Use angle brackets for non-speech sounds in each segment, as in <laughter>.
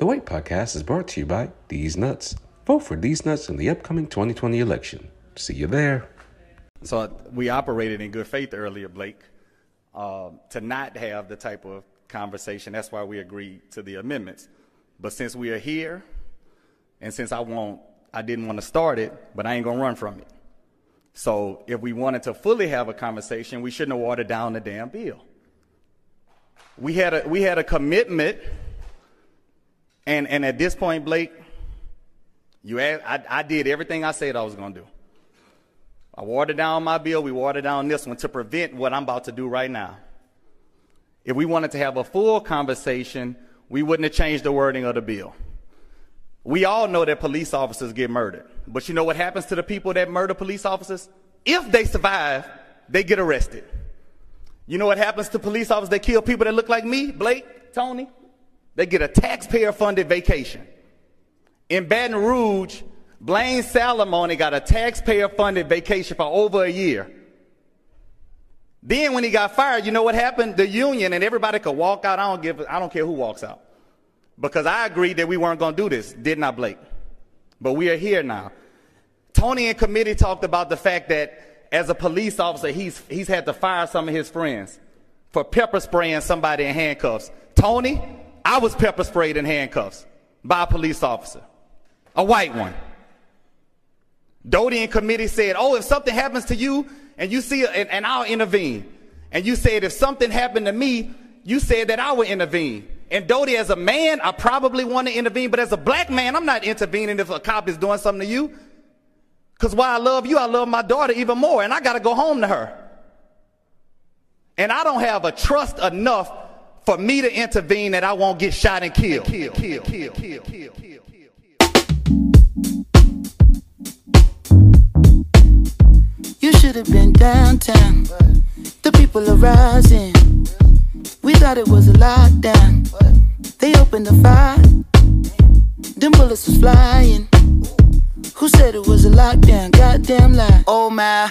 The White Podcast is brought to you by These Nuts. Vote for These Nuts in the upcoming 2020 election. See you there. So we operated in good faith earlier, Blake, uh, to not have the type of conversation. That's why we agreed to the amendments. But since we are here, and since I won't, I didn't want to start it, but I ain't gonna run from it. So if we wanted to fully have a conversation, we shouldn't have watered down the damn bill. We had a we had a commitment, and and at this point, Blake, you asked, I, I did everything I said I was gonna do. I watered down my bill. We watered down this one to prevent what I'm about to do right now. If we wanted to have a full conversation, we wouldn't have changed the wording of the bill. We all know that police officers get murdered. But you know what happens to the people that murder police officers? If they survive, they get arrested. You know what happens to police officers that kill people that look like me, Blake, Tony? They get a taxpayer funded vacation. In Baton Rouge, Blane Salamoni got a taxpayer funded vacation for over a year. Then when he got fired, you know what happened? The union and everybody could walk out. I don't give I don't care who walks out. Because I agreed that we weren't going to do this, did not Blake? But we are here now. Tony and committee talked about the fact that as a police officer, he's, he's had to fire some of his friends for pepper spraying somebody in handcuffs. Tony, I was pepper sprayed in handcuffs by a police officer, a white one. Doty in committee said, oh, if something happens to you and you see, and, and I'll intervene. And you said, if something happened to me, you said that I would intervene. And Doty, as a man, I probably want to intervene, but as a black man, I'm not intervening if a cop is doing something to you. Because while I love you, I love my daughter even more, and I got to go home to her. And I don't have a trust enough for me to intervene that I won't get shot and killed. Kill, kill, kill, kill, kill, kill. You should have been downtown. The people are rising. We thought it was a lockdown. They opened the fire. Them bullets was flying. Who said it was a lockdown? Goddamn lie. Oh my,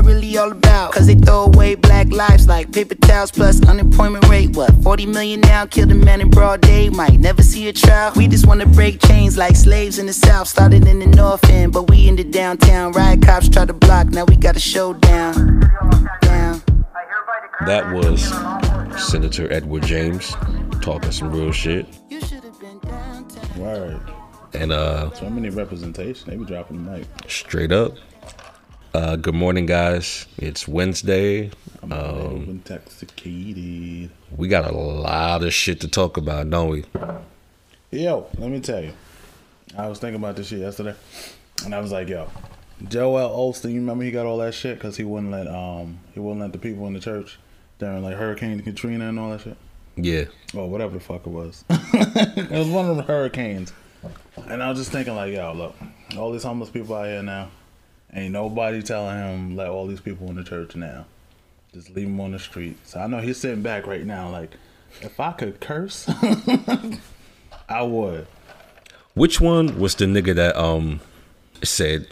really all about? Cause they throw away black lives like paper towels plus unemployment rate. What, 40 million now? Killed a man in broad day, might never see a trial. We just wanna break chains like slaves in the south. Started in the north end, but we in the downtown. Riot cops try to block, now we got a showdown. Down. That was Senator Edward James talking some real shit. You should have been downtown. Word. And uh So many representation. They be dropping the mic. straight up. Uh good morning guys. It's Wednesday. I'm Um, intoxicated. we got a lot of shit to talk about, don't we? Yo, let me tell you. I was thinking about this shit yesterday, and I was like, yo, Joel Osteen. You remember he got all that shit because he wouldn't let um he wouldn't let the people in the church during like Hurricane Katrina and all that shit. Yeah. or whatever the fuck it was. <laughs> it was one of the hurricanes. And I was just thinking, like, yo, look, all these homeless people out here now, ain't nobody telling him let all these people in the church now. Just leave them on the street. So I know he's sitting back right now, like, if I could curse, <laughs> I would. Which one was the nigga that um said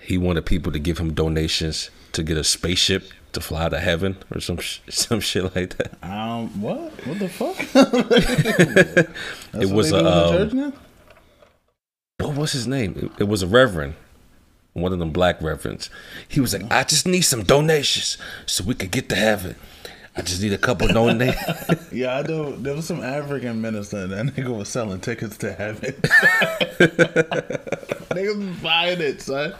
he wanted people to give him donations to get a spaceship to fly to heaven or some sh- some shit like that? Um, what? What the fuck? <laughs> <laughs> It was a, um. What was his name? It, it was a reverend, one of them black reverends. He was like, "I just need some donations so we could get to heaven. I just need a couple <laughs> donations." Yeah, I do. There was some African minister that <laughs> nigga was selling tickets to heaven. <laughs> Niggas was buying it, son.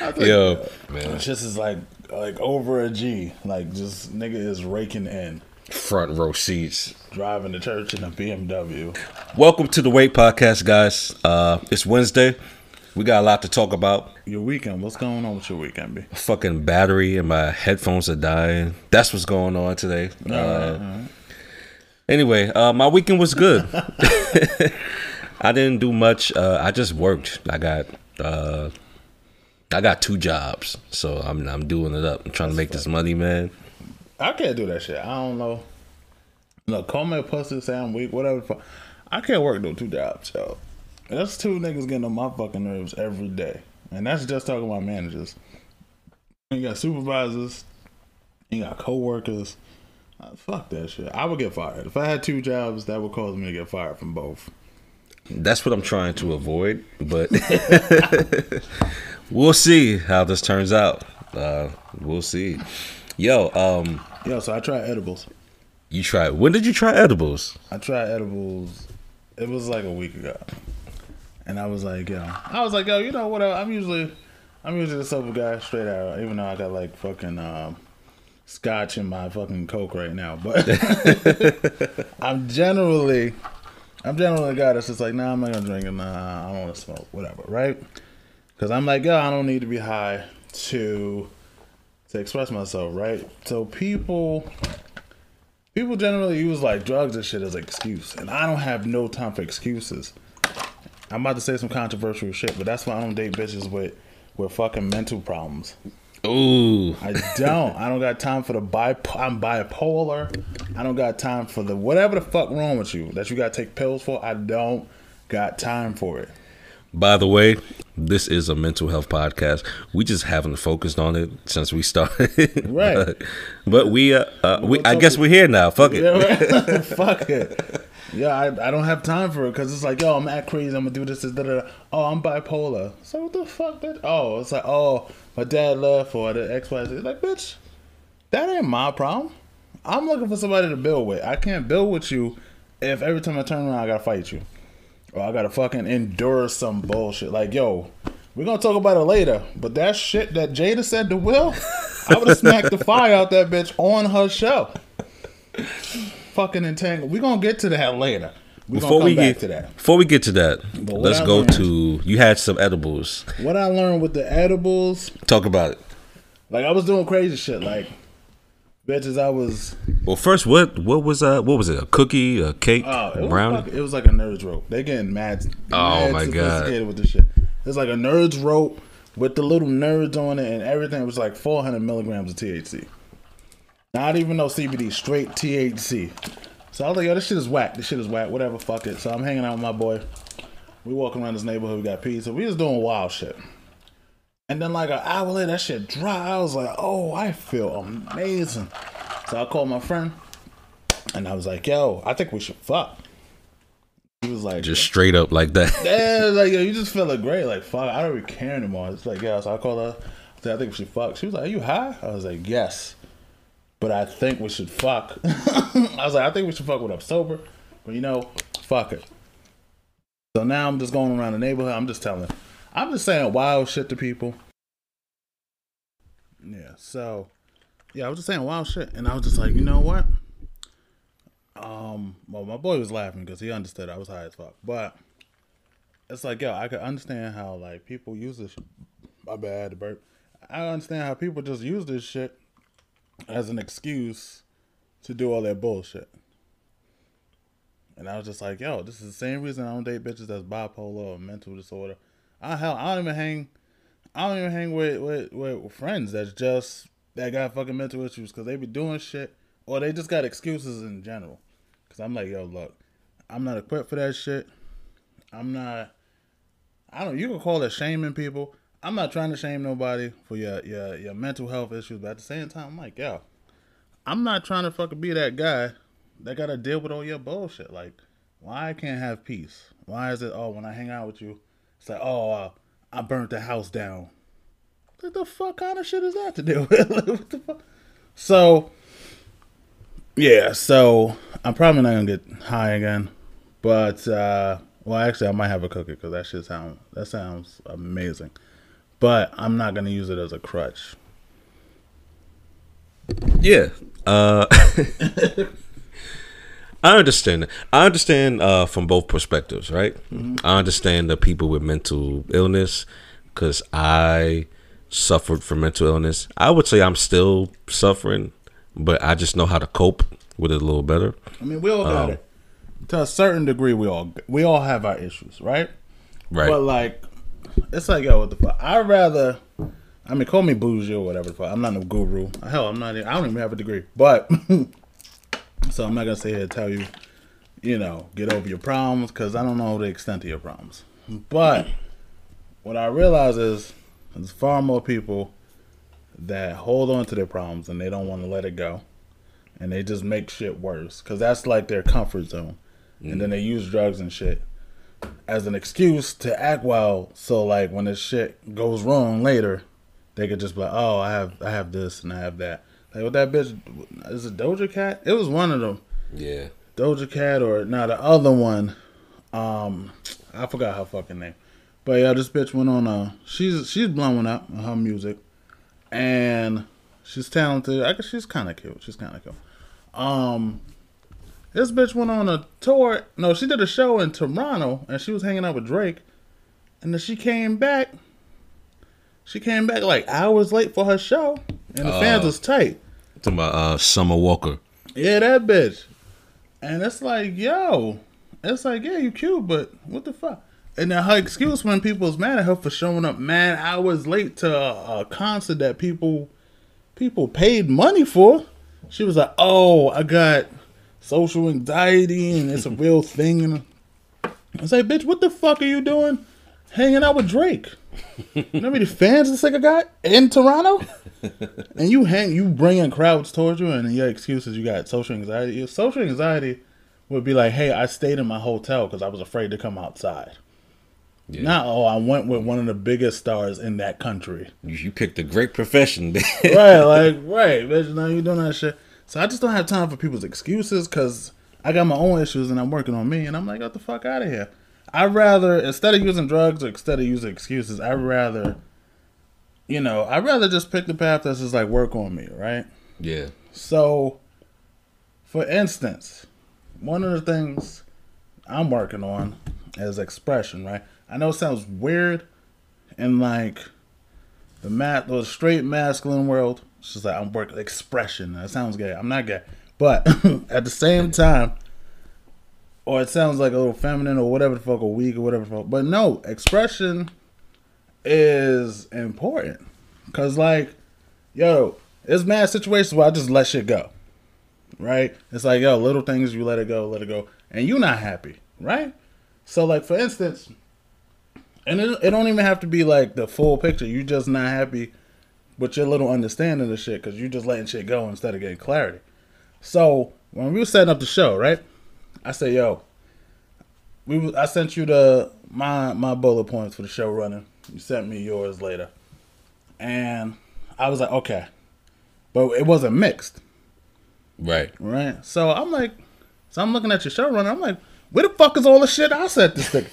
I Yo, man, This is like like over a G. Like just nigga is raking in, front row seats. driving to church in a BMW. Welcome to the Wait Podcast, guys. Uh, it's Wednesday. We got a lot to talk about. Your weekend, what's going on with your weekend, B? Fucking battery and my headphones are dying. That's what's going on today. Uh, Anyway, uh, my weekend was good. <laughs> I didn't do much. Uh, I just worked. I got uh, I got two jobs, so I'm I'm doing it up. I'm trying to make this money, man. I can't do that shit. I don't know. Look, call me a pussy, say I'm weak, whatever. I can't work no two jobs, yo. That's two niggas getting on my fucking nerves every day. And that's just talking about managers. You got supervisors, you got coworkers. Uh, fuck that shit. I would get fired. If I had two jobs, that would cause me to get fired from both. That's what I'm trying to avoid, but <laughs> we'll see how this turns out. Uh, we'll see. Yo, um, Yo, so I tried edibles. you tried. When did you try edibles? I tried edibles. It was like a week ago, and I was like, yo, I was like, yo, you know what? I'm usually, I'm usually the sober guy, straight out. Even though I got like fucking um, scotch in my fucking coke right now, but <laughs> I'm generally, I'm generally a guy that's just like, nah, I'm not gonna drink it. Nah, I don't want to smoke, whatever, right? Because I'm like, yo, I don't need to be high to to express myself, right? So people people generally use like drugs and shit as an excuse, and I don't have no time for excuses. I'm about to say some controversial shit, but that's why I don't date bitches with with fucking mental problems. Ooh, I don't. I don't got time for the bip. I'm bipolar. I don't got time for the whatever the fuck wrong with you that you got to take pills for. I don't got time for it. By the way, this is a mental health podcast. We just haven't focused on it since we started. Right. <laughs> but, but we, uh, uh we, I guess we're here now. Fuck it. Yeah, right? <laughs> Fuck it. Yeah, I, I don't have time for it because it's like, yo, I'm act crazy. I'm gonna do this, this, da, da, da. Oh, I'm bipolar. So what the fuck? That? Oh, it's like, oh, my dad left or the X, Y, Z. Like, bitch, that ain't my problem. I'm looking for somebody to build with. I can't build with you if every time I turn around I gotta fight you, or I gotta fucking endure some bullshit. Like, yo, we're gonna talk about it later. But that shit that Jada said to Will, I would have smacked the fire out that bitch on her show fucking entangled. We're gonna get to that later. We're Before we get to that. before we get to that, let's I go learned- to. You had some edibles. What I learned with the edibles, Talk about it. like I was doing crazy shit, like bitches. I was Well, first, what what was uh what was it? A cookie, a cake, oh, it was, brownie? like, it was like a nerds rope. They getting mad. Oh, mad my God. with this shit. It's like a nerds rope with the little nerds on it and everything. It was like 400 milligrams of THC. Not even no CBD, straight THC. So I was like, yo, this shit is whack. This shit is whack. Whatever, fuck it. So I'm hanging out with my boy. We walking around this neighborhood. We got pizza. We just doing wild shit. And then like an hour later, that shit dry. I was like, oh, I feel amazing. So I called my friend, and I was like, yo, I think we should fuck. He was like, Just straight up like that. <laughs> yeah, <laughs> like yo, you just feeling great. Like fuck, I don't really care anymore. It's like yeah. So I called her. I said I think we should fuck. She was like, "Are you high?" I was like, "Yes," but I think we should fuck. <laughs> I was like, "I think we should fuck when I'm sober," but you know, fuck it. So now I'm just going around the neighborhood. I'm just telling. I'm just saying wild shit to people. Yeah. So yeah, I was just saying wild shit, and I was just like, you know what? Um, well, my boy was laughing because he understood I was high as fuck, but it's like, yo, I could understand how like people use this. My bad, the burp. I understand how people just use this shit as an excuse to do all that bullshit. And I was just like, yo, this is the same reason I don't date bitches that's bipolar or mental disorder. I hell, I don't even hang. I don't even hang with with, with friends that's just that got fucking mental issues because they be doing shit or they just got excuses in general. Cause I'm like, yo, look, I'm not equipped for that shit. I'm not. I don't. You can call it shaming people. I'm not trying to shame nobody for your your your mental health issues, but at the same time, I'm like, yo, I'm not trying to fucking be that guy that gotta deal with all your bullshit. Like, why I can't have peace? Why is it? Oh, when I hang out with you, it's like, oh, uh, I burnt the house down. What the fuck kind of shit is that to deal <laughs> with? Like, what the fuck? So, yeah. So I'm probably not gonna get high again, but uh, well, actually, I might have a cookie because that shit sound that sounds amazing. But I'm not gonna use it as a crutch. Yeah. Uh, <laughs> I understand. I understand uh, from both perspectives, right? I understand the people with mental illness because I suffered from mental illness. I would say I'm still suffering, but I just know how to cope with it a little better. I mean, we all got it. to a certain degree, we all we all have our issues, right? Right. But like, it's like yo, what the fuck? I'd rather. I mean, call me bougie or whatever. the. I'm not no guru. Hell, I'm not. I don't even have a degree. But <laughs> so I'm not gonna sit here and tell you, you know, get over your problems because I don't know the extent of your problems. But what I realize is there's far more people that hold on to their problems and they don't want to let it go, and they just make shit worse because that's like their comfort zone, and then mm. they use drugs and shit as an excuse to act well. So like when this shit goes wrong later, they could just be like, "Oh, I have I have this and I have that." Like with that bitch, is it Doja Cat? It was one of them. yeah. Doja Cat or now the other one, um, I forgot her fucking name. But yeah, this bitch went on uh she's she's blowing up her music and she's talented. I guess she's kinda cute. She's kinda cute. Um this bitch went on a tour no, she did a show in Toronto and she was hanging out with Drake and then she came back she came back like hours late for her show and the fans was tight. To my uh, Summer Walker. Yeah, that bitch. And it's like, yo, it's like, yeah, you cute, but what the fuck? And then her excuse when people was mad at her for showing up mad hours late to a, a concert that people people paid money for. She was like, oh, I got social anxiety and it's a real <laughs> thing. And I say, bitch, what the fuck are you doing hanging out with Drake? You know how many fans this nigga got in Toronto? <laughs> and you hang, you bringing crowds towards you, and your excuses you got social anxiety. Your social anxiety would be like, "Hey, I stayed in my hotel because I was afraid to come outside." Yeah. Not, "Oh, I went with one of the biggest stars in that country." You, you picked a great profession. right, <laughs> like right, bitch. Now you doing that shit. So I just don't have time for people's excuses because I got my own issues and I'm working on me. And I'm like, get the fuck out of here. I'd rather instead of using drugs or instead of using excuses, I'd rather, you know, I'd rather just pick the path that's just like work on me, right? yeah. So, for instance, one of the things I'm working on is expression, right? I know it sounds weird in like the mat the straight masculine world. It's just like I'm working expression. That sounds gay. I'm not gay. But <laughs> at the same time, or it sounds like a little feminine or whatever the fuck, or weak or whatever the fuck. But no, expression is important. Cause like, yo, it's mad situations where I just let shit go. Right? It's like, yo, little things you let it go, let it go. And you're not happy, right? So like for instance, and it, it don't even have to be like the full picture. You're just not happy with your little understanding of shit because you're just letting shit go instead of getting clarity. So when we were setting up the show, right? I said, yo, we was- I sent you the my my bullet points for the show running. You sent me yours later, and I was like, okay, but it wasn't mixed, Right. right? So I'm like, so I'm looking at your show running. I'm like, where the fuck is all the shit I sent this thing?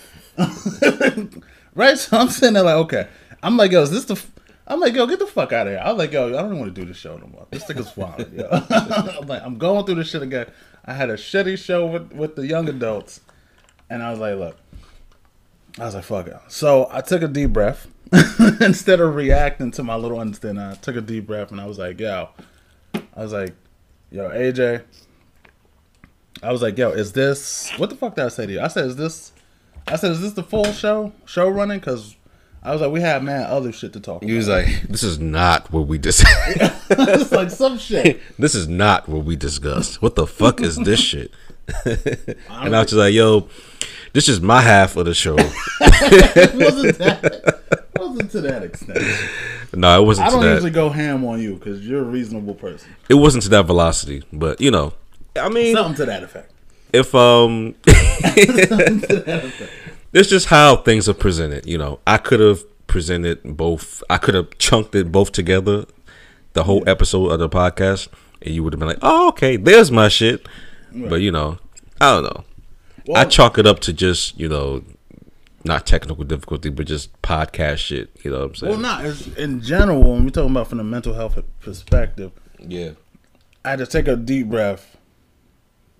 right? So I'm sitting there like, okay. I'm like, yo, is this the? I'm like, yo, get the fuck out of here. I was like, yo, I don't even want to do this show no more. This thing is wild, yo. <laughs> I'm like, I'm going through this shit again. I had a shitty show with with the young adults, and I was like, look, I was like, fuck it. So I took a deep breath <laughs> instead of reacting to my little understanding. I took a deep breath and I was like, yo, I was like, yo, AJ. I was like, yo, is this what the fuck did I say to you? I said, is this? I said, is this the full show show running? Because I was like, we have man other shit to talk. He about. was like, "This is not what we dis. <laughs> it's like some shit. this is not what we discussed. What the fuck is this shit?" <laughs> and I was just like, "Yo, this is my half of the show." <laughs> It wasn't that. It wasn't to that extent. no, it wasn't I to don't that. usually go ham on you because you're a reasonable person. it wasn't to that velocity, but you know, I mean, Something to that effect. if um it's just how things are presented you know. I could have presented both i could have chunked it both together the whole episode of the podcast and you would have been like oh okay there's my shit. But you know i don't know. I chalk it up to just you know not technical difficulty but just podcast shit you know what i'm saying? Well, not as in general. When we're talking about from the mental health perspective, yeah. I had to take a deep breath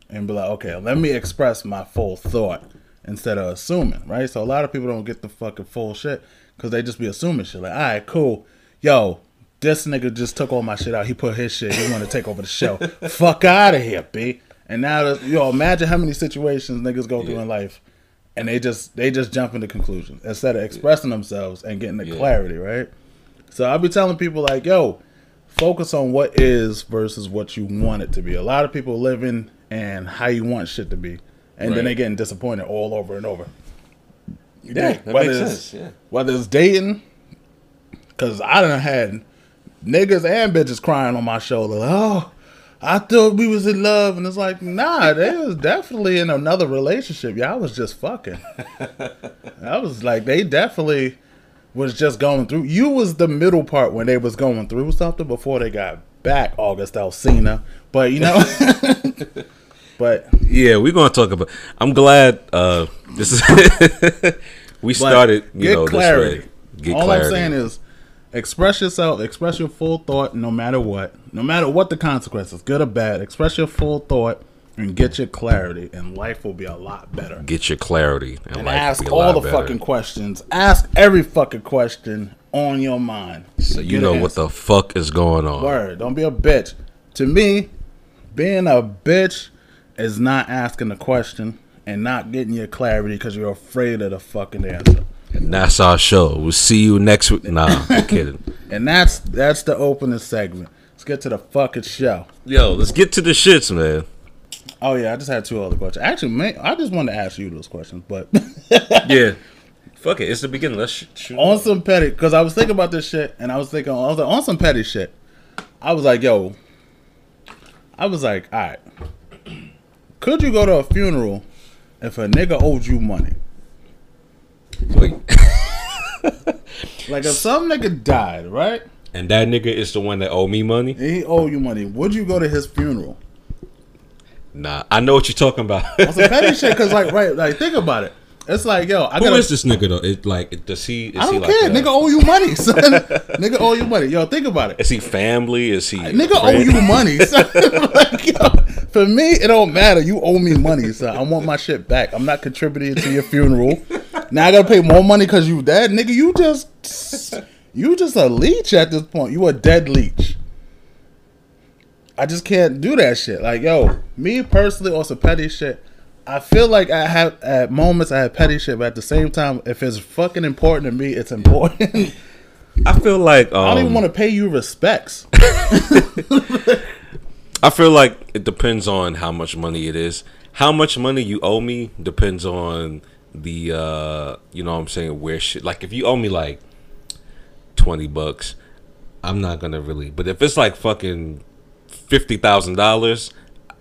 and be like, okay, let me express my full thought instead of assuming, right? So a lot of people don't get the fucking full shit because they just be assuming shit. Like, all right, cool, yo, this nigga just took all my shit out. He put his shit. He want to take over the show. <laughs> Fuck out of here, b. And now, yo, imagine how many situations niggas go through Yeah. in life, and they just they just jump into conclusions instead of expressing themselves and getting the Yeah. clarity, right? So I'll be telling people like, yo, focus on what is versus what you want it to be. A lot of people living and how you want shit to be, and Right. then they getting disappointed all over and over. Yeah, that whether makes it's- sense. Yeah. Whether it's dating, because I done had niggas and bitches crying on my shoulder. Like, oh, I thought we was in love, and it's like, nah, they was <laughs> definitely in another relationship. Y'all was just fucking. <laughs> I was like, they definitely was just going through. You was the middle part when they was going through something before they got back, August Alsina. But you know, <laughs> but Yeah, we're gonna talk about. I'm glad uh, this is. <laughs> we started, you know, clarity. this way. Get All clarity. I'm saying is, express yourself, express your full thought, no matter what, no matter what the consequences, good or bad. Express your full thought and get your clarity, and life will be a lot better. get your clarity and, And life will ask be a all the better. fucking questions. Ask every fucking question on your mind. So you know what the fuck is going on. Word. Don't be a bitch. To me, being a bitch is not asking the question and not getting your clarity because you're afraid of the fucking answer. And that's our show. We'll see you next week. Nah, I'm <laughs> kidding. And that's that's the opening segment. Let's get to the fucking show. Yo, let's get to the shits, man. Oh yeah, I just had two other questions. Actually, man, I just wanted to ask you those questions, but <laughs> Yeah. Fuck it. It's the beginning. Let's sh- shoot. on some petty, because I was thinking about this shit, and I was thinking, I was like, on some petty shit. I was like, yo, I was like, all right, could you go to a funeral if a nigga owed you money? Wait. Like if some nigga died, right? And that nigga is the one that owe me money? And he owe you money. Would you go to his funeral? Nah, I know what you're talking about. On some petty shit, because like, <laughs> right, like think about it. It's like, yo, I Who gotta, is this nigga though? It like does he? Is I don't like care. a- nigga owe you money, <laughs> son. nigga owe you money. Yo, think about it. Is he family? Is he? Nigga owe you money. <laughs> son. <laughs> like, yo, for me, it don't matter. You owe me money, so I want my shit back. I'm not contributing to your funeral. Now I gotta pay more money because you dead, nigga. You just, you just a leech at this point. You a dead leech. I just can't do that shit. Like, yo, me personally, on some petty shit. I feel like I have at moments I have petty shit, but at the same time, if it's fucking important to me, it's important. <laughs> I feel like um, I don't even want to pay you respects. <laughs> I feel like it depends on how much money it is. How much money you owe me depends on the uh you know what I'm saying where shit like if you owe me like 20 bucks I'm not going to really but if it's like fucking $50,000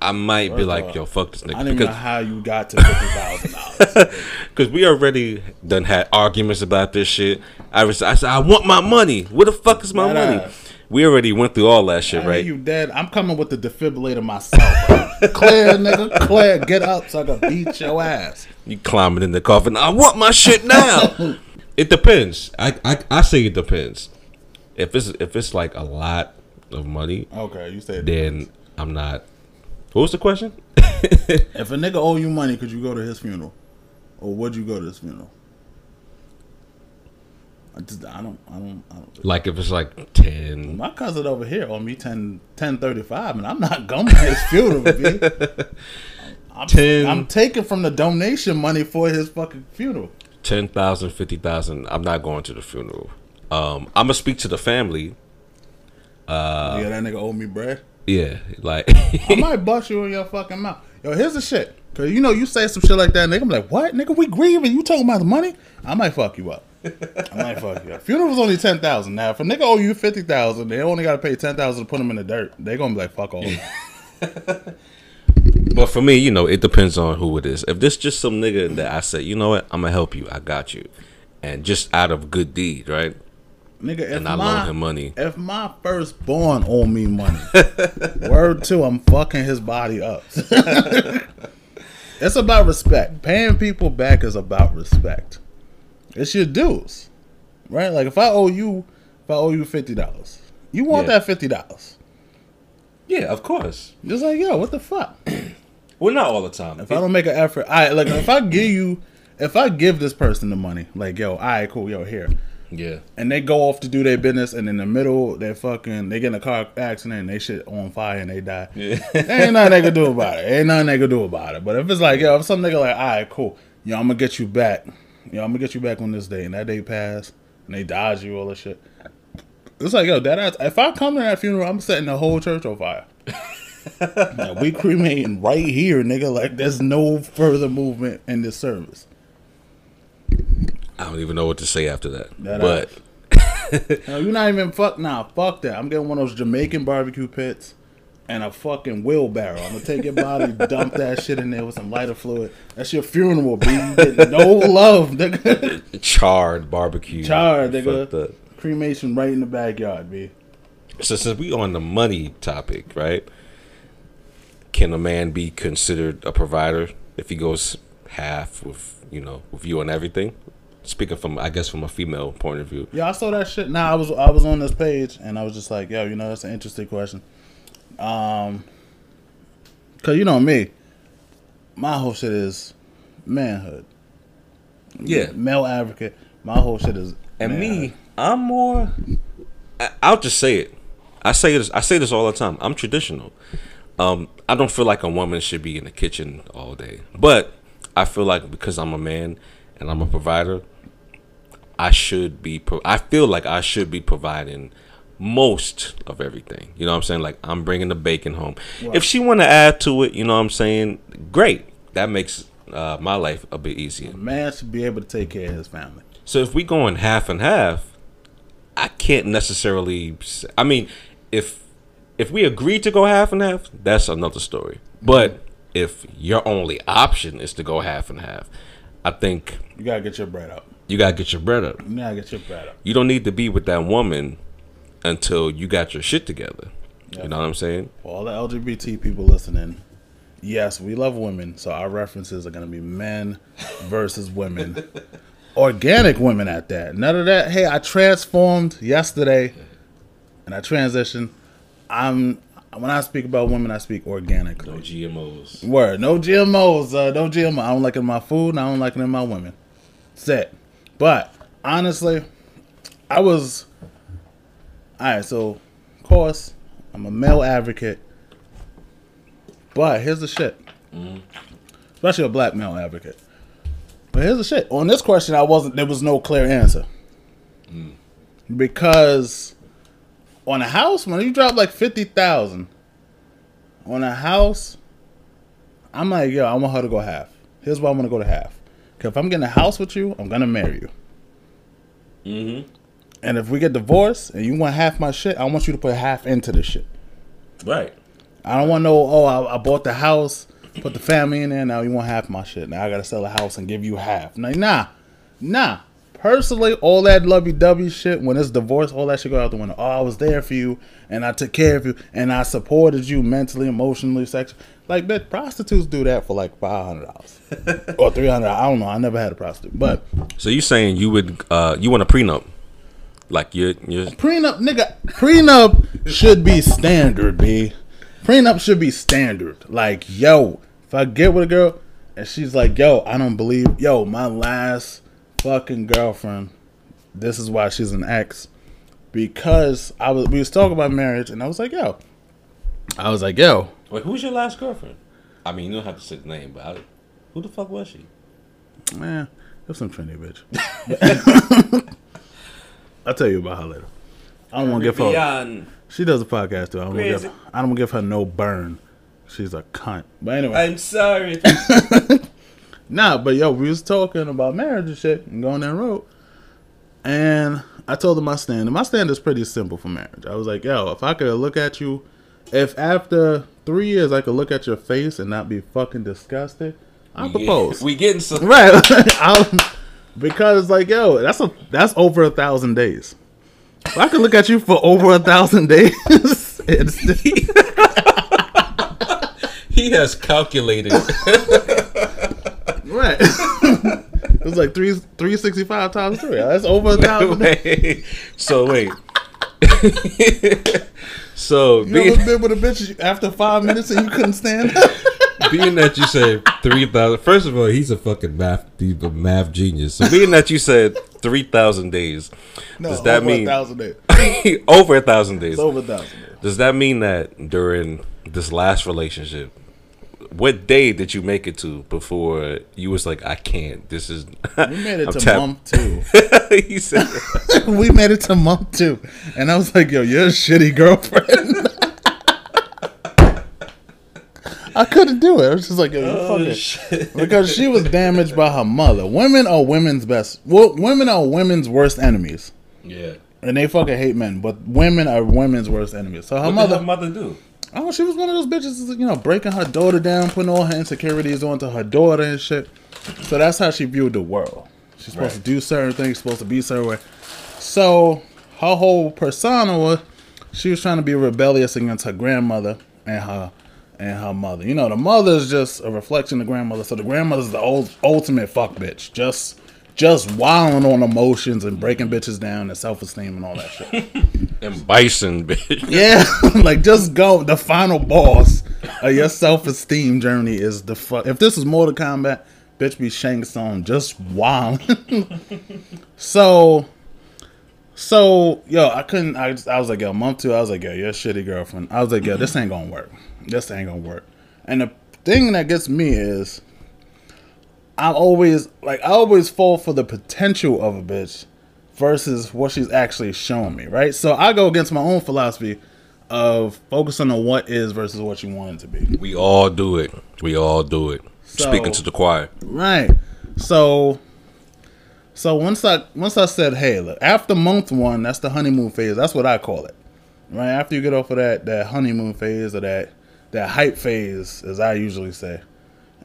I might be like off, yo fuck this nigga. I don't nigga know how you got to fifty thousand dollars. <laughs> cuz we already done had arguments about this shit. I was I said I want my money. Where the fuck is my money? We already went through all that shit, Right. right? You dead? I'm coming with the defibrillator myself. <laughs> Claire, nigga, Claire, get up so I can beat your ass. You climbing in the coffin. I want my shit now. <laughs> it depends. I, I I say it depends. If it's if it's like a lot of money, Okay, you said then I'm not. What was the question? <laughs> if a nigga owe you money, could you go to his funeral, or would you go to his funeral? I just, I don't, I don't, I don't. Like if it's like ten. My cousin over here owe me 10, 1035, and I'm not going to his funeral, B. <laughs> I'm, 10. I'm taking from the donation money for his fucking funeral. 10,000, 50,000, I'm not going to the funeral. Um, I'm gonna speak to the family. Uh, yeah, that nigga owe me bread. Yeah, like I <laughs> might bust you in your fucking mouth. Yo, here's the shit. Cause you know you say some shit like that, nigga. I'm like, what, nigga? We grieving? You talking about the money? I might fuck you up. I might fuck you up. Funeral's only ten thousand. Now, if a nigga owe you fifty thousand, they only gotta pay ten thousand to put them in the dirt. They gonna be like, fuck all. <laughs> But for me, you know, it depends on who it is. If this just some nigga that I say, you know what, I'm gonna help you, I got you, and just out of good deed, right? Nigga, if And I my, loan him money. If my firstborn owe me money, <laughs> word two, I'm fucking his body up. <laughs> it's about respect. Paying people back is about respect. It's your dues, right? Like if I owe you, if I owe you fifty dollars, you want Yeah. that fifty dollars. Yeah, of course. Just like yo, what the fuck? <clears throat> Well, not all the time. If I don't make an effort, I like if I give you, if I give this person the money, like yo, all right, cool, yo, here, Yeah. and they go off to do their business, and in the middle, they fucking they get in a car accident, and they shit on fire, and they die. Yeah. Ain't nothing they can do about it. Ain't nothing they can do about it. But if it's like, yo, if some nigga like, all right, cool, yo, I'm gonna get you back, yo, I'm gonna get you back on this day, and that day pass, and they dodge you all this shit. It's like, yo, that ass, if I come to that funeral, I'm setting the whole church on fire. <laughs> Like, we cremating right here, nigga. Like, there's no further movement in this service. I don't even know what to say after that. That but <laughs> No, you're not even fuck. Nah, fuck that. I'm getting one of those Jamaican barbecue pits and a fucking wheelbarrow. I'm gonna take your body, <laughs> dump that shit in there with some lighter fluid. That's your funeral, B. No love, nigga. <laughs> charred barbecue. Charred, nigga. Cremation right in the backyard, B. So since we on the money topic, right? Can a man be considered a provider if he goes half with you know with you and everything? Speaking from I guess from a female point of view. Yeah, I saw that shit. Nah, I was I was on this page and I was just like, yo, you know, that's an interesting question. Um, cause you know me, my whole shit is manhood, Yeah, male advocate. My whole shit is and me. I'm more. I, I'll just say it. I say this. I say this all the time. I'm traditional. Um, I don't feel like a woman should be in the kitchen all day, but I feel like because I'm a man and I'm a provider, I should be. Pro- I feel like I should be providing most of everything. You know what I'm saying? Like I'm bringing the bacon home. If she want to add to it, you know what I'm saying? Great. That makes uh, my life a bit easier. man should be able to take care of his family. So if we going half and half, I can't necessarily. I mean, if if we agree to go half and half, that's another story. But if your only option is to go half and half, I think You gotta get your bread up. You gotta get your bread up. You gotta get your bread up. You don't need to be with that woman until you got your shit together. You know what I'm saying? For all the LGBT people listening, yes, we love women, so our references are gonna be men <laughs> versus women. <laughs> Organic women at that. None of that. Hey, I transformed yesterday and I transitioned. I'm when I speak about women, I speak organically. No GMOs. Word. No GMOs. Uh, no GMO. I don't like it in my food and I don't like it in my women. Set. But honestly, I was. Alright, so of course, I'm a male advocate. But here's the shit. Mm-hmm. Especially a black male advocate. But here's the shit. On this question, I wasn't. There was no clear answer. Mm. Because on a house, when you drop like fifty thousand on a house, I'm like, yo, I want her to go half. Here's why I want to go to half. Cause if I'm getting a house with you, I'm gonna marry you. Mm-hmm. And if we get divorced and you want half my shit, I want you to put half into the shit. Right. I don't want no. Oh, I, I bought the house, put the family in there. Now you want half my shit. Now I gotta sell the house and give you half. Like, nah, nah. Personally, all that lovey-dovey shit when it's divorce, all that shit go out the window. Oh, I was there for you, and I took care of you, and I supported you mentally, emotionally, sexually. Like, bitch, prostitutes do that for like five hundred dollars or three hundred. I don't know. I never had a prostitute, but So you saying you would uh you want a prenup? Like you're you're prenup, nigga, prenup should be standard, b. Prenup should be standard. Like, yo, if I get with a girl and she's like, yo, I don't believe, yo, my last fucking girlfriend, this is why she's an ex, because I was we was talking about marriage and I was like, yo, I was like, yo, Wait, who's your last girlfriend? I mean, you don't have to say the name, but I, who the fuck was she? man, there's some trendy bitch. <laughs> <laughs> I'll tell you about her later. I don't want to give her. She does a podcast too. I don't want to Crazy. give. I don't give her no burn. She's a cunt. But anyway, I'm sorry. <laughs> nah. But yo, we was talking about marriage and shit and going that road. And I told him my stand. And my stand is pretty simple for marriage. I was like, yo, if I could look at you, if after three years I could look at your face and not be fucking disgusted, I propose. <laughs> we getting some. Right. <laughs> Because like yo, that's a that's over a thousand days. If I could look at you for over a thousand days, <laughs> He has calculated. Right. <laughs> was like three three sixty five times three. That's over a <laughs> thousand. wait. So wait. <laughs> so You being, ever been with a bitch after five minutes and you couldn't stand? being that you say Three thousand. First of all, he's a fucking math, he's a math genius. So being that you said three thousand days, does that over mean a thousand days? over a thousand days? It's over a thousand days. Does that mean that during this last relationship, what day did you make it to before you was like, I can't. This is. We made it <laughs> I'm to tapped." month two. <laughs> he said, <laughs> we made it to month two, and I was like, "Yo, you're a shitty girlfriend." I couldn't do it. I was just like, "Yo, you oh, fucking," because she was damaged by her mother. Women are women's best. Well, women are women's worst enemies, "Yeah." and they fucking hate men. But women are women's worst enemies. So her What mother, did her mother do? Oh, she was one of those bitches, you know, breaking her daughter down, putting all her insecurities onto her daughter and shit. So that's how she viewed the world. She's supposed Right. to do certain things, supposed to be certain way. So her whole persona was she was trying to be rebellious against her grandmother and her and her mother. You know, the mother's just a reflection of grandmother. So the grandmother's the old, ultimate fuck bitch. Just just wilding on emotions and breaking bitches down and self esteem and all that shit. <laughs> And Bison, bitch. Yeah, <laughs> like just go. The final boss of your self esteem journey is the fuck. If this is Mortal Kombat, bitch, be Shang Tsung just wow. <laughs> so, so yo, I couldn't. I just, I was like, yo, month two. I was like, yo, you're a shitty girlfriend. I was like, yo, this ain't gonna work. This ain't gonna work. And the thing that gets me is, I always like I always fall for the potential of a bitch versus what she's actually showing me, right? So I go against my own philosophy of focusing on what is versus what you want it to be. We all do it. We all do it. So- Speaking to the choir. Right. So so once I once I said, hey, look, after month one, that's the honeymoon phase. That's what I call it. Right? After you get off of that that honeymoon phase or that that hype phase, as I usually say.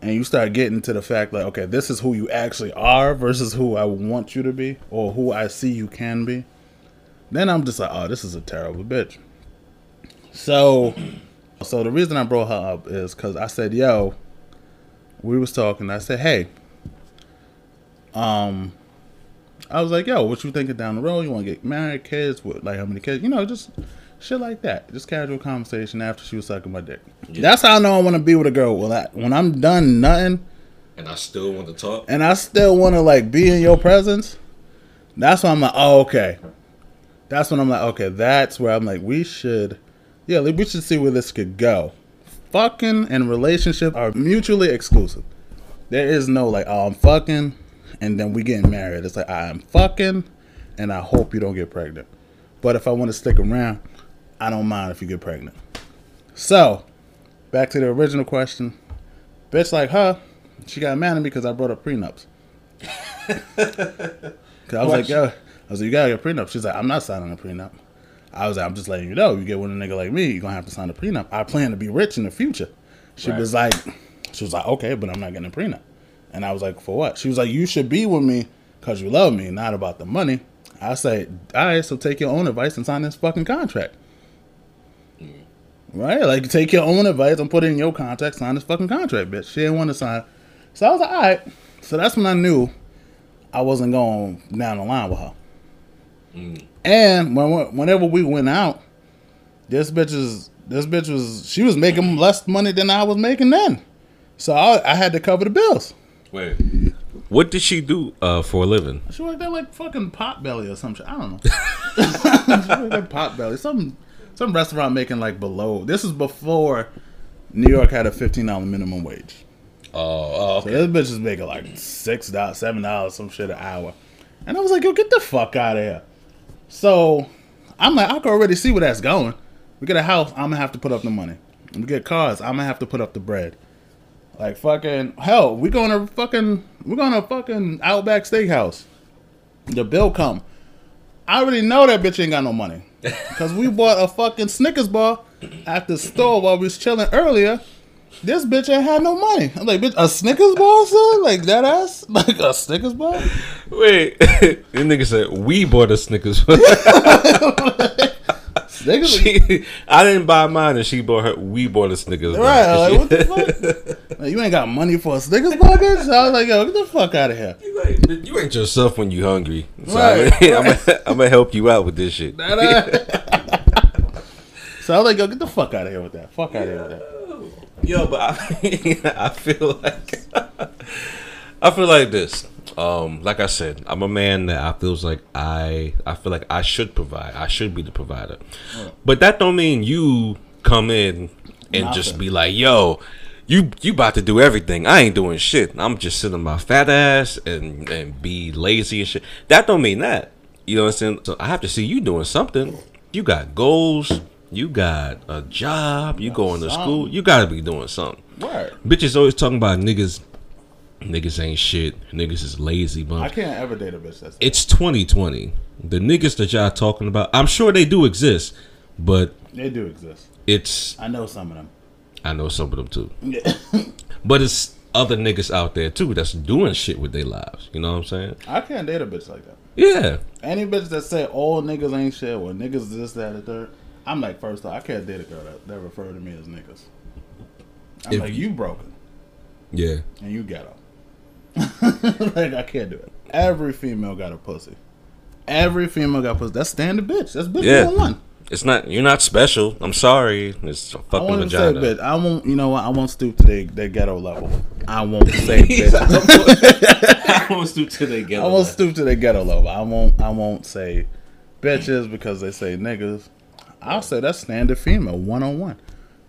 And you start getting to the fact like, okay, this is who you actually are versus who I want you to be or who I see you can be. Then I'm just like, oh, this is a terrible bitch. So so the reason I brought her up is because I said, yo, we was talking. I said, "Hey, um, I was like, yo, what you thinking down the road? You want to get married, kids? What, like how many kids? You know, just shit like that. Just casual conversation after she was sucking my dick. That's how I know I want to be with a girl. Well, I, when I'm done nothing, And I still want to talk. and I still want to like be in your presence. That's when I'm like, oh, okay. That's when I'm like, okay, that's where I'm like, we should, yeah, we should see where this could go. Fucking and relationship are mutually exclusive. There is no like, oh, I'm fucking, and then we getting married. It's like I'm fucking, and I hope you don't get pregnant. But if I want to stick around, I don't mind if you get pregnant. So, back to the original question. Bitch like her, she got mad at me because I brought up prenups. <laughs> Cause I was like, yo, I was like, you gotta get a prenup. She's like, I'm not signing a prenup. I was like, I'm just letting you know, you get with a nigga like me, you're gonna have to sign a prenup. I plan to be rich in the future. She was like, she was like, okay, but I'm not getting a prenup. And I was like, for what? She was like, you should be with me because you love me, not about the money. I said, all right, so take your own advice and sign this fucking contract. Right? Like, take your own advice and put it in your contract, sign this fucking contract, bitch. She didn't want to sign. So I was like, all right. So that's when I knew I wasn't going down the line with her. And when, whenever we went out, this bitch is this bitch was she was making less money than I was making then. So I, I had to cover the bills. Wait. What did she do uh, for a living? She worked at like fucking Potbelly or some shit. I don't know. <laughs> <laughs> she worked at Potbelly. Some some restaurant making like below. This is before New York had a fifteen dollar minimum wage. Oh, oh So this bitch is making like six dollars, seven dollars, some shit an hour. And I was like, yo, get the fuck out of here. So I'm like, I can already see where that's going. We get a house, I'm gonna have to put up the money. We get cars, I'm gonna have to put up the bread. Like fucking hell, we going to fucking we're going to fucking Outback Steakhouse. The bill come. I already know that bitch ain't got no money. <laughs> Cause we bought a fucking Snickers bar at the store while we was chilling earlier. This bitch ain't had no money. I'm like, bitch, a Snickers bar, son? Like that ass? <laughs> Like a Snickers bar? Wait. <laughs> the nigga said, we bought a Snickers. Snickers <laughs> I didn't buy mine and she bought her, we bought a Snickers. Right, like what the <laughs> fuck? Like, you ain't got money for a Snickers bar, bitch? So I was like, yo, get the fuck out of here. You ain't- You ain't yourself when you hungry. So Right, I'm, gonna, I'm gonna help you out with this shit. So I was like, yo, get the fuck out of here with that. Fuck out of here with that. Yo, but I, <laughs> I feel like I feel like this. Um, like I said, I'm a man that I feels like I I feel like I should provide. I should be the provider. But that don't mean you come in and just be like, yo, you you about to do everything. I ain't doing shit. I'm just sitting my fat ass and and be lazy and shit. That don't mean that. You know what I'm saying? So I have to see you doing something. You got goals. You got a job. You going to school. You got to be doing something. Word. Bitches always talking about niggas. Niggas ain't shit. Niggas is lazy, man. I can't ever date a bitch that's it's 2020. The niggas that y'all talking about, I'm sure they do exist, but they do exist. it's I know some of them. I know some of them too. <laughs> but it's other niggas out there too that's doing shit with their lives. You know what I'm saying? I can't date a bitch like that. Yeah. Any bitch that say all niggas ain't shit or niggas this, that, and third, I'm like, first off, I can't date a girl that, that refer to me as niggas. I'm If like, you- you broken Yeah. and you ghetto. <laughs> like, I can't do it. Every female got a pussy. Every female got pussy. That's standard bitch. That's bitch Yeah. one. It's not you're not special. I'm sorry. It's a I fucking want to say vagina. bitch. I won't. You know what? I won't stoop to their, their ghetto level. I won't <laughs> say bitch. I won't <laughs> stoop to the ghetto. I won't stoop to their ghetto level. I won't. I won't say bitches because they say niggas. I'll say that's standard female one on one.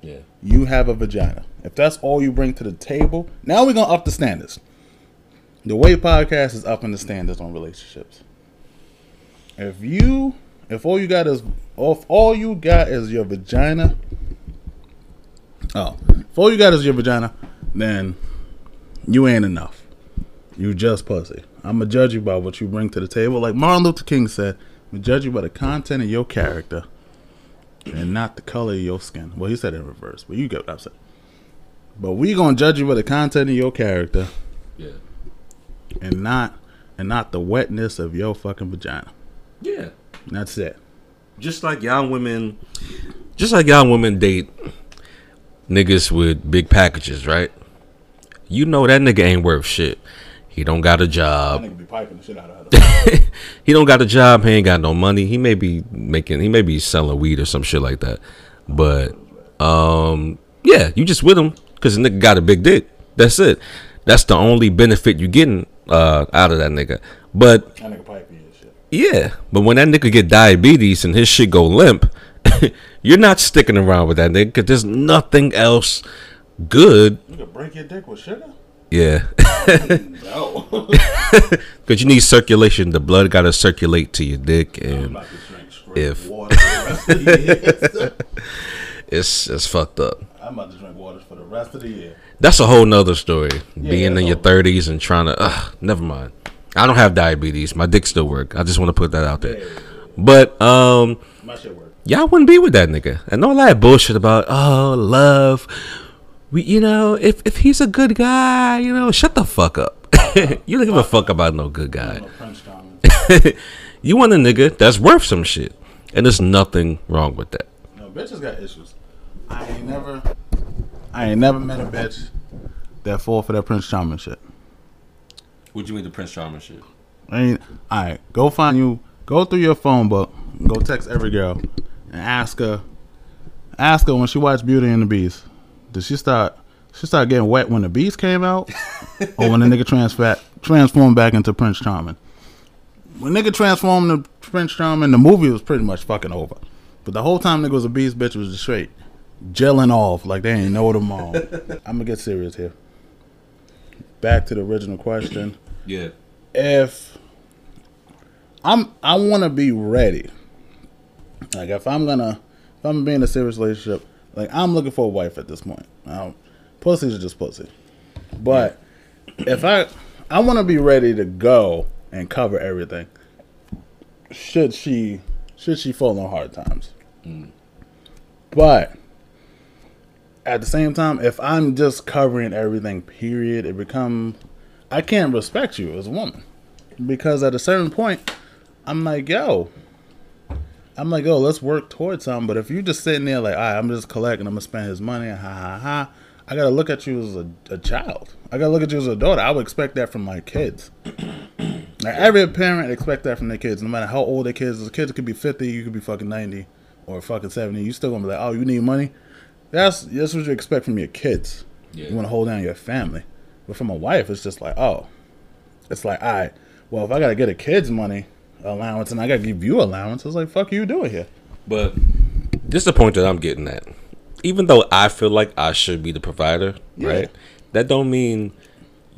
Yeah. You have a vagina. If that's all you bring to the table, now we're gonna up the standards. The way podcast is upping the standards on relationships. If you, if all you got is, if all you got is your vagina, oh, if all you got is your vagina, then you ain't enough. You just pussy. I'ma judge you by what you bring to the table. Like Martin Luther King said, "We judge you by the content of your character." and not the color of your skin. Well, he said it in reverse, but you get what I'm saying. But we gonna judge you by the content of your character Yeah. And not and not the wetness of your fucking vagina. Yeah. That's it. just like young women, just like young women date niggas with big packages, right? You know that nigga ain't worth shit. He don't got a job. nigga be piping the shit out of her. <laughs> he don't got a job. He ain't got no money. He may be making. He may be selling weed or some shit like that. But um, yeah, you just with him because the nigga got a big dick. That's it. That's the only benefit you getting uh, out of that nigga. But that nigga yeah, but when that nigga get diabetes and his shit go limp, <laughs> you're not sticking around with that nigga because there's nothing else good. You could break your dick with sugar? Yeah, <laughs> No. <laughs> because you need circulation. The blood got to circulate to your dick, and about to drink straight If- water for the rest of the year. it's it's fucked up. I'm about to drink water for the rest of the year. That's a whole nother story. Being in your thirties and trying to. Ugh, never mind. I don't have diabetes. My dick still work. I just want to put that out there. But um, My shit work. y'all wouldn't be with that nigga. And all that bullshit about oh love. We you know, if if he's a good guy, you know, shut the fuck up. <laughs> you don't give a fuck about no good guy. No French comment. <laughs> You want a nigga that's worth some shit. And there's nothing wrong with that. No, bitches got issues. I ain't never, I ain't never met a bitch that fall for that Prince Charming shit. What do you mean the Prince Charming shit? I ain't. All right, go find you. Go through your phone book. Go text every girl and ask her. Ask her when she watched Beauty and the Beast. Did she start? She start getting wet when the Beast came out, <laughs> or when the nigga transfer, transformed back into Prince Charming. When nigga transformed to Prince Charming, the movie was pretty much fucking over. But the whole time nigga was a Beast, bitch was just straight gelling off like they ain't know them all. <laughs> I'm gonna get serious here. Back to the original question <clears throat> Yeah. if I'm I want to be ready. Like if I'm gonna if I'm being in a serious relationship, like I'm looking for a wife at this point. Pussies are just pussy. But if I I want to be ready to go and cover everything. Should she should she fall on hard times? Mm. But at the same time, if I'm just covering everything, period, it become I can't respect you as a woman because at a certain point, I'm like, yo, I'm like, yo, let's work towards something. But if you're just sitting there like, right, I'm just collecting, I'm gonna spend his money, ha ha ha. I gotta look at you as a, a child. I gotta look at you as a daughter. I would expect that from my kids. <clears throat> Every parent expect that from their kids, no matter how old their kids. The kids could be 50, you could be fucking 90 or fucking 70. You still gonna be like, oh, you need money. That's that's what you expect from your kids. Yeah. You want to hold down your family. But from a wife, it's just like, oh, it's like, all right, well, if I gotta get a kid's money allowance and I gotta give you allowance, it's like, fuck you doing here. But this is the point that I'm getting at. Even though I feel like I should be the provider, right? That don't mean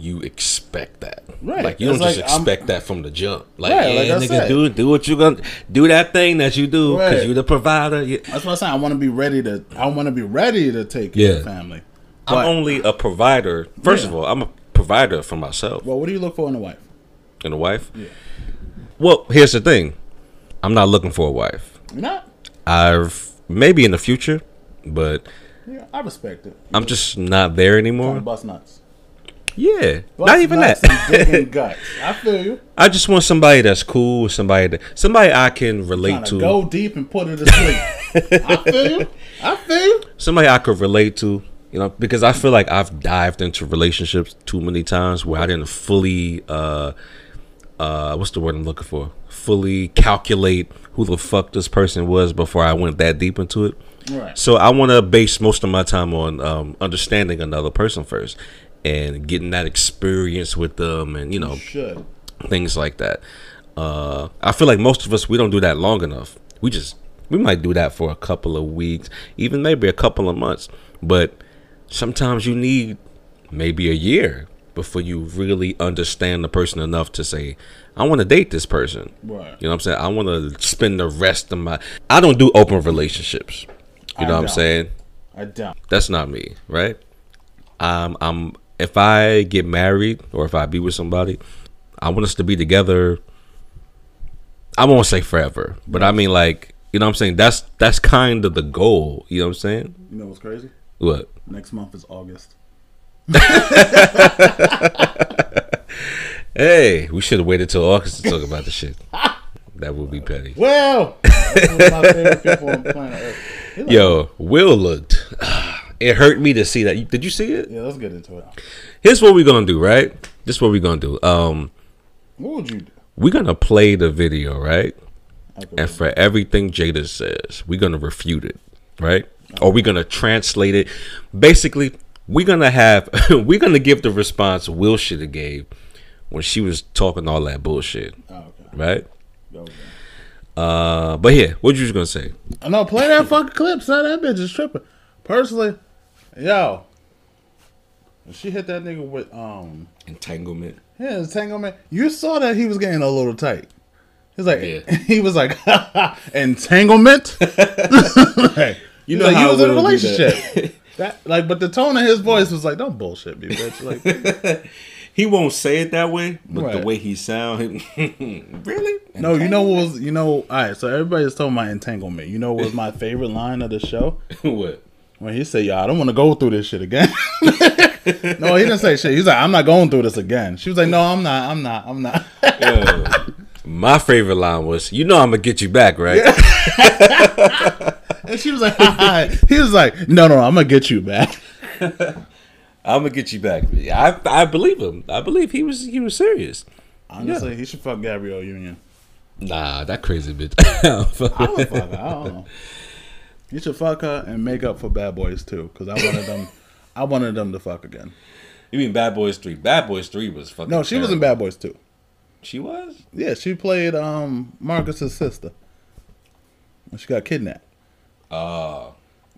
you expect that. Right. Like you don't It's just like, I'm- expect that from the jump. Like, Right, like yeah, I nigga, said. do do what you gonna do that thing that you do because Right. you're the provider. You- That's what I'm saying. I want to be ready to. I want to be ready to take care of Yeah. family. I'm only a provider. First of all, I'm a provider for myself Well, what do you look for in a wife? In a wife. Yeah. Well, here's the thing. I'm not looking for a wife. You're not. I've maybe in the future, but Yeah, I respect it. I'm just not there anymore. bust nuts. Yeah, not even that. <laughs> I feel you. I just want somebody that's cool, somebody that somebody I can relate to go deep and put it to sleep. I feel you. I feel you. somebody I could relate to. You know, because I feel like I've dived into relationships too many times where I didn't fully, uh, uh, what's the word I'm looking for? Fully calculate who the fuck this person was before I went that deep into it. Right. So I want to base most of my time on um, understanding another person first and getting that experience with them, and you know, Should. things like that. Uh, I feel like most of us we don't do that long enough. We just we might do that for a couple of weeks, even maybe a couple of months. But sometimes you need maybe a year before you really understand the person enough to say, "I want to date this person." Right. You know what I'm saying? I want to spend the rest of my. I don't do open relationships. You I know what I'm saying? I don't. That's not me, right? Um, I'm if I get married or if I be with somebody, I want us to be together. I won't say forever, but I mean like you know what I'm saying. That's that's kind of the goal. You know what I'm saying? You know what's crazy? What? Next month is August. <laughs> Hey, we should have waited till August to talk about the shit. That would be petty. Well, <laughs> one of my favorite people on planet like, Yo, Will looked. It hurt me to see that. Did you see it? Yeah, let's get into it. Here's what we're gonna do, right? This is what we're gonna do. Um, What would you do? we're gonna play the video, right? And for everything Jada says, we're gonna refute it, right? Or we're gonna translate it. Basically, we're gonna have <laughs> we're gonna give the response Will should have gave when she was talking all that bullshit, Oh, okay. right? With Uh, but here, what you was gonna say? that. No, play that fucking clip. Son, that bitch is tripping. Personally, yo, she hit that nigga with um, Entanglement. yeah, entanglement. You saw that he was getting a little tight. He's like, Yeah. <laughs> he was like, <laughs> entanglement. <laughs> like, You know like, how he was in a do that. relationship. That. like, but the tone of his voice was like, "Don't bullshit me, bitch." Like, He won't say it that way, but Right. the way he sound, really? no, you know what was, you know, all right. So everybody's talking about entanglement. You know what was my favorite line of the show? what? When he said, "Yo, I don't want to go through this shit again." <laughs> no, he didn't say shit. He's like, "I'm not going through this again." She was like, "No, I'm not. I'm not. I'm not." My favorite line was, "You know I'm gonna get you back, right?" <laughs> and she was like, <laughs> Hi. "He was like, no, no, I'm gonna get you back." I'm gonna get you back. I I believe him. I believe he was he was serious. Honestly, he should fuck Gabrielle Union. Nah, that crazy bitch. I would fuck. I don't know. You should fuck her and make up for Bad Boys too, because I wanted them. <laughs> I wanted them to fuck again. you mean Bad Boys Three? Bad Boys Three was fucking. No, she was in. Bad Boys II. She was. Yeah, she played um Marcus's sister. She got kidnapped. Uh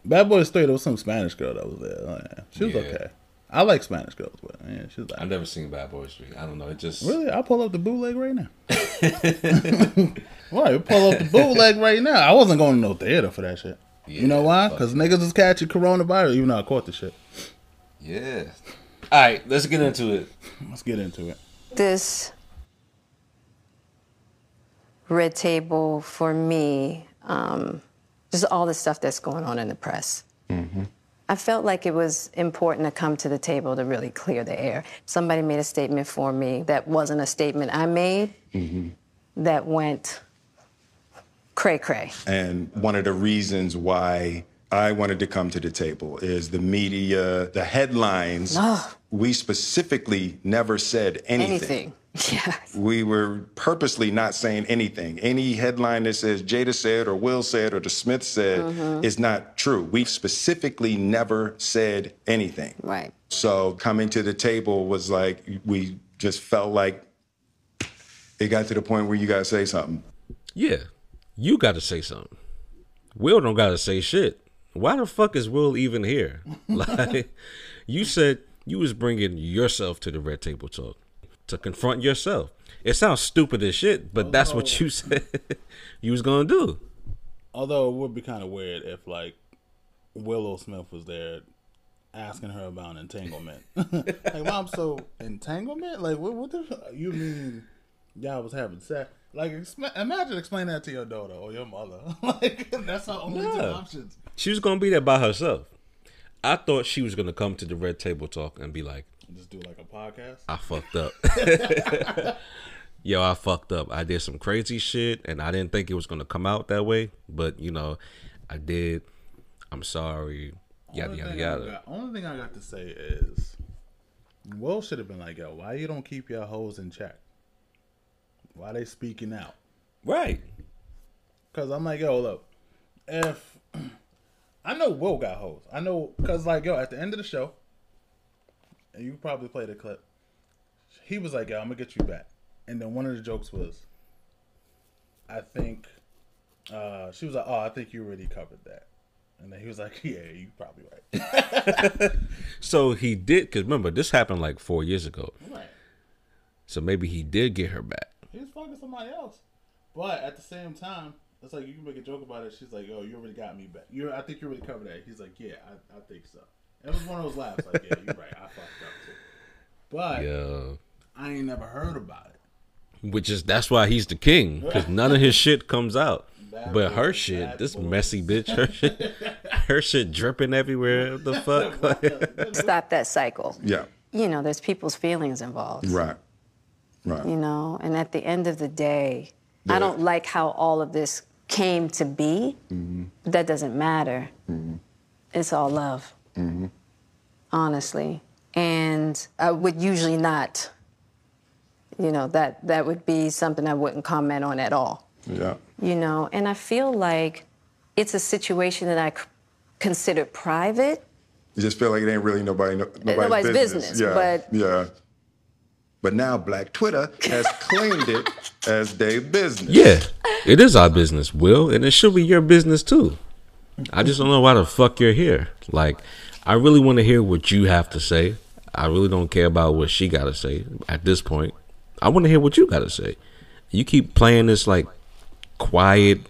Bad Boys 3, there was some Spanish girl that was there. Oh, yeah. She was Yeah. okay. I like Spanish girls, but yeah, she was like, I've never seen Bad Boys Three. I don't know. It just really? I'll pull up the bootleg right now. <laughs> <laughs> right, pull up the bootleg right now. I wasn't going to no theater for that shit. You know why? Because niggas is catching coronavirus, even though I caught the shit. yeah. All right, let's get into it. Let's get into it. this red table for me, um, just all the stuff that's going on in the press. I felt like it was important to come to the table to really clear the air. Somebody made a statement for me that wasn't a statement I made that went cray cray. And one of the reasons why I wanted to come to the table is the media, the headlines. Ugh. We specifically never said anything. Anything. <laughs> Yes. We were purposely not saying anything. Any headline that says Jada said or Will said or the Smith said Mm-hmm. is not true. We specifically never said anything. Right. So coming to the table was like we just felt like it got to the point where you gotta say something. Yeah, you got to say something. Will don't got to say shit. Why the fuck is Will even here? <laughs> Like, you said you was bringing yourself to the red table talk to confront yourself. It sounds stupid as shit, but that's what you <laughs> said you was gonna do. Although it would be kind of weird if like Willow Smith was there asking her about entanglement. <laughs> like, mom, so entanglement? Like, what? What the? You mean y'all was having sex? Like, exp- imagine explaining that to your daughter or your mother. <laughs> like, that's our only two Yeah. options. She was gonna be there by herself. I thought she was gonna come to the red table talk and be like, Just do like a podcast. I fucked up. <laughs> Yo, I fucked up. I did some crazy shit and I didn't think it was gonna come out that way. But you know, I did. I'm sorry. Yada only yada yada. got- only thing I got to say is, Will should have been like, "Yo, why you don't keep your hoes in check? Why they speaking out?" Right. Cause I'm like, yo, look, if <clears throat> I know Will got hoes, I know, cause like, yo, at the end of the show, and you probably played a clip. He was like, yo, I'm gonna get you back, and then one of the jokes was, I think, uh, she was like, oh, I think you already covered that, and then he was like, <laughs> yeah, you probably right. <laughs> So he did because remember this happened like four years ago. right. So maybe he did get her back. He was fucking somebody else. But at the same time, it's like you can make a joke about it. She's like, "Oh, you already got me back. You, I think you already covered that." He's like, "Yeah, I, I think so." It was one of those laughs. Like, "Yeah, you're right. I fucked up too." But Yeah. I ain't never heard about it. Which is that's why he's the king because none of his shit comes out. Bad But her shit, this boys. messy bitch, her shit, her shit dripping everywhere. What the <laughs> fuck? Stop that cycle. Yeah. You know, there's people's feelings involved. Right. Right. You know, and at the end of the day, Yeah. I don't like how all of this came to be. Mm-hmm. That doesn't matter. It's all love. Honestly. And I would usually not, you know, that, that would be something I wouldn't comment on at all. Yeah. you know and i feel like it's a situation that i c- consider private You just feel like it ain't really nobody, no, nobody's, nobody's business. business, Yeah. but- yeah. But now Black Twitter has <laughs> claimed it as their business. yeah, it is our business, Will, and it should be your business too. I just don't know why the fuck you're here. Like, I really want to hear what you have to say. I really don't care about what she got to say at this point. I want to hear what you got to say. You keep playing this like quiet,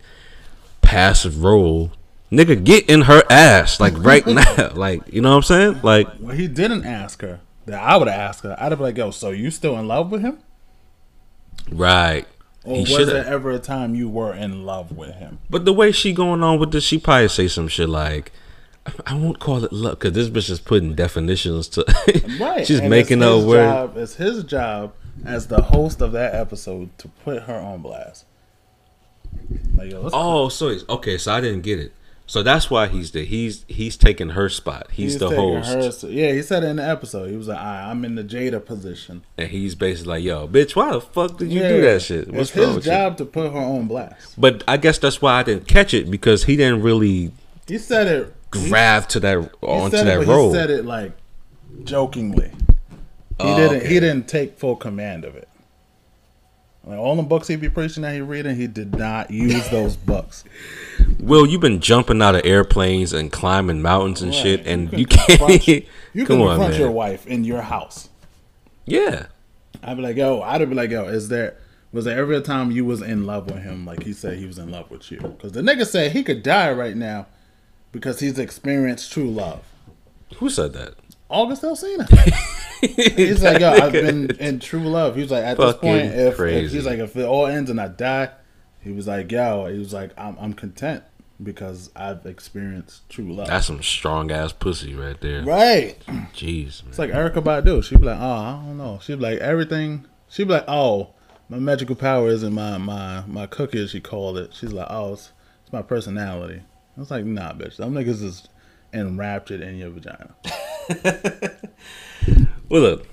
passive role. Nigga, get in her ass like right <laughs> now. Like, you know what I'm saying? Like, Well, he didn't ask her. That I would have asked her. I'd have been like, "Yo, so you still in love with him?" right. Or He was shoulda- there ever a time you were in love with him? But the way she going on with this, she probably say some shit like, I won't call it love because this bitch is putting definitions to. <laughs> Right. She's and making up. Job, it's his job as the host of that episode to put her on blast. Like, yo, Oh, so he's okay. So I didn't get it. So that's why he's the he's he's taking her spot. He's, the host, her- yeah, he said it in the episode. He was like, "I- "I'm in the Jada position." and he's basically like, "Yo, bitch, why the fuck did you Yeah, do that shit? What's it's his with you?" job to put her on blast. But I guess that's why I didn't catch it because he didn't really He said it. grab to that onto it, that but role. He said it like jokingly. He Oh, didn't. okay. He didn't take full command of it. Like all the books he'd be preaching that he reading, he did not use those books. Will, you've been jumping out of airplanes and climbing mountains and shit, and can you can't. confront- <laughs> You come can on, confront man. your wife in your house. Yeah. I'd be like, yo, I'd be like, yo, is there was there ever a time you was in love with him like he said he was in love with you? Because the nigga said he could die right now because he's experienced true love. Who said that? August Alsina. <laughs> he's <laughs> like, yo, I've been in true love. He was like, at this point, if, if he's like, if it all ends and I die, he was like, yo, he was like, I'm, I'm content because I've experienced true love. That's some strong ass pussy right there. right. Jeez, man. It's like Erykah Badu. She'd be like, oh, I don't know. She'd be like, everything. She'd be like, oh, my magical power isn't my my my cookie, as she called it. She's like, oh, it's, it's my personality. I was like, nah, bitch. Them niggas is enraptured in your vagina. <laughs> Well, look,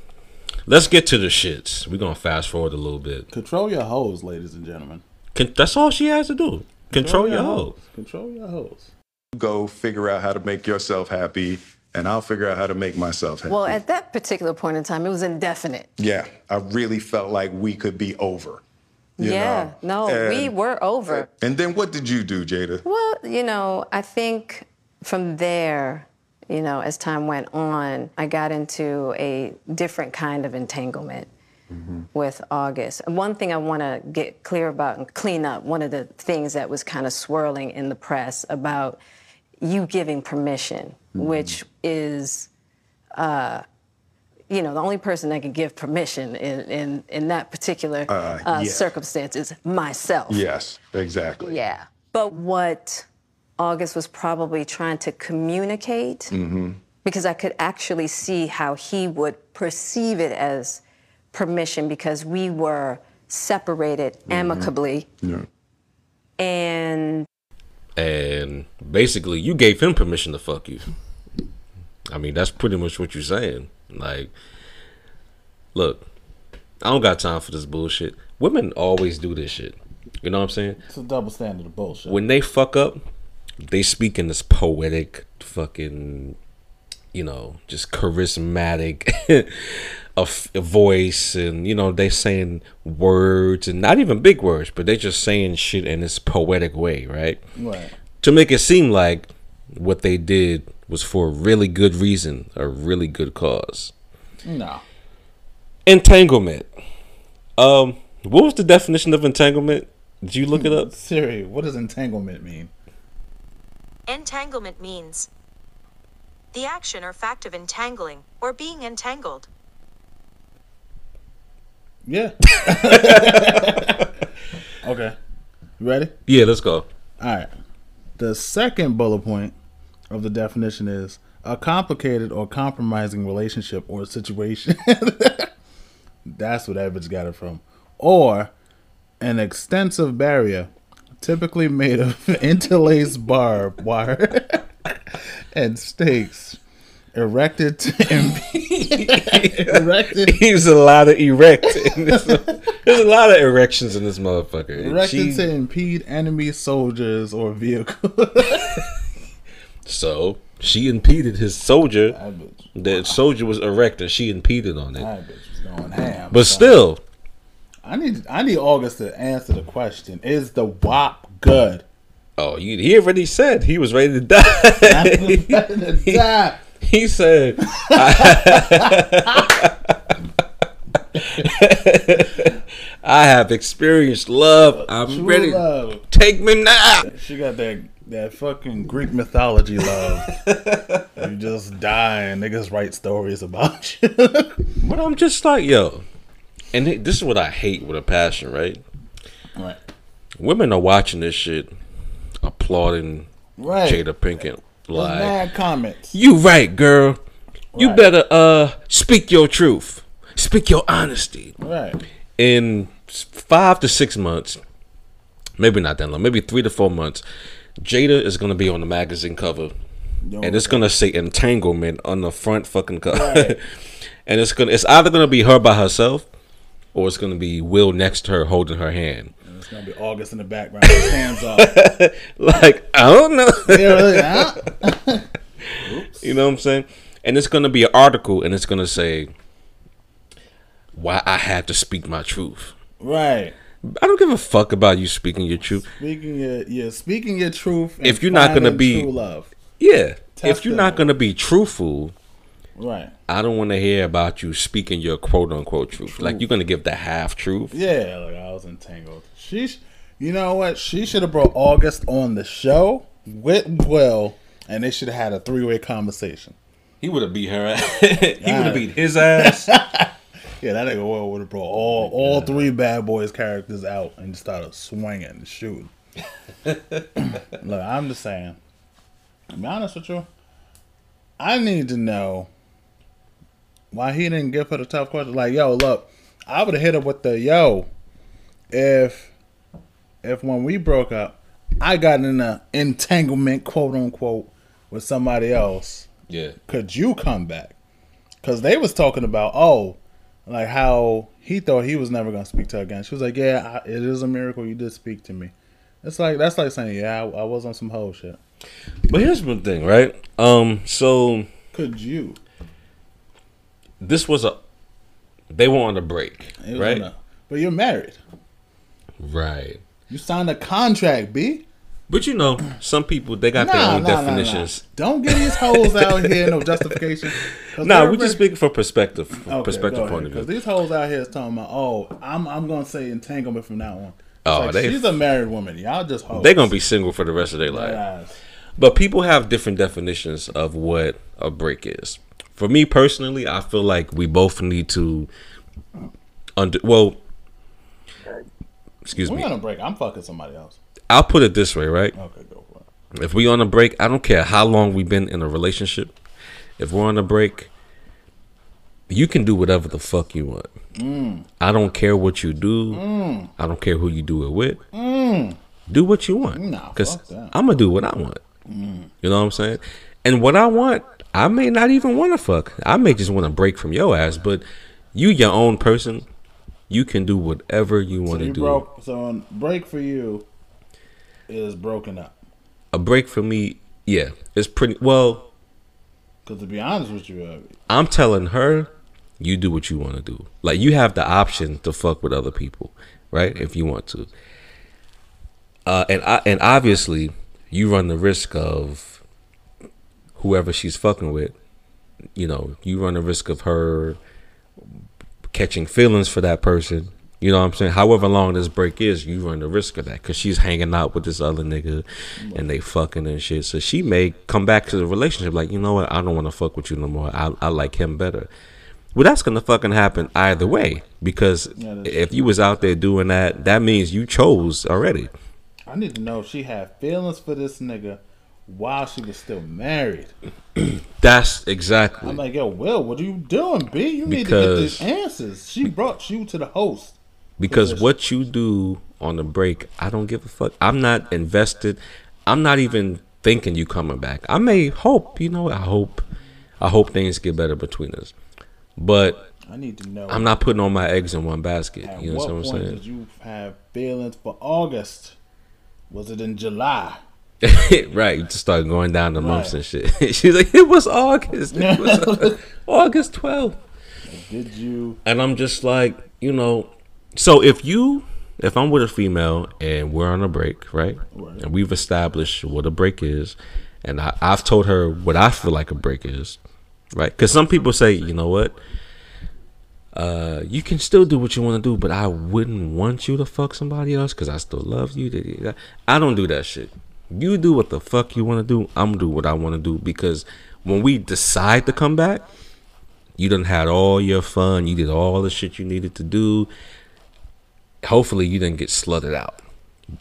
let's get to the shits. We're gonna fast forward a little bit. Control your hoes, ladies and gentlemen. Con- that's all she has to do. Control your hoe. Control your hoes. Go figure out how to make yourself happy, and I'll figure out how to make myself happy. well at that particular point in time it was indefinite yeah, I really felt like we could be over. you yeah, know? no, we were over. And then what did you do, Jada? Well, you know, I think from there, you know, as time went on, I got into a different kind of entanglement with August. One thing I want to get clear about and clean up, one of the things that was kind of swirling in the press about you giving permission, which is you know, the only person that can give permission in, in, in that particular Uh, uh, yeah. circumstance is myself. Yes, exactly. Yeah. But what August was probably trying to communicate, because I could actually see how he would perceive it as permission because we were separated mm-hmm. amicably. Yeah. And and basically you gave him permission to fuck you. I mean, that's pretty much what you're saying. Like, look, I don't got time for this bullshit. Women always do this shit. You know what I'm saying? It's a double standard of bullshit. When they fuck up, they speak in this poetic, fucking, you know, just charismatic, <laughs> a, f- a voice, and you know they saying words and not even big words, but they just saying shit in this poetic way, right? right. to make it seem like what they did was for a really good reason, a really good cause. No. Entanglement. Um, what was the definition of entanglement? Did you look it up? Siri, what does entanglement mean? Entanglement means the action or fact of entangling or being entangled. Yeah. <laughs> okay. You ready? Yeah, let's go. All right. The second bullet point of the definition is a complicated or compromising relationship or situation. <laughs> That's what Evans got it from. Or an extensive barrier, typically made of <laughs> interlaced barbed wire and stakes, erected to <laughs> impede. <laughs> erected, He's a lot of erect. in this- There's a lot of erections in this motherfucker. Erected she- to impede enemy soldiers or vehicles. <laughs> so she impeded his soldier. The soldier was erect and she impeded on it. that bitch was going ham. But still, I need I need August to answer the question: Is the WAP good? oh, he, he already said he was ready to die. Die. He said, <laughs> I have experienced love. I'm True ready. love. Take me now. She got that that fucking Greek mythology love. <laughs> you just die and niggas write stories about <laughs> you. But I'm just like, yo. And this is what I hate with a passion, right? right. Women are watching this shit, applauding Right. Jada Pinkett. Like, mad comments. you right, girl. You better uh speak your truth. Speak your honesty. Right. in five to six months, maybe not that long, maybe three to four months, Jada is gonna be on the magazine cover, and it's gonna say entanglement on the front fucking cover, Right. <laughs> and it's gonna it's either gonna be her by herself, or it's gonna be Will next to her holding her hand. And it's gonna be August in the background, his hands up. <laughs> Like I don't know, <laughs> Yeah, really, huh? <laughs> you know what I'm saying? And it's gonna be an article, and it's gonna say why I have to speak my truth. Right. I don't give a fuck about you speaking your truth. Speaking your yeah, speaking your truth. and If you're not gonna be- true love. Yeah. if you're them. not gonna be truthful, Right. I don't want to hear about you speaking your quote unquote truth. Like you're gonna give the half truth. Yeah, like I was entangled. She's, you know what? She should have brought August on the show with Will, and they should have had a three way conversation. He would have beat her. ass. <laughs> he would have beat his ass. <laughs> Yeah, that nigga Will would have brought all all three bad boys characters out and started swinging and shooting. <laughs> Look, I'm just saying. To be honest with you, I need to know why he didn't give her the tough question. Like, yo, look, I would have hit her with the yo. If if when we broke up, I got in an entanglement, quote unquote, with somebody else yeah. could you come back? Because they was talking about oh, like how he thought he was never gonna speak to her again. She was like, yeah, I, it is a miracle you did speak to me. It's like that's like saying yeah, I, I was on some whole shit. But here's one thing, right? Um, so Could you? This was a they were on a break, right? a- but you're married. Right. You signed a contract, B. But you know, some people they got their own nah, nah, nah. definitions. Don't get these hoes out here no justification. <laughs> Nah, nah, we just speaking from perspective, from perspective point of Because view. these hoes out here is talking about, oh, I'm I'm gonna say entanglement from now on. It's Oh, like, they- she's a married woman. Y'all just hoes. They're gonna be single for the rest of their life. Yes. But people have different definitions of what a break is. For me personally, I feel like we both need to under well excuse me. We're on a break. I'm fucking somebody else. I'll put it this way, right? Okay, go for it. If we on a break, I don't care how long we've been in a relationship. If we're on a break, you can do whatever the fuck you want. Mm. I don't care what you do. I don't care who you do it with. Do what you want. Mm. Nah, Because fuck that. Mm. I'm gonna do what I want. You know what I'm saying? And what I want, I may not even want to fuck. I may just want to break from your ass. But you, your own person, you can do whatever you want to you do. broke. So a break for you is broken up. A break for me, yeah, it's pretty well. Because to be honest with you, uh, I'm telling her, you do what you want to do. Like you have the option to fuck with other people, right? If you want to. Uh, and I, and obviously, you run the risk of whoever she's fucking with. You know, you run the risk of her catching feelings for that person. You know what I'm saying? However long this break is, you run the risk of that because she's hanging out with this other nigga and they fucking and shit. So she may come back to the relationship like, you know what? I don't want to fuck with you no more. I, I like him better. Well, that's gonna fucking happen either way because Yeah, if you was out there doing that, that means you chose already. I need to know if she had feelings for this nigga while she was still married. <clears throat> That's exactly. I'm like, yo, Will, what are you doing, B? You need to get these answers. She brought you to the host. Because what you do on the break, I don't give a fuck. I'm not invested. I'm not even thinking you coming back. I may hope, you know, I hope, I hope things get better between us. But I need to know. I'm not putting all my eggs in one basket. At You know what what I'm point saying? did you have feelings for August? Was it in July? <laughs> right, you just start going down the months Right. and shit. <laughs> She's like, it was August. It was <laughs> August 12th. Did you? And I'm just like, you know, so if you, if I'm with a female and we're on a break, right? Right. And we've established what a break is, and I, I've told her what I feel like a break is, right? Because some people say, you know what? Uh, you can still do what you want to do, but I wouldn't want you to fuck somebody else because I still love you. I don't do that shit. You do what the fuck you want to do. I'm gonna do what I want to do because when we decide to come back, you done had all your fun. You did all the shit you needed to do. Hopefully, you didn't get slutted out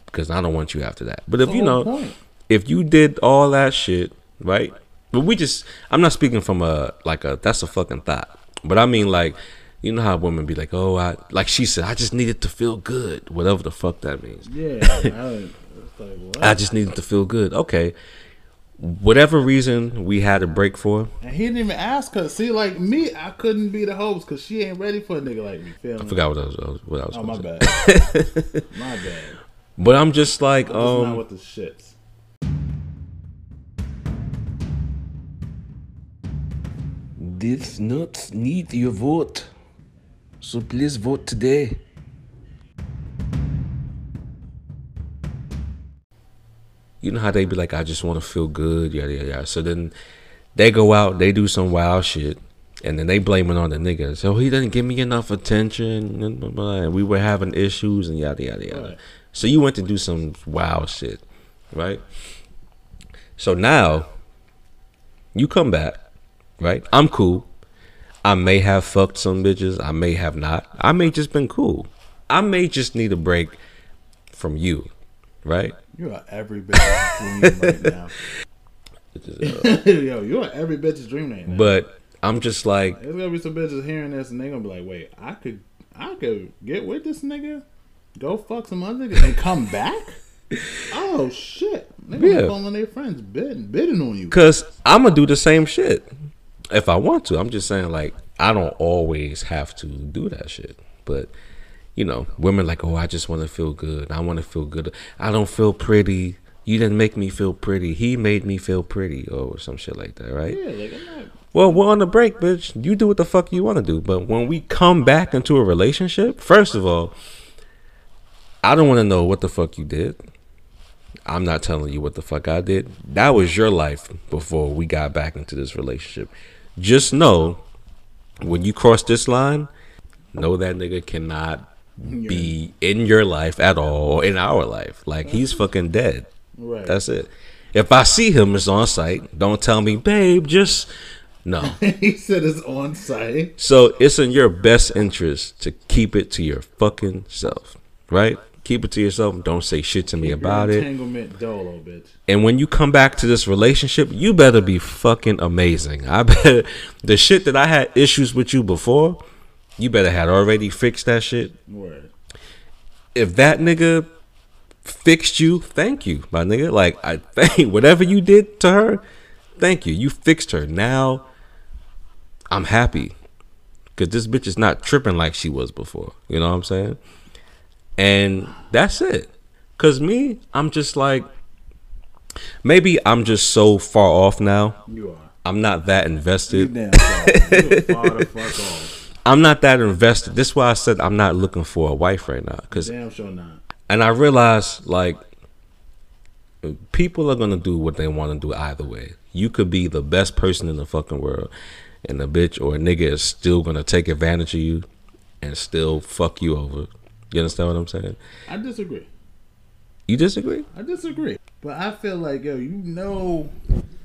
because I don't want you after that. But if you know, point. if you did all that shit, right? But we just, I'm not speaking from a like a that's a fucking thought. But I mean like, you know how women be like, oh, I like she said, I just needed to feel good, whatever the fuck that means. Yeah. <laughs> I, like, what? I just needed to feel good. Okay. Whatever reason we had a break for, and he didn't even ask her. See, like me, I couldn't be the host because she ain't ready for a nigga like me. Feel I me? forgot what I was, what I was Oh my say. bad. <laughs> my bad. But I'm just like, That's not um, with the shits. This nuts need your vote. So please vote today. You know how they be like, I just want to feel good, yada yada yada. So then they go out, they do some wild shit, and then they blame it on the nigga. So he didn't give me enough attention, and blah, blah, and we were having issues, and yada yada yada. Right. So you went to do some wild shit, right? So now you come back, right? I'm cool. I may have fucked some bitches. I may have not. I may just been cool. I may just need a break from you, right? You are every bitch's dream right now. <laughs> Uh, <laughs> Yo, you are every bitch's dream right now. But I'm just like, There's gonna be some bitches hearing this and they gonna be like, "Wait, I could, I could get with this nigga, go fuck some other nigga, and come back." <laughs> oh shit! They Yeah. calling their friends bidding, bidding on you. cause I'm gonna do the same shit if I want to. I'm just saying, like, I don't always have to do that shit. But you know, women like, oh, I just want to feel good. I want to feel good. I don't feel pretty. You didn't make me feel pretty. He made me feel pretty, or some shit like that, right? Yeah, like I'm not. Well, we're on the break, bitch. You do what the fuck you want to do. But when we come back into a relationship, first of all, I don't want to know what the fuck you did. I'm not telling you what the fuck I did. That was your life before we got back into this relationship. Just know when you cross this line, know that nigga cannot be in your life at all or in our life. Like he's fucking dead. Right. That's it. If I see him, it's on sight. Don't tell me, babe, just no. <laughs> he said it's on sight. So it's in your best interest to keep it to your fucking self, right? Keep it to yourself. Don't say shit to me about it. Dolo, bitch. And when you come back to this relationship, you better be fucking amazing. I bet <laughs> the shit that I had issues with you before, you better had already fixed that shit. Word. If that nigga fixed you, thank you, my nigga. Like I <laughs> think whatever you did to her, thank you. You fixed her. Now I'm happy. Cause this bitch is not tripping like she was before. You know what I'm saying? And that's it. Cause me, I'm just like maybe I'm just so far off now. You are. I'm not that You invested. damn far. You far the fuck off. I'm not that invested. This is why I said I'm not looking for a wife right now. Cause Damn sure not. and I realize like people are gonna do what they want to do either way. You could be the best person in the fucking world, and a bitch or a nigga is still gonna take advantage of you and still fuck you over. You understand what I'm saying? I disagree. You disagree? I disagree. But I feel like yo, you know,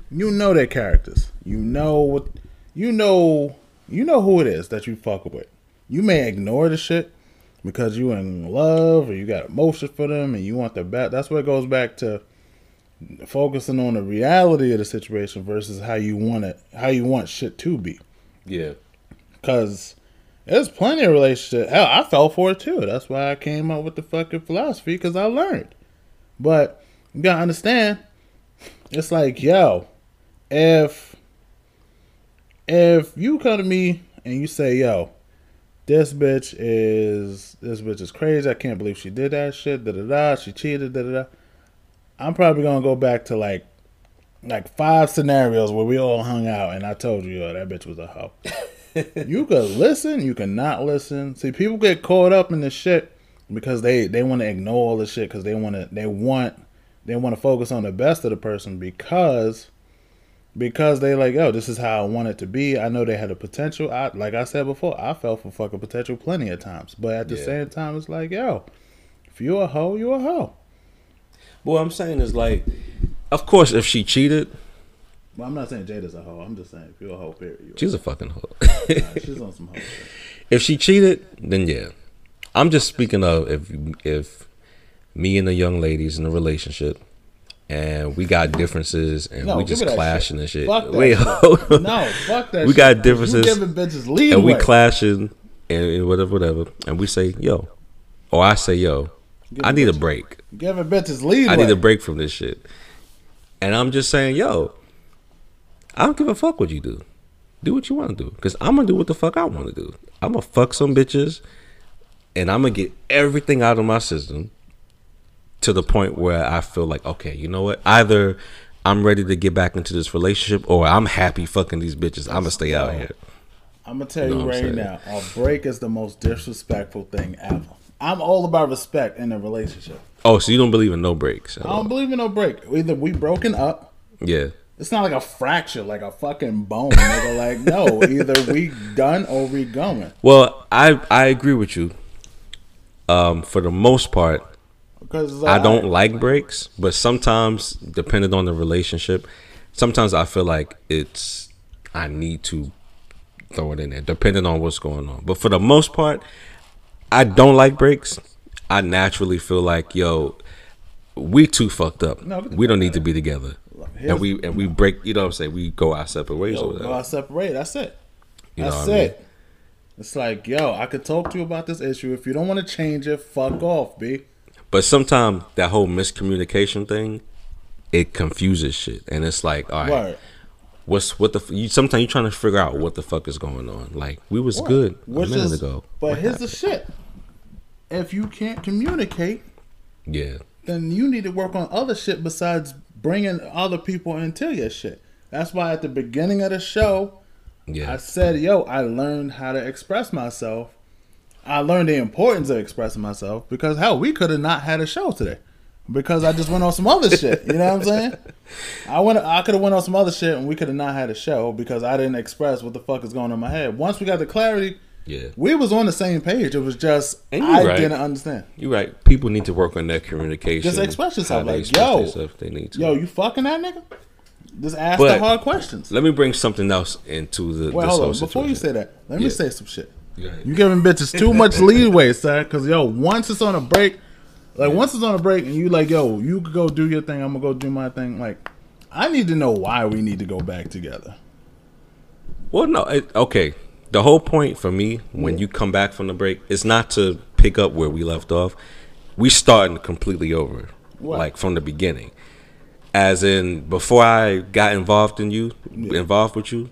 you know their characters. You know what, you know, you know who it is that you fuck with. You may ignore the shit because you in love or you got emotion for them and you want their back. That's what goes back to focusing on the reality of the situation versus how you want it, how you want shit to be. Yeah. Cause there's plenty of relationships. Hell, I fell for it too. That's why I came up with the fucking philosophy because I learned. But you gotta understand, it's like, yo, if if you come to me and you say, yo, this bitch is this bitch is crazy. I can't believe she did that shit. Da da da. She cheated. Da da da. I'm probably gonna go back to like like five scenarios where we all hung out and I told you, yo, that bitch was a hoe. <laughs> you could listen, you can not listen. See, people get caught up in this shit because they they want to ignore all the shit because they want to they want they want to focus on the best of the person because because they like, oh, this is how I want it to be. I know they had a potential. I like I said before, I fell for fucking potential plenty of times, but at the Yeah. same time, it's like, yo, if you're a hoe, you're a hoe. But what I'm saying is like, of course, if she cheated, Well, I'm not saying Jada's a hoe. I'm just saying if you're a hoe, period. You a she's a fucking hoe. hoe. she's on <laughs> some hoe shit. if she cheated, then yeah. I'm just speaking of if if me and the young ladies in a relationship and we got differences and No, we just clashing shit. and shit. Fuck <laughs> that Wait, shit. No, fuck that We shit. got differences You giving bitches leeway. and we clashing and, whatever, whatever, and we say, yo, or I say, yo, I need a break. Giving bitches leeway. I need a break from this shit. And I'm just saying, yo, I don't give a fuck what you do. Do what you want to do. Because I'm to do what the fuck I want to do. I'm to fuck some bitches and I'm to get everything out of my system to the point where I feel like, okay, you know what? Either I'm ready to get back into this relationship or I'm happy fucking these bitches. I'm going to stay out here. I'm gonna tell You you, know I'm right now, a break is the most disrespectful thing ever. I'm all about respect in a relationship. Oh, so you don't believe in no breaks? I don't believe in no break. Either we broken up. Yeah. It's not like a fracture, like a fucking bone. nigga. Like no, <laughs> either we done or we going. Well, I I agree with you. Um, for the most part, Because I don't like breaks, but sometimes, depending on the relationship, sometimes I feel like it's I need to throw it in there, depending on what's going on. But for the most part, I don't like breaks. I naturally feel like, yo, we too fucked up. No, we don't need to be together, Here's- and we and we break. You know what I'm saying? We go our separate ways or Yo, go out separate. That's it. You That's what I mean? it. It's like, yo, I could talk to you about this issue. If you don't want to change it, fuck off, b. But sometimes that whole miscommunication thing, it confuses shit, and it's like, all right, what's what the f- you? Sometimes you're trying to figure out what the fuck is going on. Like we was good a minute is, ago. But What here's happened? the shit. If you can't communicate, yeah, then you need to work on other shit besides bringing other people into your shit. That's why at the beginning of the show, yeah, I said, "Yo, I learned how to express myself. I learned the importance of expressing myself because hell, we could have not had a show today because I just went on some other shit. You know what I'm saying? <laughs> I went, I could have went on some other shit and we could have not had a show because I didn't express what the fuck is going on in my head. Once we got the clarity, Yeah. we was on the same page. It was just I right. didn't understand. You're right. People need to work on their communication. Just express yourself, like, express yo, if they need to. Yo, you fucking that nigga? Just ask But- the hard questions. Let me bring something else into the. Wait, this hold on. Before you say that, let me say some shit. You giving bitches too <laughs> much leeway, sir. Because yo, once it's on a break, like once it's on a break, and you like, yo, you could go do your thing. I'm gonna go do my thing. Like, I need to know why we need to go back together. Well, no, it, okay. The whole point for me when you come back from the break is not to pick up where we left off. We starting completely over, What? like from the beginning. As in, before I got involved in you, involved with you,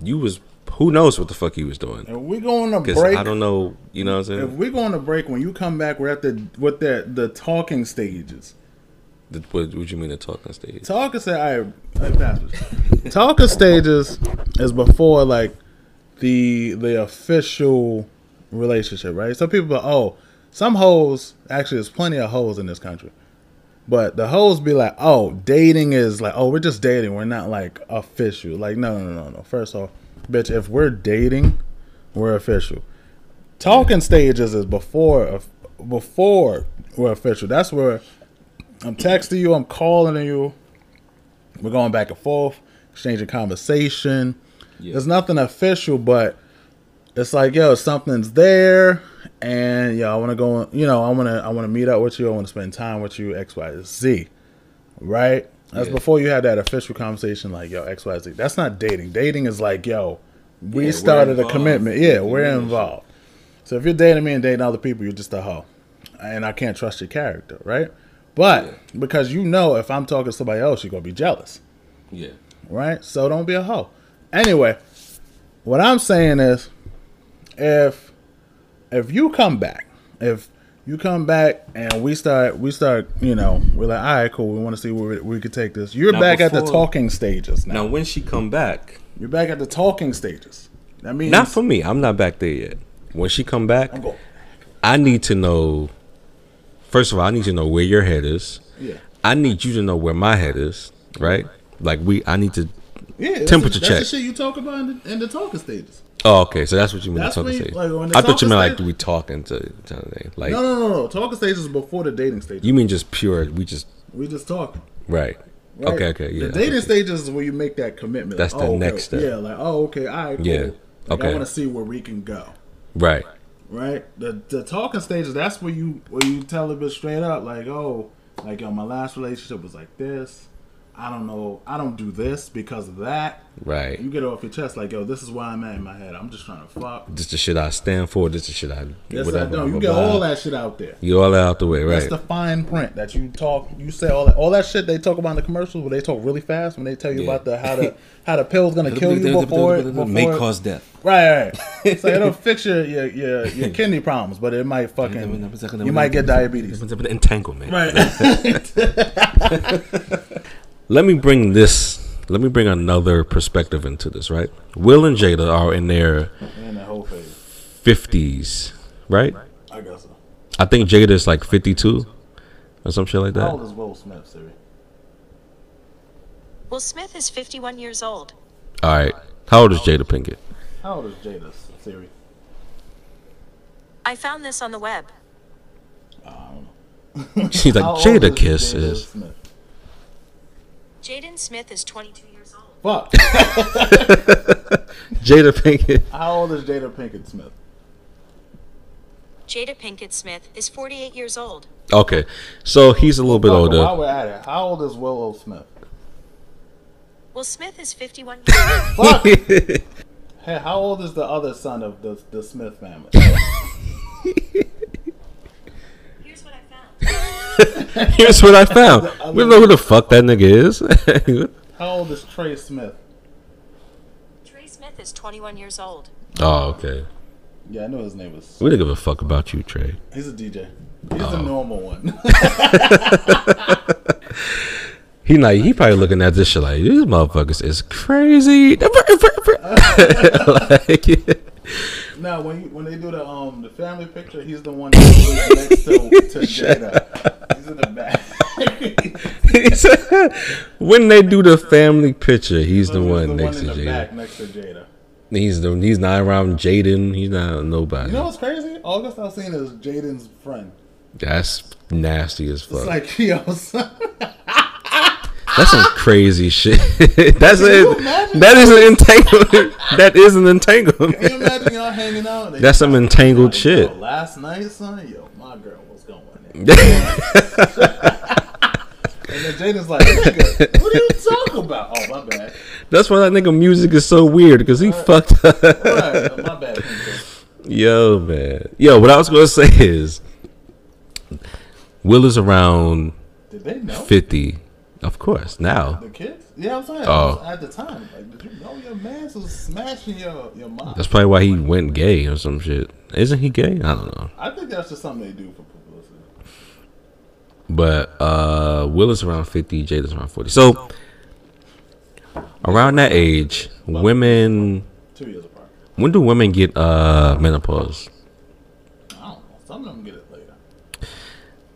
you was who knows what the fuck he was doing? If we go on a Because break, I don't know. You know what I'm if saying? we go on a break, when you come back, we're at the with the the talking stages. The- What, what you mean the talking stages? Talking stage, I, I pass this. Talking stages is before like the the official relationship, right? Some people, are, oh, some hoes. Actually, there's plenty of hoes in this country, but the hoes be like, oh, dating is like, oh, we're just dating. We're not like official. Like, no, no, no, no. First off, bitch, if we're dating, we're official. Talking stages is before before we're official. That's where I'm texting you, I'm calling you. We're going back and forth, exchanging conversation. There's nothing official, but it's like, yo, something's there, and yo, I want to go. You know, I want to, I want to meet up with you. I want to spend time with you. X, Y, Z. Right. That's Yeah. before you had that official conversation, like, yo, X, Y, Z. That's not dating. Dating is like, yo, we Yeah, started a commitment. Yeah, Yeah, we we're involved. So if you're dating me and dating other people, you're just a hoe, and I can't trust your character, right? But because you know, if I'm talking to somebody else, you're gonna be jealous, Yeah. right? So don't be a hoe. Anyway, what I'm saying is, if if you come back, if you come back and we start, we start, you know, we're like, all right, cool. We want to see where we, we could take this. You're Now, back at the talking stages now. Now, when she come back, You're back at the talking stages. That means not for me. I'm not back there yet. When she come back, I need to know. First of all, I need to know where your head is. Yeah. I need you to know where my head is. Right? Like we, I need to. Yeah, Temperature the, check. That's the shit you talk about in the, in the talking stages. Oh, okay. So that's what you mean. That's the talking when you- stage. like, the I thought you meant like we talking to each other. Like No, no, no, no. Talking stages is before the dating stage. you mean just pure? We just we just talking. right. Right? Okay. Okay. Yeah. The dating okay. stages is where you make that commitment. That's Like, the oh, okay. next step. Yeah, like oh, okay, all right, cool. Yeah, Like, okay. I want to see where we can go. Right. Right. The the talking stages. That's where you where you tell a bit straight up, like oh, like yo, my last relationship was like this. I don't know. I don't do this because of that. Right. You get it off your chest, like yo, this is why I'm at in my head. I'm just trying to fuck. This the shit I stand for. This the shit I Yes, whatever. I know. blah, You blah, get blah. all that shit out there. You all that out the way, right? That's the fine print that you talk. You say all that, all that shit they talk about in the commercials, where they talk really fast when they tell you Yeah. about the how the <laughs> how the pill's gonna kill you before it. Before may cause death. Right, right. <laughs> so it'll fix your your, your your kidney problems, but it might fucking you might get diabetes. Entanglement. Right. <laughs> Let me bring this. Let me bring another perspective into this. Right. Will and Jada are in their and the whole phase. fifties, right? I guess so. I think Jada is like fifty-two or some shit like that. How old is Will Smith, Siri? Will Smith is 51 years old. All right. How old is Jada Pinkett? How old is Jada, Siri? I found this on the web. She's like How Jada is Kiss Jada is. Smith? Jaden Smith is 22 years old. Fuck. <laughs> Jada Pinkett. How old is Jada Pinkett Smith? Jada Pinkett Smith is 48 years old. Okay, so he's a little bit Fuck, While older. we're at it, how old is Willow Smith? Will Smith is 51 <laughs> years old. Fuck. <laughs> hey, how old is the other son of the the Smith family? <laughs> Here's what I found. I <laughs> found. We don't know who the fuck that nigga is. <laughs> How old is Trey Smith? Trey Smith is 21 years old. oh, okay. Yeah, I know his name was. We don't give a fuck about you, Trey. He's a DJ. He's Oh. the normal one. He like he probably looking at this shit like these motherfuckers is crazy. like, Now, when you, when they do the um the family picture, he's the one that's next to, to <laughs> Jada. He's in the back. <laughs> When they do the family picture, he's the one next in to the Jada. next to Jada. He's the he's not around Jaden. He's not nobody. You know what's crazy? August Alsina is Jaden's friend. That's nasty as fuck. It's like <laughs> yo, son. That's some <laughs> crazy shit. <laughs> That's it. That is an entanglement. <laughs> that is an entanglement. Can you imagine y'all hanging out? That's some entangled shit. Yo, last night, son, yo, my girl was going in. And then Jaden's like, what are you talking about? Oh, my bad. That's why that nigga music is so weird because he fucked up. Right, oh, my bad. Yo, man. Yo, what I was gonna say is, Will is around Did they know? fifty, of course. Now, The kids? Yeah, I'm saying. Oh. At the time, like, did you know your man was smashing your your mom? that's probably why he went gay or some shit. Isn't he gay? I don't know. I think that's just something they do for publicity. But uh Will is around fifty, Jada's around forty. So around that age, women. Two years apart. When do women get uh menopause? I don't know. Some of them get it later.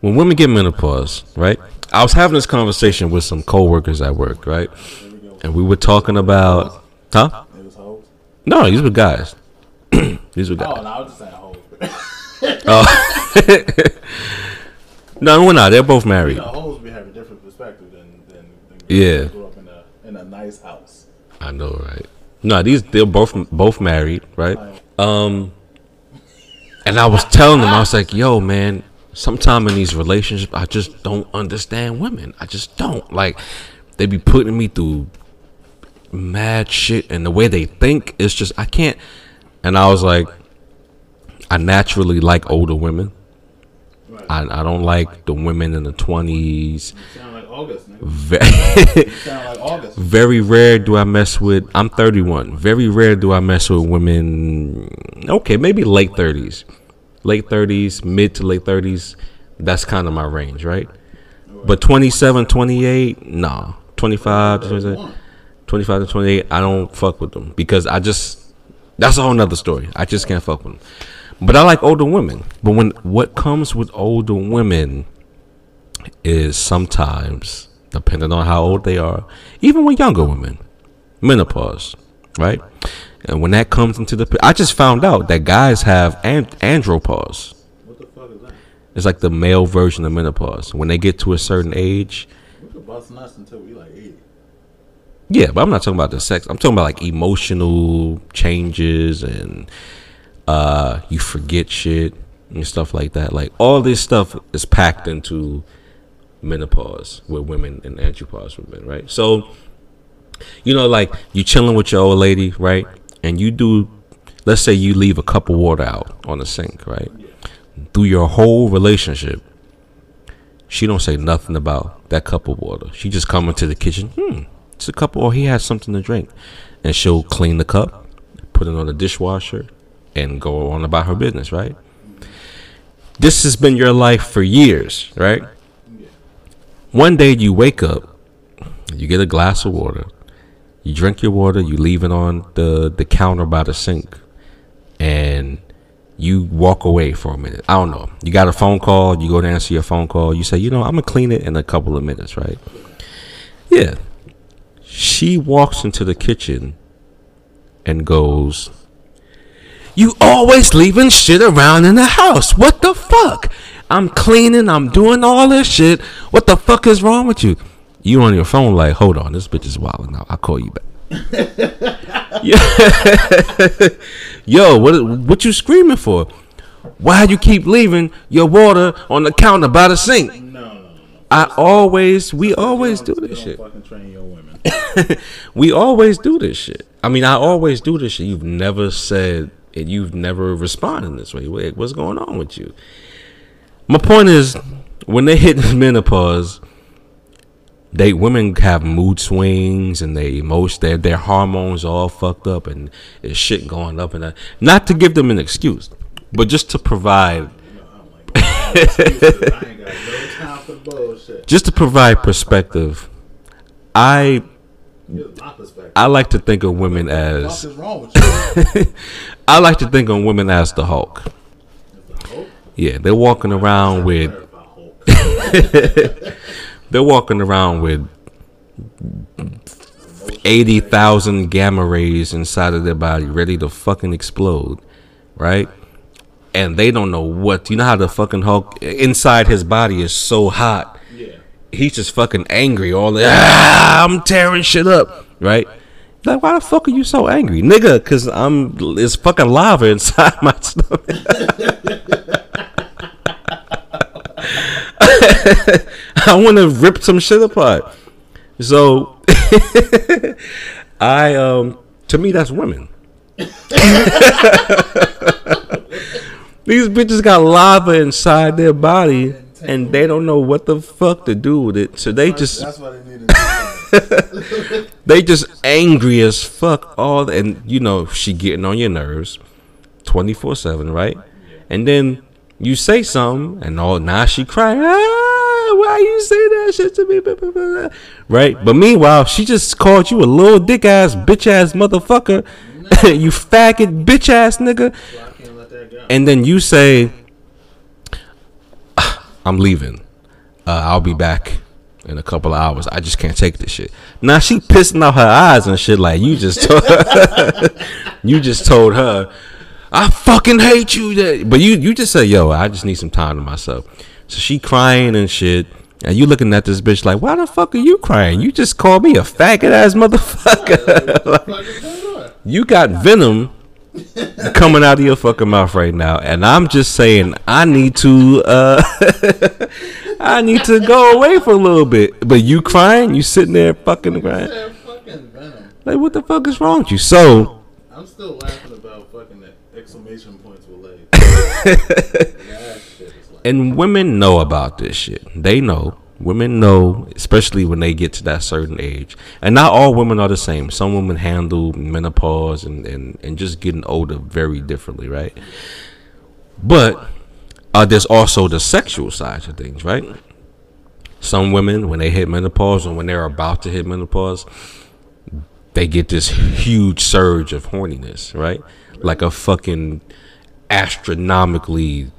when women get menopause, right? I was having this conversation with some coworkers at work, right? There we go. And we were talking about, huh? It was hoes. No, these were guys. <clears throat> these were Oh, guys. no, I was just saying hoes. <laughs> <laughs> No, we're not. They're both you married. know, hoes we have a different perspective than than, than Yeah. grew up in a in a nice house. I know, right? No, these they're both both married, right? Um, and I was telling them, I was like, "Yo, man, sometime in these relationships, I just don't understand women. I just don't like. They be putting me through mad shit, and the way they think is just I can't." And I was like, "I naturally like older women. I I don't like the women in the twenties. August. <laughs> Very." Sound like August. Very rare do I mess with. I'm 31. Very rare do I mess with women. Okay, maybe late 30s, late 30s, mid to late 30s. That's kind of my range, right? But 27, 28, nah. 25, to 25 to 28, I don't fuck with them because I just. That's a whole nother story. I just can't fuck with them. But I like older women. But when what comes with older women is sometimes, depending on how old they are, even with younger women, menopause, right? And when that comes into the, I just found out that guys have and- andropause. What the fuck is that? It's like the male version of menopause. When they get to a certain age, We could bust nuts until we like eighty. yeah, but I'm not talking about the sex. I'm talking about like emotional changes and uh you forget shit and stuff like that. Like all this stuff is packed into menopause with women and andropause with men, right? So you know, like you're chilling with your old lady, right? And you do let's say you leave a cup of water out on the sink, right? Through your whole relationship, she don't say nothing about that cup of water. She just come into the kitchen, hmm, it's a cup, or he has something to drink, and she'll clean the cup, put it on the dishwasher, and go on about her business, right? This has been your life for years, right? One day you wake up, you get a glass of water, you drink your water, you leave it on the the counter by the sink, and you walk away for a minute. I don't know. You got a phone call, you go to answer your phone call, you say, you know, I'm gonna clean it in a couple of minutes, right? Yeah. She walks into the kitchen and goes, You always leaving shit around in the house. What the fuck? I'm cleaning, I'm doing all this shit. What the fuck is wrong with you? You on your phone like, hold on, this bitch is wilding out. I'll call you back. <laughs> <laughs> Yo, what what you screaming for? Why you keep leaving your water on the counter by the sink? No, no, no, no. I always, we always do this shit. Fucking train your women. <laughs> We always do this shit. I mean, I always do this shit. You've never said and you've never responded this way. Wait, what's going on with you? My point is, when they hit menopause, they women have mood swings and they emotion their their hormones all fucked up and it's shit going up and that. Not to give them an excuse, but just to provide I ain't got no time for bullshit. just to provide perspective. I Here's my perspective. I like to think of women as What is wrong with you? <laughs> I like to think of women as the Hulk. Yeah, they're walking around with <laughs> they're walking around with eighty thousand gamma rays inside of their body, ready to fucking explode, right? And they don't know what. You know how the fucking Hulk inside his body is so hot. Yeah. He's just fucking angry all the. Ah, I'm tearing shit up, right? Like, why the fuck are you so angry, nigga? Cause I'm it's fucking lava <laughs> inside my stomach. <laughs> <laughs> I want to rip some shit apart. So, <laughs> I um, to me that's women. <laughs> These bitches got lava inside their body, and they don't know what the fuck to do with it. So they just That's why they needed. to they just angry as fuck all and you know she getting on your nerves 24-7 right and then you say something and all now she crying ah, why you say that shit to me? Blah, blah, blah, blah." right? But meanwhile she just called you a little dick ass bitch ass motherfucker. <laughs> You faggot bitch ass nigga. And then you say "Ah, i'm leaving. Uh, i'll be back in a couple of hours. I just can't take this shit. Now she pissing out her eyes and shit like you just told <laughs> you just told her i fucking hate you that but you you just say yo i just need some time to myself so she crying and shit and you looking at this bitch like why the fuck are you crying you just called me a faggot ass motherfucker <laughs> Like, you got venom coming out of your fucking mouth right now, and I'm just saying I need to uh <laughs> I need to go away for a little bit. But you crying, you sitting there fucking crying. They're fucking venom. Like what the fuck is wrong with you? So I'm still laughing about fucking the exclamation points with legs. <laughs> that shit is like. and women know about this shit. They know. Women know, especially when they get to that certain age. And not all women are the same. Some women handle menopause and, and, and just getting older very differently, right? But uh, there's also the sexual side of things, right? Some women, when they hit menopause or when they're about to hit menopause, they get this huge surge of horniness, right? Like a fucking astronomically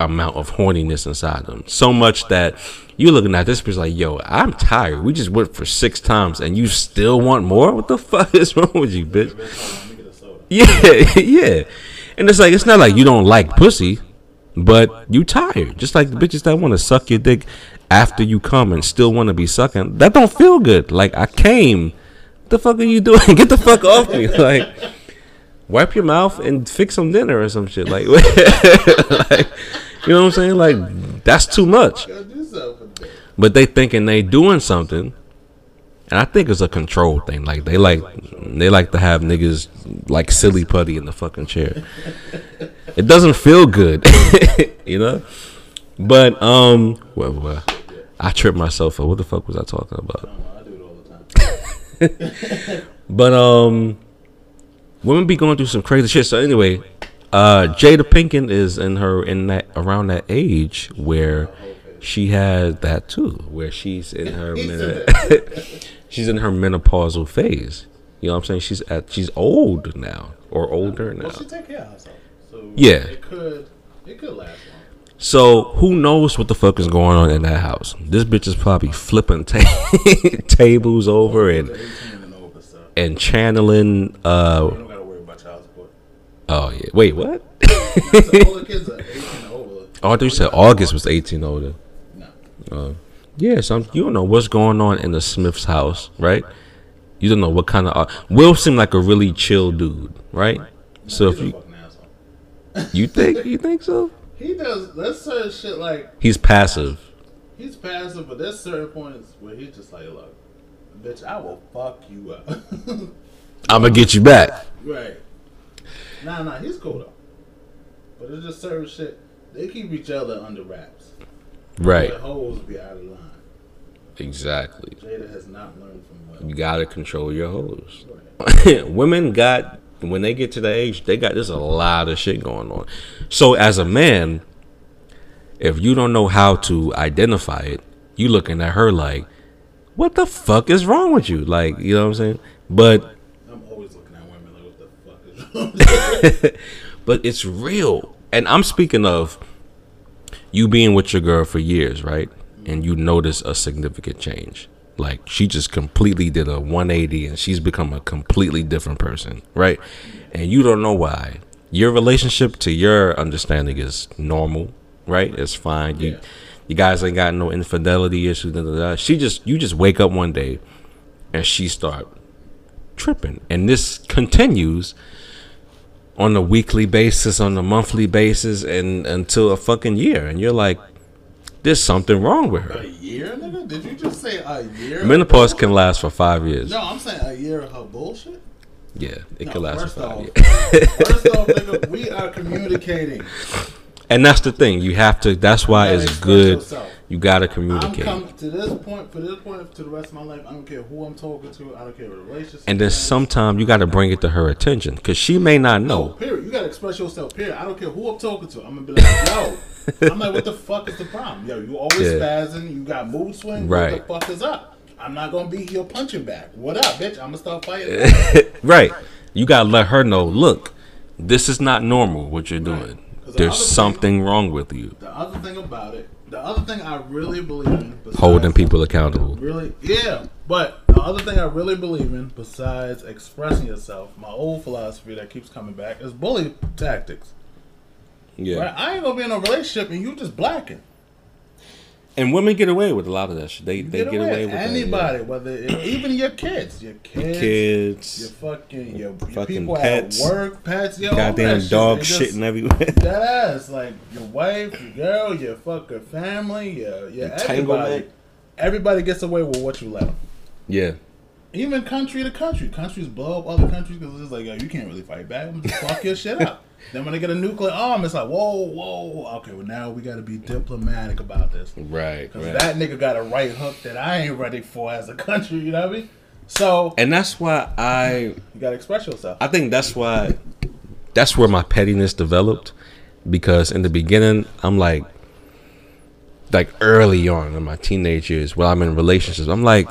amount of horniness inside them. So much that you're looking at this person like, yo, I'm tired. We just went for six times and you still want more? What the <laughs> fuck is wrong with you, bitch? Yeah, <laughs> yeah. And it's like it's not like you don't like pussy, but you tired. Just like the bitches that want to suck your dick after you come and still want to be sucking. That don't feel good. Like I came. What the fuck are you doing? <laughs> Get the fuck off me. Like wipe your mouth and fix some dinner or some shit. Like, <laughs> like you know what I'm saying? Like that's too much. But they thinking they doing something. And I think it's a control thing. Like they like they like to have niggas like silly putty in the fucking chair. It doesn't feel good, <laughs> you know. But um, well, well, I tripped myself up. What the fuck was I talking about? <laughs> But um, women be going through some crazy shit. So anyway, uh, Jada Pinkett is in her in that around that age where she had that too, where she's in her men- <laughs> she's in her menopausal phase. You know what I'm saying? She's at she's old now or older now. Well, she take care of herself. So Yeah. it could it could last long. So who knows what the fuck is going on in that house? This bitch is probably flipping ta- <laughs> tables over and and and channeling. Uh You don't gotta worry about child support. Oh yeah. Wait, what? <laughs> So all kids are 18 and over. Oh, I thought you said August was 18 older. No. Uh, yeah, so I'm- you don't know what's going on in the Smith's house, right? You don't know what kind of. Uh, Will seemed like a really chill dude, right? So if you you think you think so, <laughs> He does there's certain shit like he's passive. he's passive, but there's certain points where he's just like, look, bitch, I will fuck you up. <laughs> I'm gonna get you back. right. Nah, nah, he's cool though. But it's just certain shit. They keep each other under wraps. Right. The hoes be out of line. Exactly. Jada has not learned from. You gotta control your hoes. Right. <laughs> Women got when they get to the age, they got there's a lot of shit going on. So as a man, if you don't know how to identify it, you looking at her like, what the fuck is wrong with you? Like, you know what I'm saying? But I'm always looking at women like, what the fuck is <laughs> but it's real. And I'm speaking of you being with your girl for years, right? And you notice a significant change. Like she just completely did a 180 and she's become a completely different person, right? And you don't know why. Your relationship to your understanding is normal, right? It's fine. You you guys ain't got no infidelity issues. She just you just wake up one day and she start tripping. And this continues on a weekly basis, on a monthly basis, and until a fucking year. And you're like, there's something wrong with her. A year, nigga? Did you just say a year? Menopause can last for five years. No, I'm saying a year of her bullshit. Yeah, it No, can last for five off, years. first off, <laughs> nigga, we are communicating. And that's the thing. You have to. That's why it's good. yourself. You gotta communicate. I'm come to this point for this point to the rest of my life. I don't care who I'm talking to. I don't care what the relationship. And then sometimes you gotta bring it to her attention because she may not No, know. period. You gotta express yourself. Period. I don't care who I'm talking to. I'm gonna be like, yo. <laughs> I'm like, what the fuck is the problem? Yo, you always Yeah. spazzing. You got mood swings. Right. What the fuck is up? I'm not gonna be here punching back. What up, bitch? I'm gonna start fighting. back. <laughs> Right. You gotta let her know. Look, this is not normal. What you're doing. 'Cause the There's other thing- something wrong with you. the other thing about it, the other thing I really believe in, besides- Holding people accountable. Really, yeah. But the other thing I really believe in, besides expressing yourself, my old philosophy that keeps coming back is bully tactics. Yeah. Right? I ain't gonna be in a relationship and you just blacking. And women get away with a lot of that shit. They they Get, get, away. away with that, yeah. anybody, whether it, even your kids, your kids, your Kids, fucking your, your fucking people pets, at work, pets, yo, goddamn dog shit. Shitting just- everywhere. <laughs> That ass, like your wife, your girl, your fucking family, your, your everybody. Everybody gets away with what you let them. yeah. Even country to country, countries blow up other countries because it's like, yo, you can't really fight back. Just fuck your shit up. Then when they get a nuclear arm, it's like, whoa, whoa, okay, well now we got to be diplomatic about this. Right. Because right. that nigga got a right hook that I ain't ready for as a country, you know what I mean? So and that's why I you got to express yourself. I think that's why that's where my pettiness developed because in the beginning I'm like like early on in my teenage years while I'm in relationships I'm like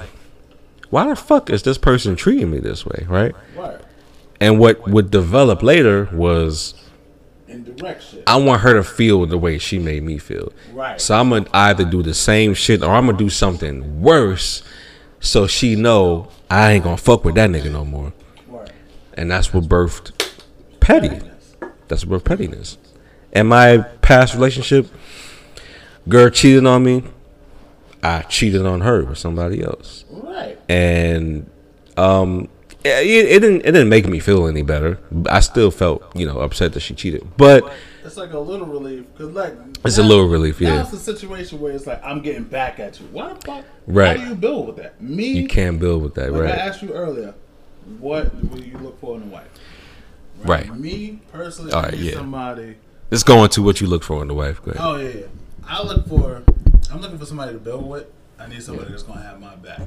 why the fuck is this person treating me this way right right. and what would develop later was Indirect shit. I want her to feel the way she made me feel Right. so I'm gonna either do the same shit or I'm gonna do something worse so she know I ain't gonna fuck with that nigga no more right. and that's what birthed petty. That's what birthed pettiness. And my past relationship, girl cheated on me. I cheated on her with somebody else, Right. and um, it, it didn't it didn't make me feel any better. I still felt you know upset that she cheated, but It's like a little relief because like It's a little relief, yeah. it's a situation where it's like I'm getting back at you. What the fuck? Right. How do you build with that? Me, you can't build with that, Like I asked you earlier, what will you look for in a wife? Right. Me personally, All I need yeah. somebody. Let's go into what you look for in the wife. Go ahead. Oh yeah, yeah. I look for. I'm looking for somebody to build with. I need somebody that's gonna have my back.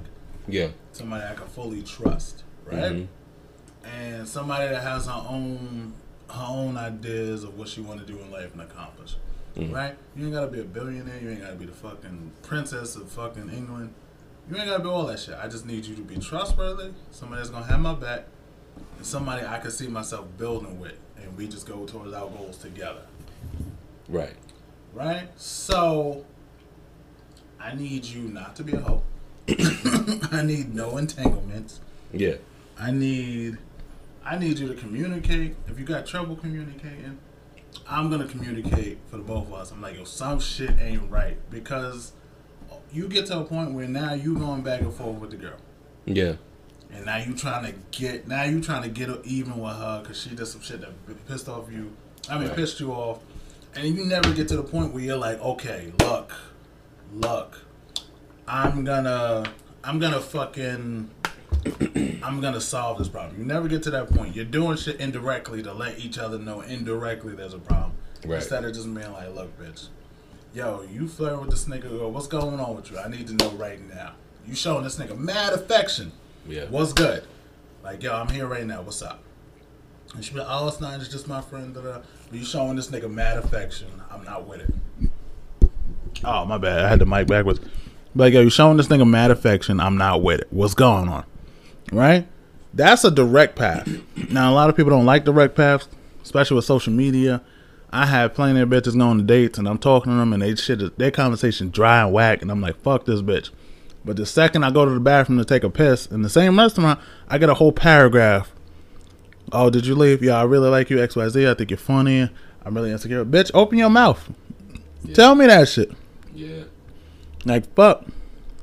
Yeah. Somebody I can fully trust, right? Mm-hmm. And somebody that has her own her own ideas of what she want to do in life and accomplish. Mm-hmm. Right? You ain't gotta be a billionaire. You ain't gotta be the fucking princess of fucking England. You ain't gotta be all that shit. I just need you to be trustworthy. Somebody that's gonna have my back. And somebody I can see myself building with, and we just go towards our goals together Right. right? So I need you not to be a hoe. <coughs> I need no entanglements. Yeah. I need I need you to communicate. If you got trouble communicating, I'm gonna communicate for the both of us. I'm like, yo, some shit ain't right because you get to a point where now you going back and forth with the girl, Yeah. and now you trying to get now you trying to get even with her because she did some shit that pissed off you. I mean, Right. pissed you off, and you never get to the point where you're like, okay, look, look, I'm gonna, I'm gonna fucking, I'm gonna solve this problem. You never get to that point. You're doing shit indirectly to let each other know indirectly there's a problem, Right. instead of just being like, look, bitch, yo, you flirting with this nigga, girl, what's going on with you? I need to know right now. You showing this nigga mad affection. Yeah. What's good? Like, yo, I'm here right now. What's up? And she be like, oh, it's not. It's just my friend. Da, da. But you showing this nigga mad affection. I'm not with it. Oh, my bad. I had the mic backwards. Like, yo, you showing this nigga mad affection. I'm not with it. What's going on? Right? That's a direct path. <clears throat> Now a lot of people don't like direct paths, especially with social media. I have plenty of bitches going to dates and I'm talking to them and they shit their conversation dry and whack and I'm like, fuck this bitch. But the second I go to the bathroom to take a piss in the same restaurant, I get a whole paragraph. Oh, did you leave? Yeah, I really like you, XYZ. I think you're funny. I'm really insecure. Bitch, open your mouth. Tell me that shit. Yeah. Like fuck.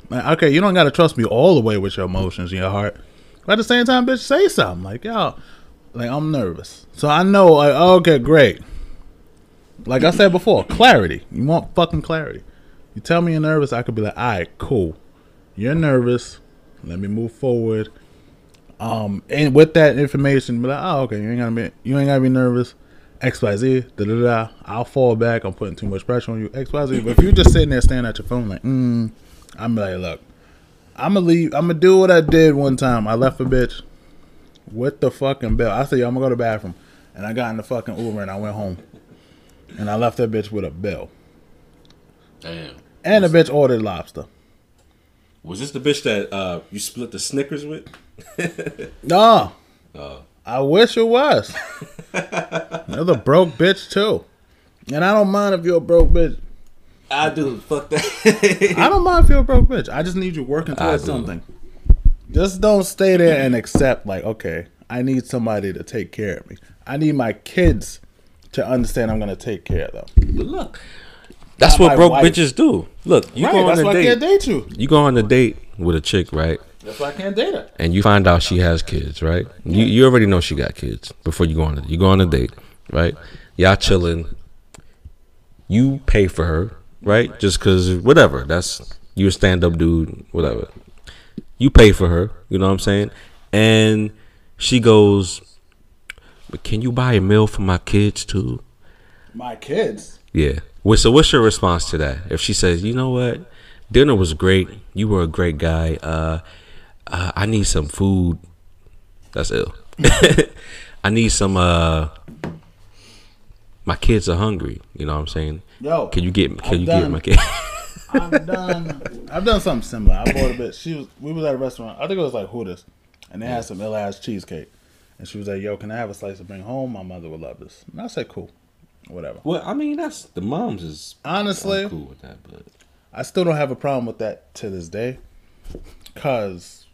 Like, okay, you don't gotta trust me all the way with your emotions and your heart. But at the same time, bitch, say something. Like, yo, like I'm nervous. So I know like okay, great. Like I said before, clarity. You want fucking clarity. You tell me you're nervous, I could be like, alright, cool. You're nervous. Let me move forward. Um, and with that information, be like, oh, okay, you ain't gotta be, you ain't gotta be nervous. X Y Z, da da da. I'll fall back. I'm putting too much pressure on you. X Y Z. But if you're just sitting there staring at your phone, like, mm, I'm like, look, I'm gonna leave. I'm gonna do what I did one time. I left a bitch with the fucking bill. I said, yo, I'm gonna go to the bathroom, and I got in the fucking Uber and I went home, and I left that bitch with a bill, Damn. and the bitch ordered lobster. Was this the bitch that uh, you split the Snickers with? <laughs> No. I wish it was. <laughs> You're broke bitch too. And I don't mind if you're a broke bitch. I do. Fuck that. <laughs> I don't mind if you're broke bitch. I just need you working towards something. Just don't stay there and accept like, okay, I need somebody to take care of me. I need my kids to understand I'm gonna take care of them. But look, that's Not what my broke wife. bitches do. Look, you right, go on that's a why I date. can't date you. You go on a date with a chick, right? That's why I can't date her. And you find out she has kids, right? You you already know she got kids before you go on a you go on a date, right? Y'all chilling. You pay for her, right? Just cause whatever. That's you a stand up dude, whatever. You pay for her, you know what I'm saying? And she goes, But can you buy a meal for my kids too? My kids. Yeah. So what's your response to that? If she says, you know what, dinner was great, you were a great guy. Uh, uh I need some food. That's ill. <laughs> I need some. uh My kids are hungry. You know what I'm saying? Yo, Can you get? Can I'm you done. get my kid? <laughs> I've done I've done something similar. I bought a bit. She was we was at a restaurant. I think it was like Hooters, and they had some ill ass cheesecake. And she was like, "Yo, can I have a slice to bring home? My mother would love this." And I said, "Cool, whatever." well, I mean, that's the moms is Honestly, I'm cool with that, but I still don't have a problem with that to this day. Cause,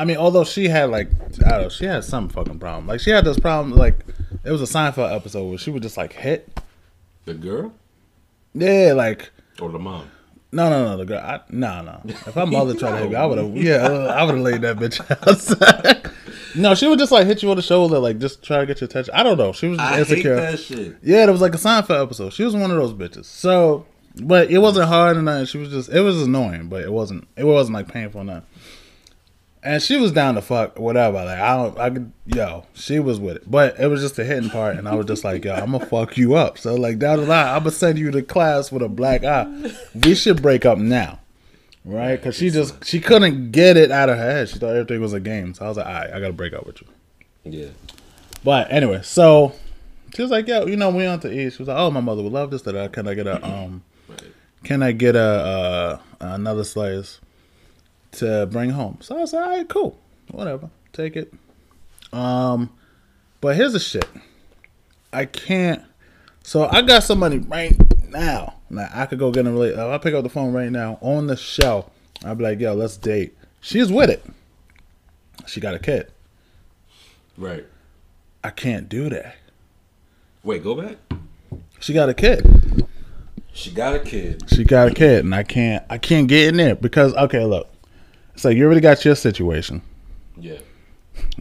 I mean, although she had like, I don't know, she had some fucking problem. Like she had this problem. Like it was a Seinfeld episode where she would just like hit. the girl Yeah, like or the mom. no, no, no, the girl. I, no, no. If my mother tried to hit me, I would have. Yeah, I would have laid that bitch <laughs> out. no, she would just like hit you on the shoulder, like just try to get your attention. I don't know. She was just insecure. shit. Yeah, it was like a Seinfeld episode. She was one of those bitches. So, but it wasn't hard or nothing. She was just, it was annoying, but it wasn't, it wasn't like painful or nothing. And she was down to fuck whatever. Like I don't, I could, yo, she was with it, but it was just the hitting part, and I was just like, yo, I'm gonna fuck you up. So like down the line, I'm gonna send you to class with a black eye. We should break up now, right? Because she just, she couldn't get it out of her head. She thought everything was a game. So I was like, all right, I gotta break up with you. Yeah. But anyway, so she was like, "Yo, you know, we on to eat." She was like, "Oh, my mother would love this. That I can I get a um, can I get a uh, another slice to bring home?" So I was like, "All right, cool, whatever, take it." Um, but here's the shit. I can't. So I got somebody right now. Like I could go get a relate. I pick up the phone right now on the shelf, I'd be like, "Yo, let's date." She's with it. She got a kid. Right. I can't do that. Wait, go back. She got a kid. She got a kid. She got a kid, and I can't. I can't get in there because okay, look. It's like you already got your situation. Yeah.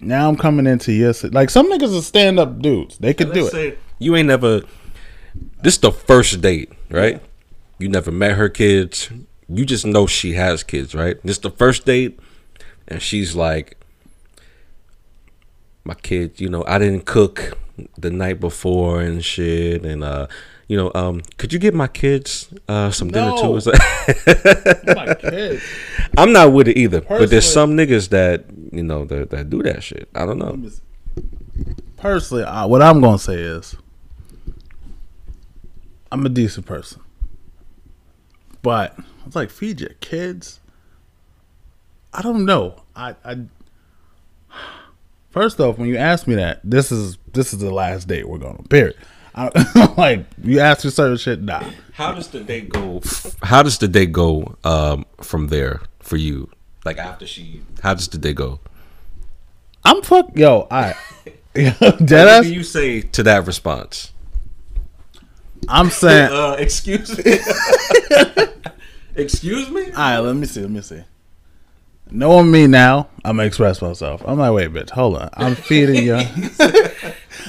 Now I'm coming into your si- like some niggas are stand up dudes. They could do it. You ain't never. This the first date, right? You never met her kids. You just know she has kids, right? This the first date, and she's like, "My kid, you know, I didn't cook the night before and shit, and uh, you know, um, could you get my kids uh some dinner too?" It's like- <laughs> My <laughs> kid. I'm not with it either, but there's some niggas that you know that, that do that shit. I don't know. Personally, uh, what I'm gonna say is, I'm a decent person, but it's like feed your kids. I don't know. I I <sighs> First off, when you ask me that, this is this is the last date we're going on. Period. I, <laughs> like you ask me certain shit, nah. How does the date go? How does the date go um, from there for you? Like after she, how does the day go? I'm fuck yo. I dead <laughs> What ass. do <laughs> you say to that response? I'm saying. Uh, excuse me. excuse me. All right, let me see. Let me see. Knowing me now, I'm gonna express myself. I'm like, wait, bitch, hold on. I'm feeding your.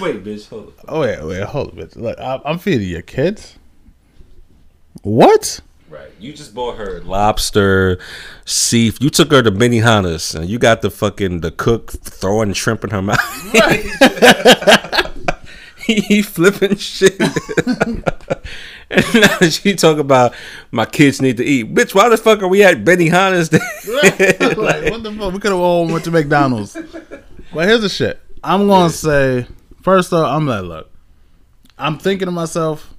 Wait, bitch. Hold on. Oh wait, wait, hold on, bitch. Look, I- I'm feeding your kids. What? Right. You just bought her lobster, sea. You took her to Benihana's and you got the fucking the cook throwing shrimp in her mouth. <laughs> he flipping shit. <laughs> and now she talk about my kids need to eat. Bitch, why the fuck are we at Benihana's? <laughs> like, what the fuck? We could have all went to McDonald's. But here's the shit. I'm gonna say first though, I'm like, look, I'm thinking to myself,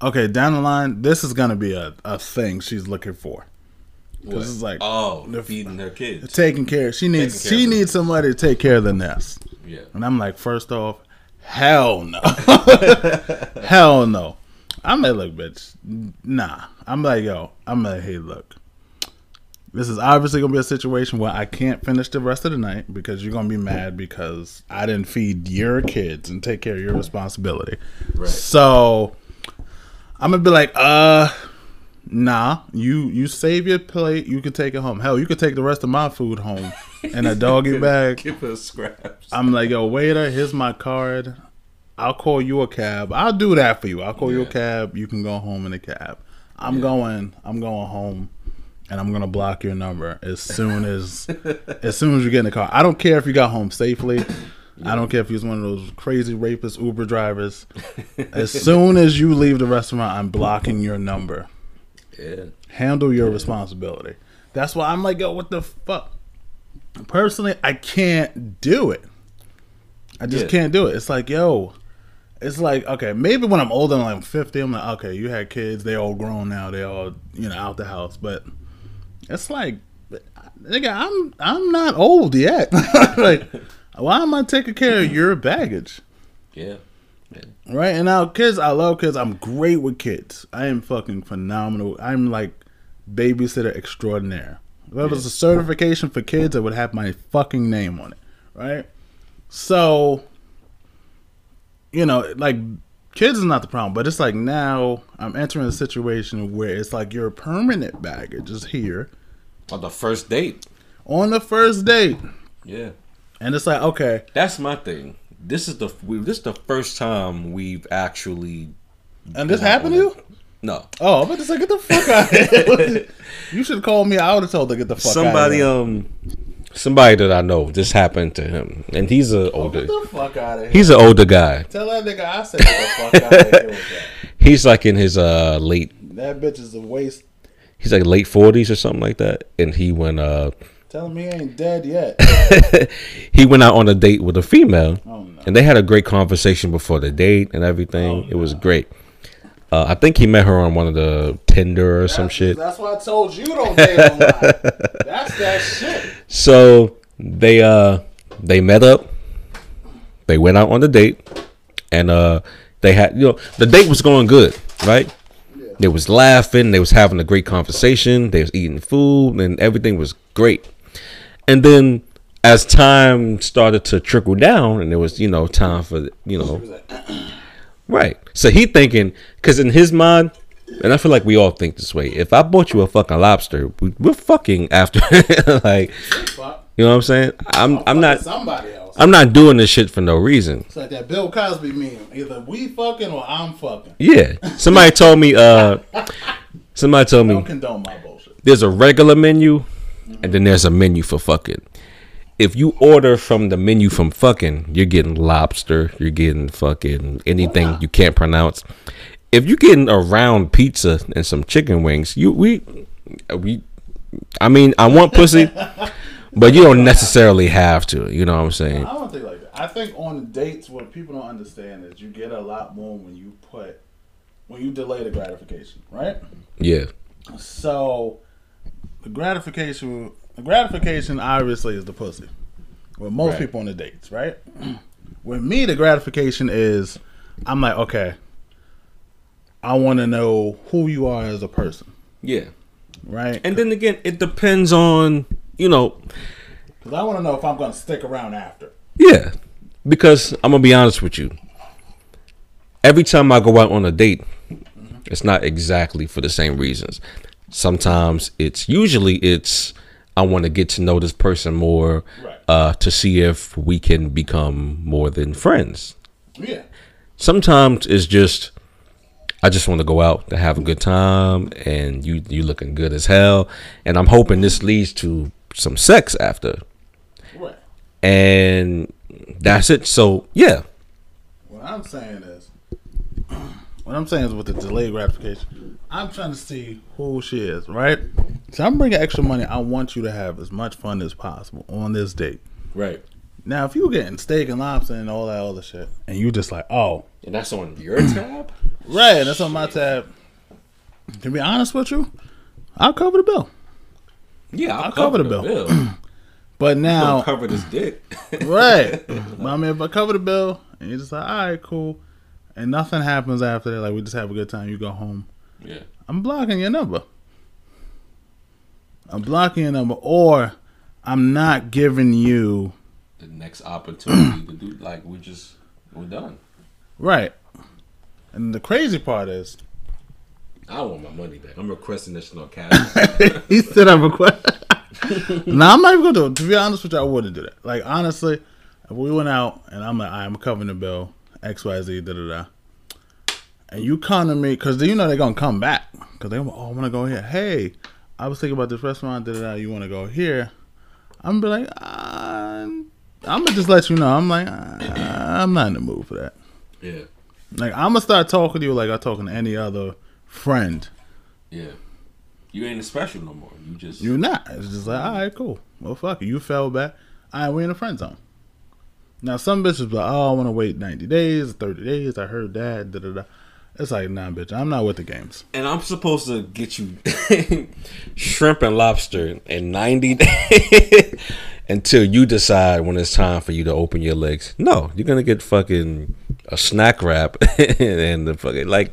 okay, down the line, this is gonna be a, a thing she's looking for. Because it's like oh, the- feeding her kids. taking care. She needs care she needs somebody to take care of the nest. Yeah. And I'm like, first off, hell no. <laughs> hell no. I'm like, look, bitch, nah. I'm like, yo, I'm like, hey, look. This is obviously gonna be a situation where I can't finish the rest of the night because you're gonna be mad because I didn't feed your kids and take care of your responsibility. Right. So I'm gonna be like, uh, nah. You you save your plate. You can take it home. Hell, you could take the rest of my food home in a doggy <laughs> bag. Give her scraps. I'm like, yo, waiter, here's my card. I'll call you a cab. I'll do that for you. I'll call you a cab. You can go home in a cab. I'm going. I'm going home, and I'm gonna block your number as soon as as soon as you get in the car. I don't care if you got home safely. I don't care if you're one of those crazy rapist Uber drivers. As <laughs> soon as you leave the restaurant, I'm blocking your number. Yeah. Handle your responsibility. That's why I'm like, yo, what the fuck? Personally, I can't do it. I just Yeah. can't do it. It's like, yo, it's like, okay, maybe when I'm older, like I'm 50, I'm like, okay, you had kids, they all grown now, they all, you know, out the house. But it's like, nigga, I'm I'm not old yet. <laughs> like, why am I taking care of your baggage? Yeah. Right? And now kids, I love kids. I'm great with kids. I am fucking phenomenal. I'm like babysitter extraordinaire. If there was a certification for kids, it would have my fucking name on it. Right? So, you know, like kids is not the problem, but it's like now I'm entering a situation where it's like your permanent baggage is here On the first date. on the first date. Yeah. And it's like, okay, That's my thing. This is the we, this is the first time we've actually and this happened to you? no Oh, I'm about to say, get the fuck out of here. <laughs> you should called me. I would have told her to get the fuck somebody out of um somebody that I know this happened to him and he's a older Get the fuck out of here. he's an older guy. Tell that nigga I said get the fuck out of here <laughs> with that. He's like in his uh late That bitch is a waste. he's like late forties or something like that and he went uh Tell him he ain't dead yet. <laughs> he went out on a date with a female Oh, no. and they had a great conversation before the date and everything. it was great. Uh, I think he met her on one of the Tinder or some shit. That's why I told you don't date online. That's that shit. So they uh they met up. They went out on the date, and uh they had you know the date was going good, right? They was laughing. They was having a great conversation. They was eating food, and everything was great. And then as time started to trickle down, and it was you know time for you know <clears throat> Right. So he thinking, because in his mind, and I feel like we all think this way. If I bought you a fucking lobster, we, we're fucking after. <laughs> like, you know what I'm saying? I'm I'm not somebody else. I'm not doing this shit for no reason. It's like that Bill Cosby meme. Either we fucking or I'm fucking. Yeah. Somebody told me. Uh, somebody told me. Don't condone my bullshit. there's a regular menu, and then there's a menu for fucking. If you order from the menu from fucking, you're getting lobster, you're getting fucking anything you can't pronounce. If you're getting a round pizza and some chicken wings, you we we I mean, I want pussy, <laughs> but you don't necessarily have to, you know what I'm saying? I don't think like that. I think on dates, what people don't understand is you get a lot more when you put when you delay the gratification, right? Yeah. So the gratification, the gratification obviously is the pussy, with most Right. people on the dates, right? <clears throat> With me, the gratification is, I'm like, okay, I want to know who you are as a person, Yeah. right? And then again, it depends on, you know, Because I want to know if I'm going to stick around after. yeah. Because I'm gonna be honest with you. Every time I go out on a date, it's not exactly for the same reasons. Sometimes it's usually it's I want to get to know this person more Right. uh, to see if we can become more than friends. Yeah. Sometimes it's just I just want to go out to have a good time and you you looking good as hell and I'm hoping this leads to some sex after. Right. And that's it. So, yeah. What I'm saying is, what I'm saying is with the delayed gratification, I'm trying to see who she is, right? So I'm bringing extra money. I want you to have as much fun as possible on this date. Right. Now, if you were getting steak and lobster and all that other shit, and you just like, oh, And that's on your tab? <clears throat> right, that's on my tab. To be honest with you, I'll cover the bill. Yeah, I'll, I'll cover the bill. <clears throat> But now, I'll cover this dick. <laughs> right? <laughs> But I mean, if I cover the bill and you're just like, all right, cool, and nothing happens after that, like we just have a good time, you go home. yeah. I'm blocking your number. I'm blocking your number, or I'm not giving you The next opportunity to do like we just we're done. right. And the crazy part is, I want my money back. I'm requesting this no cash. <laughs> he said I'm request. <laughs> no, I'm not even gonna do it. To be honest with you, I wouldn't do that. Like honestly, if we went out and I'm like, I'm covering the bill, X Y Z, da da da, and you come to me because you know they're gonna come back because they, oh, I want to go here. Hey, I was thinking about this restaurant, da da da. You want to go here? I'm be like, uh, I'm gonna just let you know. I'm like, uh, I'm not in the mood for that. yeah. Like I'm gonna start talking to you like I'm talking to any other friend. Yeah. You ain't a special no more. You just You're not. It's just like, all right, cool. Well, fuck it. You fell back. All right, we in a friend zone. Now, some bitches be like, oh, I want to wait 90 days, 30 days. I heard that. Da, da, da. It's like, nah, bitch. I'm not with the games. and I'm supposed to get you <laughs> shrimp and lobster in 90 <laughs> days until you decide when it's time for you to open your legs. No, you're gonna get fucking a snack wrap <laughs> and the fucking like,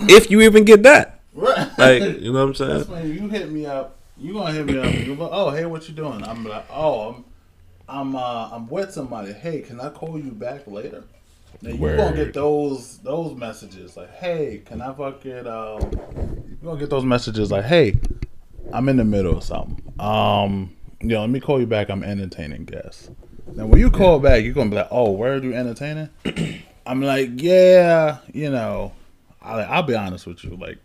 if you even get that. Right. Like, you know what I'm saying? That's when you hit me up. You gonna hit me up. You go, oh, hey, what you doing? I'm like, oh, I'm, I'm, uh, I'm with somebody. Hey, can I call you back later? Now you gonna get those those messages like, hey, can I fucking um, you gonna get those messages like, hey, I'm in the middle of something. Um, you know, let me call you back. I'm entertaining guests. Now, when you call back, you're gonna be like, oh, where are you entertaining? <clears throat> I'm like, yeah, you know, I, I'll be honest with you, like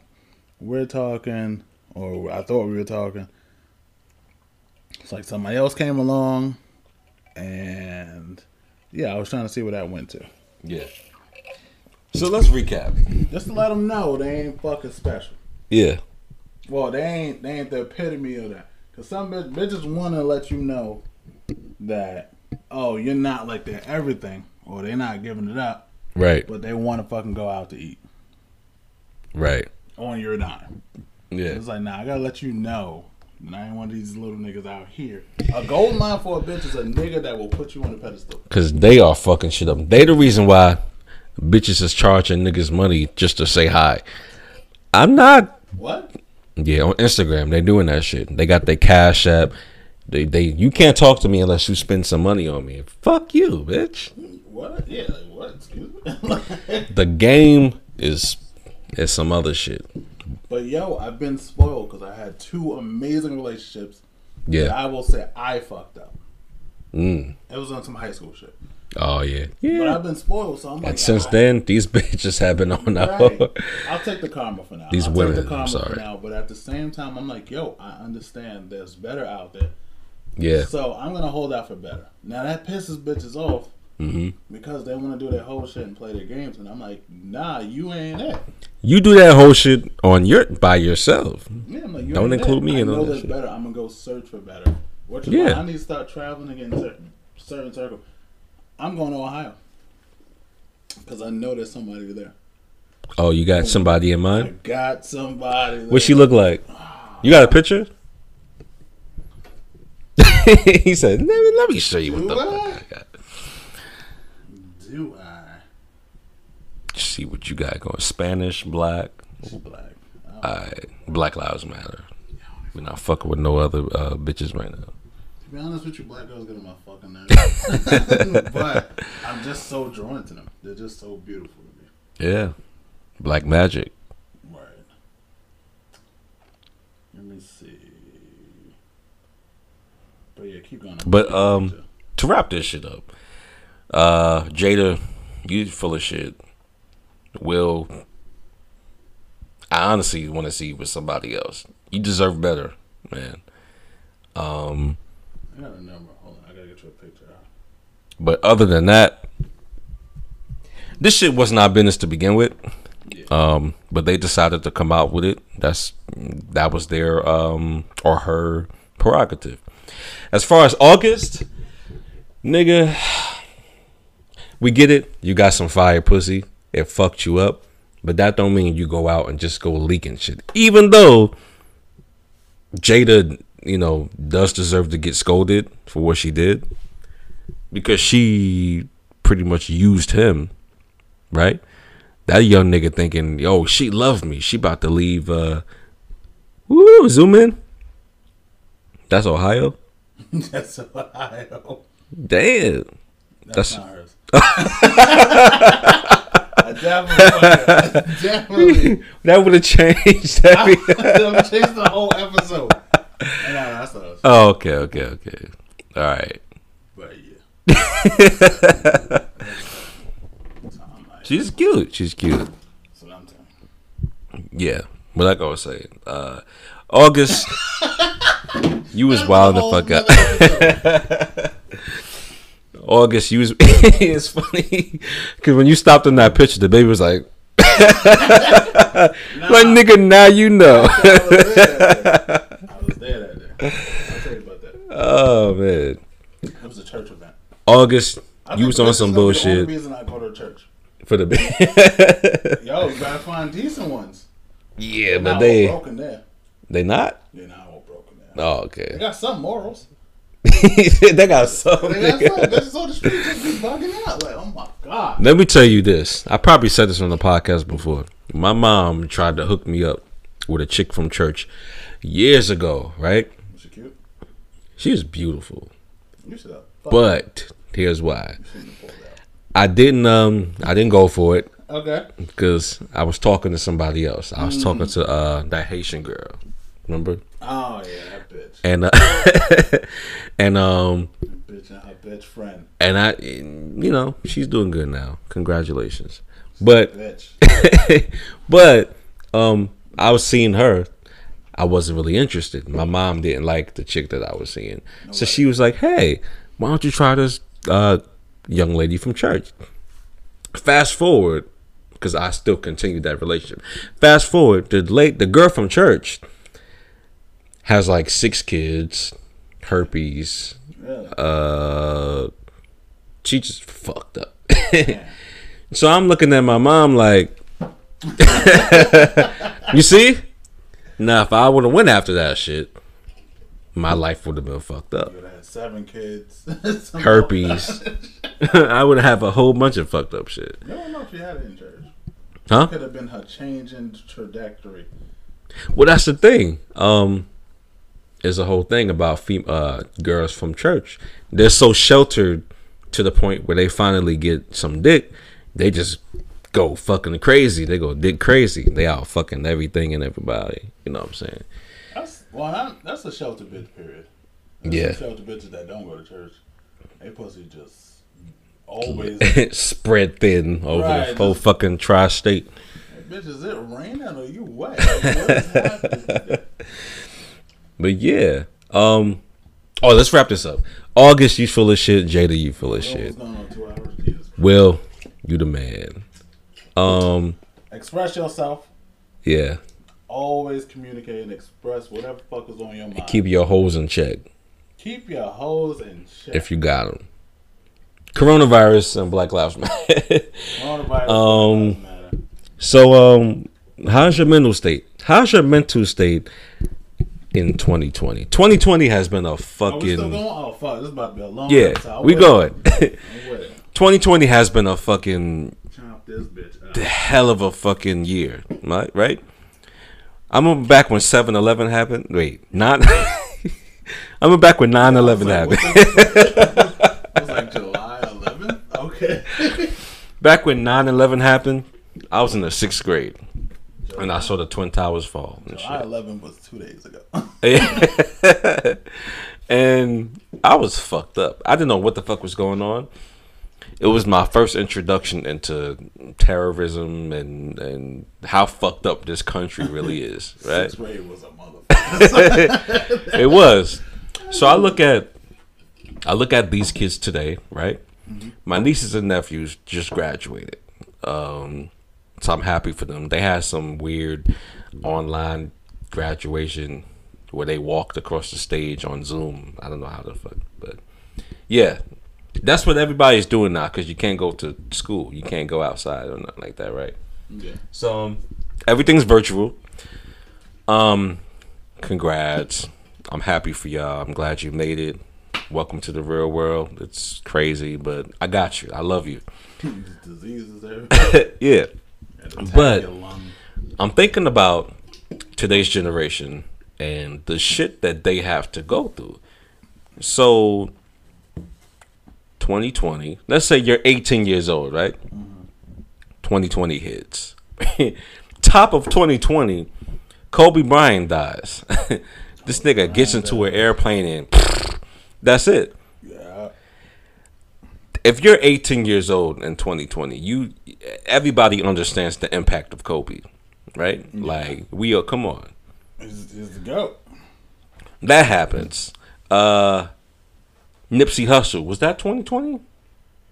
we're talking, or I thought we were talking. It's like somebody else came along, and yeah, I was trying to see where that went to. Yeah. So let's recap. Just to let them know they ain't fucking special. Yeah. Well, they ain't they ain't the epitome of that. Cause some bitch, bitches want to let you know that oh you're not like they're everything, or they're not giving it up, Right. but they want to fucking go out to eat Right. on your dime. Yeah. It's like, nah, I gotta let you know. That I ain't one of these little niggas out here. A gold mine for a bitch is a nigga that will put you on the pedestal. Cause they are fucking shit up. They the reason why bitches is charging niggas money just to say hi. I'm not. What? Yeah, on Instagram they doing that shit. They got their cash app. They they you can't talk to me unless you spend some money on me. Fuck you, bitch. What? Yeah, what? Excuse me. <laughs> The game is is some other shit. But yo, I've been spoiled because I had two amazing relationships. that Yeah. I will say I fucked up. Mm. It was on some high school shit. Oh yeah. yeah. But I've been spoiled, so I'm like, And since ah, then, these <laughs> bitches have been on right. out. <laughs> I'll take the karma for now. These I'll women, take the karma I'm for sorry. now. But at the same time, I'm like, yo, I understand there's better out there. yeah. So I'm gonna hold out for better. Now that pisses bitches off hmm because they want to do their whole shit and play their games, and I'm like, nah, you ain't that. You do that whole shit on your by yourself. Yeah, I'm like, you Don't include it. me I in on that shit. better. I'm gonna go search for better. Which is Yeah. I need to start traveling again, certain certain circle. I'm going to Ohio because I know there's somebody there. Oh, you got somebody in I mind? got somebody. There. What she look like? You got a picture? <laughs> he said, let me, let me show you what the fuck I? I got. Do I? See what you got going. Spanish, black. Black. Alright. Black Lives Matter. We're not fucking with no other uh, bitches right now. To be honest with you, black girls get on my fucking nerves. <laughs> but I'm just so drawn to them. They're just so beautiful to me. Yeah. Black magic. Right. Let me see. But yeah, keep going. But um, to wrap this shit up, uh, Jada, you full of shit. Will, I honestly want to see you with somebody else. You deserve better, man. Um, I got a number. Hold on, I gotta get you a picture. but other than that, this shit was not business to begin with. Um, but they decided to come out with it. That's that was their um or her prerogative. As far as August, nigga, we get it. You got some fire pussy. It fucked you up, but that don't mean you go out and just go leaking shit. Even though Jada, you know, does deserve to get scolded for what she did because she pretty much used him, right? That young nigga thinking, yo, she loved me. She about to leave. uh Woo, zoom in. That's Ohio. <laughs> That's Ohio. Damn. That's, That's- not hers. Definitely, definitely. That would have changed. I'm every- gonna the whole episode. Oh, okay, okay, okay. All right. But yeah. <laughs> She's cute. She's cute. That's what I'm telling. Yeah. But like I was saying, uh, August, <laughs> you was wild the fuck out. <laughs> August, you was. <laughs> it's funny because when you stopped in that picture, the baby was like, <laughs> like nigga, now you know. <laughs> I was there that day. I'll tell you about that. oh man, It was a church event. August, I you was on some The bullshit only reason I go to church. for the baby. Yo, you gotta find decent ones. yeah, They're but they all broken there. they not. They're not all broken there. Oh, They okay. got some morals. <laughs> they got some. They got some. That's so the street just be bugging out. Like, oh my god. Let me tell you this. I probably said this on the podcast before. My mom tried to hook me up with a chick from church years ago, right? Was she cute? She was beautiful. You should have. fucked But here's why. her. You shouldn't have pulled out. I didn't um I didn't go for it Okay. because I was talking to somebody else. I was talking to uh that Haitian girl. Remember? Oh yeah, that bitch. And uh, <laughs> and um bitch and her bitch friend. and I you know, she's doing good now. Congratulations. But <laughs> but um I was seeing her. I wasn't really interested. My mom didn't like the chick that I was seeing. So she was like, "Hey, why don't you try this uh young lady from church?" Fast forward because I still continued that relationship. Fast forward, the late the girl from church has like six kids, herpes. Really? Uh, she just fucked up. <laughs> so I'm looking at my mom like, <laughs> you see? Now, if I would have went after that shit, my life would have been fucked up. You would have had seven kids. <laughs> Herpes. I would have a whole bunch of fucked up shit. You don't know if she had it in church. Huh? Could have been her change in trajectory. Well, that's the thing. Um, there's a whole thing about fem- uh, girls from church. They're so sheltered to the point where they finally get some dick, they just go fucking crazy. They go dick crazy. They out fucking everything and everybody. You know what I'm saying? That's well, that, that's a shelter bitch period. There's Yeah. some shelter bitches that don't go to church. They pussy just always. <laughs> Spread thin over Right, the whole fucking tri-state. bitch, is it raining or you wet? Like, what is happening? <laughs> But yeah. Um. Oh, let's wrap this up. August, you full of shit. Jada, you full of What shit. was going on two hours? Jesus. Will, you the man. Um. Express yourself. Yeah. Always communicate and express whatever fuck is on your mind. Keep your hoes in check Keep your hoes in check. if you got them. Coronavirus and Black Lives Matter. Coronavirus <laughs> Um, doesn't matter. so, um, how's your mental state? How's your mental state in 2020. 2020 has been a oh, still fucking going? Oh fuck, this about to be a long yeah. We going. it. I'm <laughs> with it. 2020 has been a fucking this bitch up. hell of a fucking year, right? Right. I'm back when 7-Eleven happened. Wait, not. <laughs> I'm back when 9-11 happened. <laughs> It was like July 11th. Okay. back when 9-11 happened, I was in the sixth grade, and I saw the Twin Towers fall and July shit. 11 was two days ago. <laughs> and I was fucked up. I didn't know what the fuck was going on. It was my first introduction into terrorism and and how fucked up this country really <laughs> is, right? Sixth grade was a motherfucker. <laughs> it was. So I look at I look at these kids today, right? My nieces and nephews just graduated. Um, so I'm happy for them. They had some weird online graduation where they walked across the stage on Zoom. I don't know how the fuck, but yeah, that's what everybody's doing now because you can't go to school, you can't go outside or nothing like that, right? yeah. So um, everything's virtual. Um, congrats. I'm happy for y'all. I'm glad you made it. Welcome to the real world. It's crazy, but I got you. I love you. <laughs> Diseases <laughs> there. yeah. But- I'm thinking about today's generation and the shit that they have to go through. So 2020, let's say you're 18 years old, right? 2020 hits. <laughs> Top of 2020, Kobe Bryant dies. <laughs> this nigga gets into an airplane and <laughs> that's it. Yeah. If you're 18 years old in 2020, you everybody understands the impact of Kobe, right? Like we are come on. Is, the goat. That happens. Uh Nipsey Hussle, was that 2020?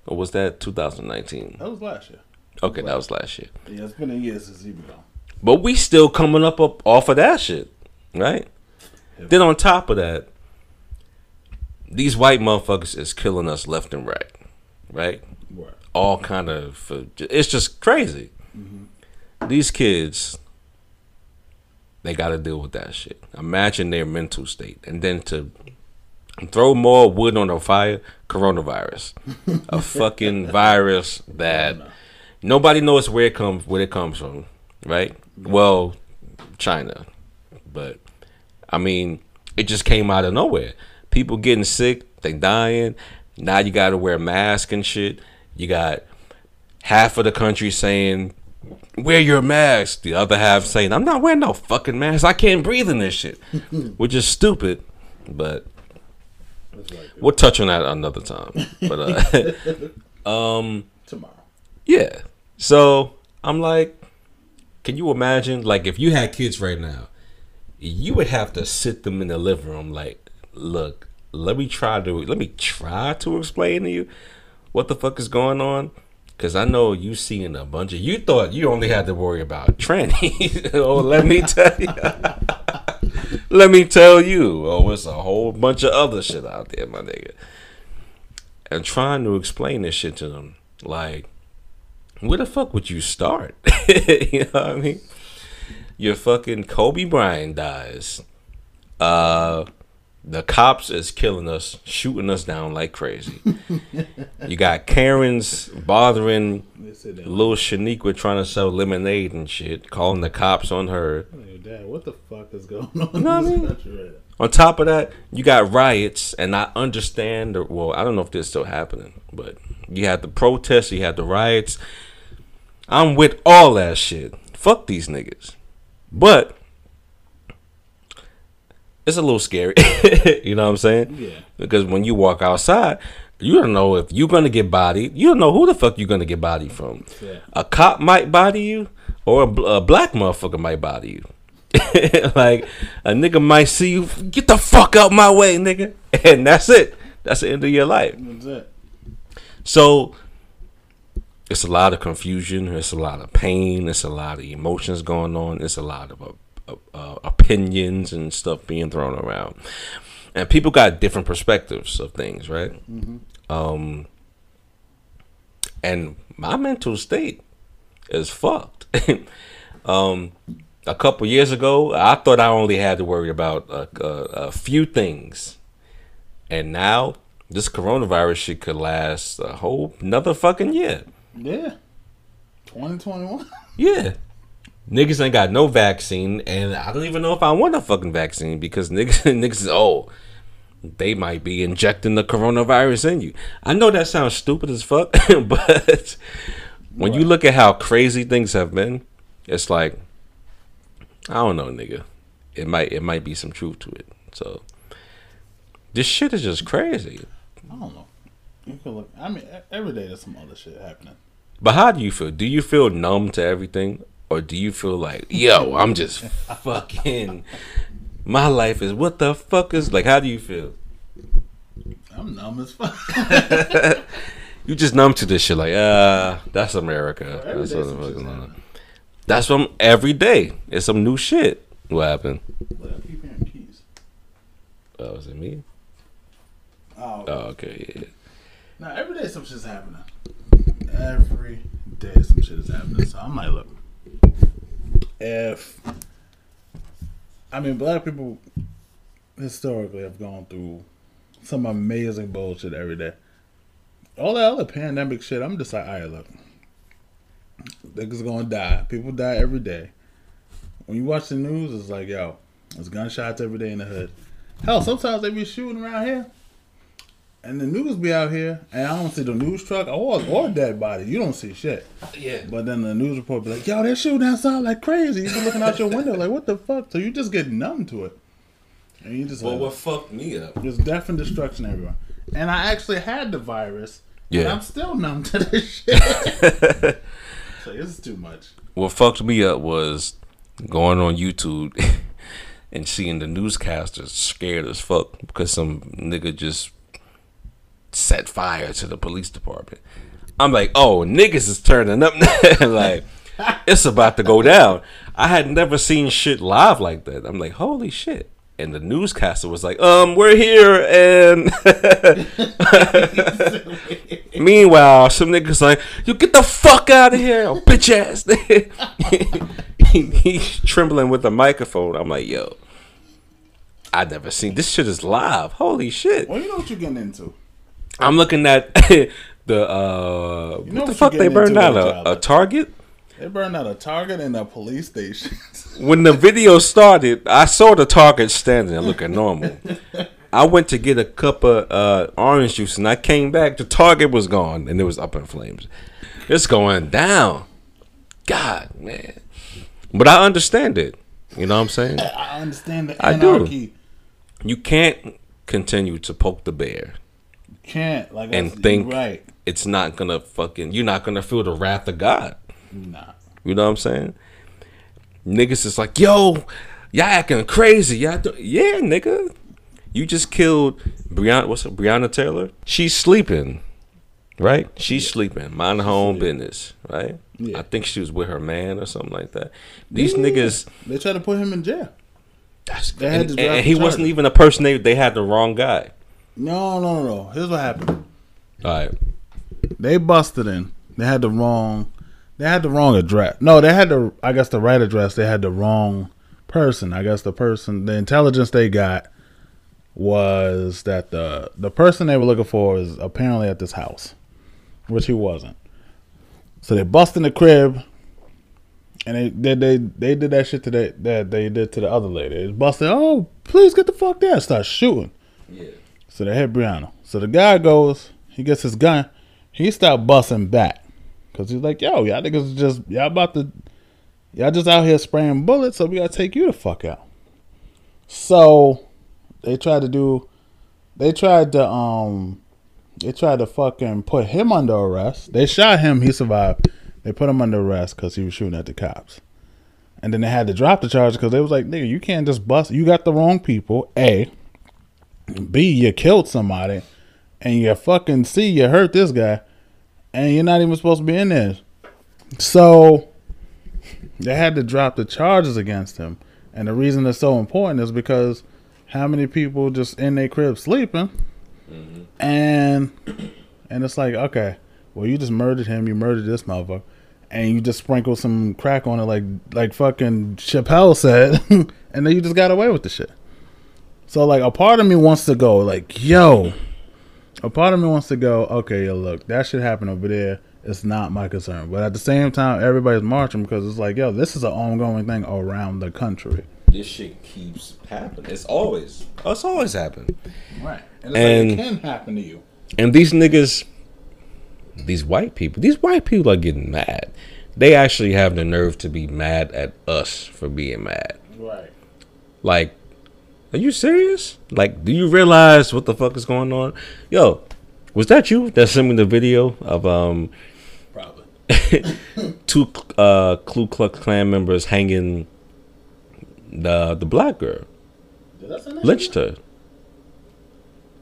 Or was that 2019? That was last year. Okay, that was last year. Yeah, it's been a year since he been gone. But we still coming up, up off of that shit, right? Then on top of that, these white motherfuckers is killing us left and right, right? What? All kind of, uh, it's just crazy. Mm-hmm. These kids, they got to deal with that shit. Imagine their mental state, and then to throw more wood on the fire, coronavirus, a <laughs> fucking virus that nobody knows where it comes where it comes from, right? Well, China, but I mean, it just came out of nowhere. People getting sick, they dying. Now you got to wear masks and shit. You got half of the country saying, "Wear your mask." The other half saying, "I'm not wearing no fucking mask. I can't breathe in this shit," <laughs> which is stupid. But we'll touch on that another time. But uh, <laughs> um, Tomorrow. yeah. So I'm like, can you imagine? Like, if you had kids right now, you would have to sit them in the living room. Like, look, let me try to let me try to explain to you what the fuck is going on. Cause I know you seeing a bunch of. You thought you only had to worry about trannies. <laughs> oh, let me tell you. <laughs> let me tell you. Oh, it's a whole bunch of other shit out there, my nigga. And trying to explain this shit to them, like, where the fuck would you start? <laughs> you know what I mean? Your fucking Kobe Bryant dies. Uh the cops is killing us, shooting us down like crazy. <laughs> you got Karen's bothering They said that. little Shaniqua trying to sell lemonade and shit, calling the cops on her. Hey, Dad, what the fuck is going on know what I mean? right? On top of that, you got riots, and I understand. Well, I don't know if this is still happening, but you had the protests, you had the riots. I'm with all that shit. Fuck these niggas, but it's a little scary. <laughs> you know what I'm saying? Yeah. Because when you walk outside, you don't know if you're gonna get bodied. You don't know who the fuck you're gonna get bodied from. Yeah. A cop might body you, or a, a black motherfucker might body you. <laughs> like a nigga might see you, get the fuck out my way, nigga, <laughs> and that's it. That's the end of your life. That's it. So it's a lot of confusion. It's a lot of pain. It's a lot of emotions going on. It's a lot of uh, opinions and stuff being thrown around, and people got different perspectives of things, right? Um, and my mental state is fucked. <laughs> um, a couple years ago, I thought I only had to worry about a, a, a few things, and now this coronavirus shit could last a whole another fucking year. Yeah. 2021. Yeah. Niggas ain't got no vaccine, and I don't even know if I want a fucking vaccine because <laughs> niggas, niggas is oh, they might be injecting the coronavirus in you. I know that sounds stupid as fuck, <laughs> but when you look at how crazy things have been, it's like I don't know, nigga. It might it might be some truth to it. So this shit is just crazy. I don't know. You can look. I mean, every day there's some other shit happening. But how do you feel? Do you feel numb to everything? Or do you feel like, yo, I'm just <laughs> fucking my life is what the fuck is like how do you feel? I'm numb as fuck. <laughs> You just numb to this shit like, uh, that's America. every That's what the some fuck shit's is on. That's from every day. It's some new shit. What happened? I keep hearing keys. Oh, was it me? Oh, Oh, okay, yeah. now every day some shit's happening. Every day some shit is happening. So I'm like, look, if I mean, black people historically have gone through some amazing bullshit every day. All that other pandemic shit, I'm just like, all right, look, niggas gonna die. People die every day. When you watch the news, it's like, yo, there's gunshots every day in the hood. Hell, sometimes they be shooting around here. And the news be out here, and I don't see the news truck or or dead body. You don't see shit. Yeah. But then the news report be like, "Yo, they're shooting outside like crazy." You be looking out your window like, "What the fuck?" So you just get numb to it, and you just Well, like, what fucked me up? there's death and destruction everywhere. And I actually had the virus, and Yeah. I'm still numb to this <laughs> shit. so this is too much. What fucked me up was going on YouTube <laughs> and seeing the newscasters scared as fuck because some nigga just set fire to the police department. I'm like, oh, niggas is turning up. <laughs> <laughs> like, it's about to go down. I had never seen shit live like that. I'm like, holy shit. And the newscaster was like, um, we're here. And <laughs> meanwhile, some niggas like, you get the fuck out of here, bitch ass. he, he's trembling with the microphone. I'm like, yo, I never seen this shit is live. Holy shit. Well, you know what you're getting into. I'm looking at <laughs> the uh You know what the what fuck they burned out a, a. Target. They burned out a Target and a police station. <laughs> When the video started, I saw the Target standing there looking normal. <laughs> I went to get a cup of uh, orange juice and I came back. The Target was gone and it was up in flames. It's going down. God, man. But I understand it. You know what I'm saying? I understand the I do. anarchy. You can't continue to poke the bear Can't like and think right. it's not gonna fucking. You're not gonna feel the wrath of God. Nah. You know what I'm saying? Niggas is like, yo, y'all acting crazy. Y'all do- yeah, nigga. You just killed Breonna, what's it, Breonna Taylor? She's sleeping, right? She's sleeping, mind her own business, right? Yeah. I think she was with her man or something like that. These niggas, They tried to put him in jail. that's, They had and, and he the wasn't even a person. They they had the wrong guy. No, no, no. Here's what happened. All right, They busted in. They had the wrong. They had the wrong address. No, they had the. I guess the right address. They had the wrong person. I guess the person. The intelligence they got was that the the person they were looking for is apparently at this house, which he wasn't. So they bust in the crib, and they they they, they did that shit to that that they did to the other lady. They busted. Oh, please get the fuck there! Start shooting. So they hit Breonna. So the guy goes, he gets his gun, he start busting back. Cause he's like, yo, y'all niggas just y'all about to y'all just out here spraying bullets, so we gotta take you the fuck out. So they tried to do they tried to um they tried to fucking put him under arrest. They shot him, he survived. They put him under arrest because he was shooting at the cops. And then they had to drop the charge because they was like, nigga, you can't just bust. You got the wrong people. A. B, you killed somebody, and you fucking C, you hurt this guy, and you're not even supposed to be in there. So they had to drop the charges against him. And the reason it's so important is because how many people just in their crib sleeping, mm-hmm. and and it's like, okay, well, you just murdered him, you murdered this motherfucker, and you just sprinkle some crack on it, like like fucking Chappelle said, <laughs> and then you just got away with the shit. So like a part of me wants to go like, yo, a part of me wants to go, okay, yo, look, that should happen over there. It's not my concern. But at the same time, everybody's marching because it's like, yo, this is an ongoing thing around the country. This shit keeps happening. It's always. It's always happened. Right. And it's And- like it can happen to you. And these niggas, these white people, these white people are getting mad. They actually have the nerve to be mad at us for being mad. Right. Like, are you serious? Like, do you realize what the fuck is going on? Yo, was that you that sent me the video of um Probably. <laughs> two uh Ku Klux Klan members hanging the the black girl, Did I send that lynched her.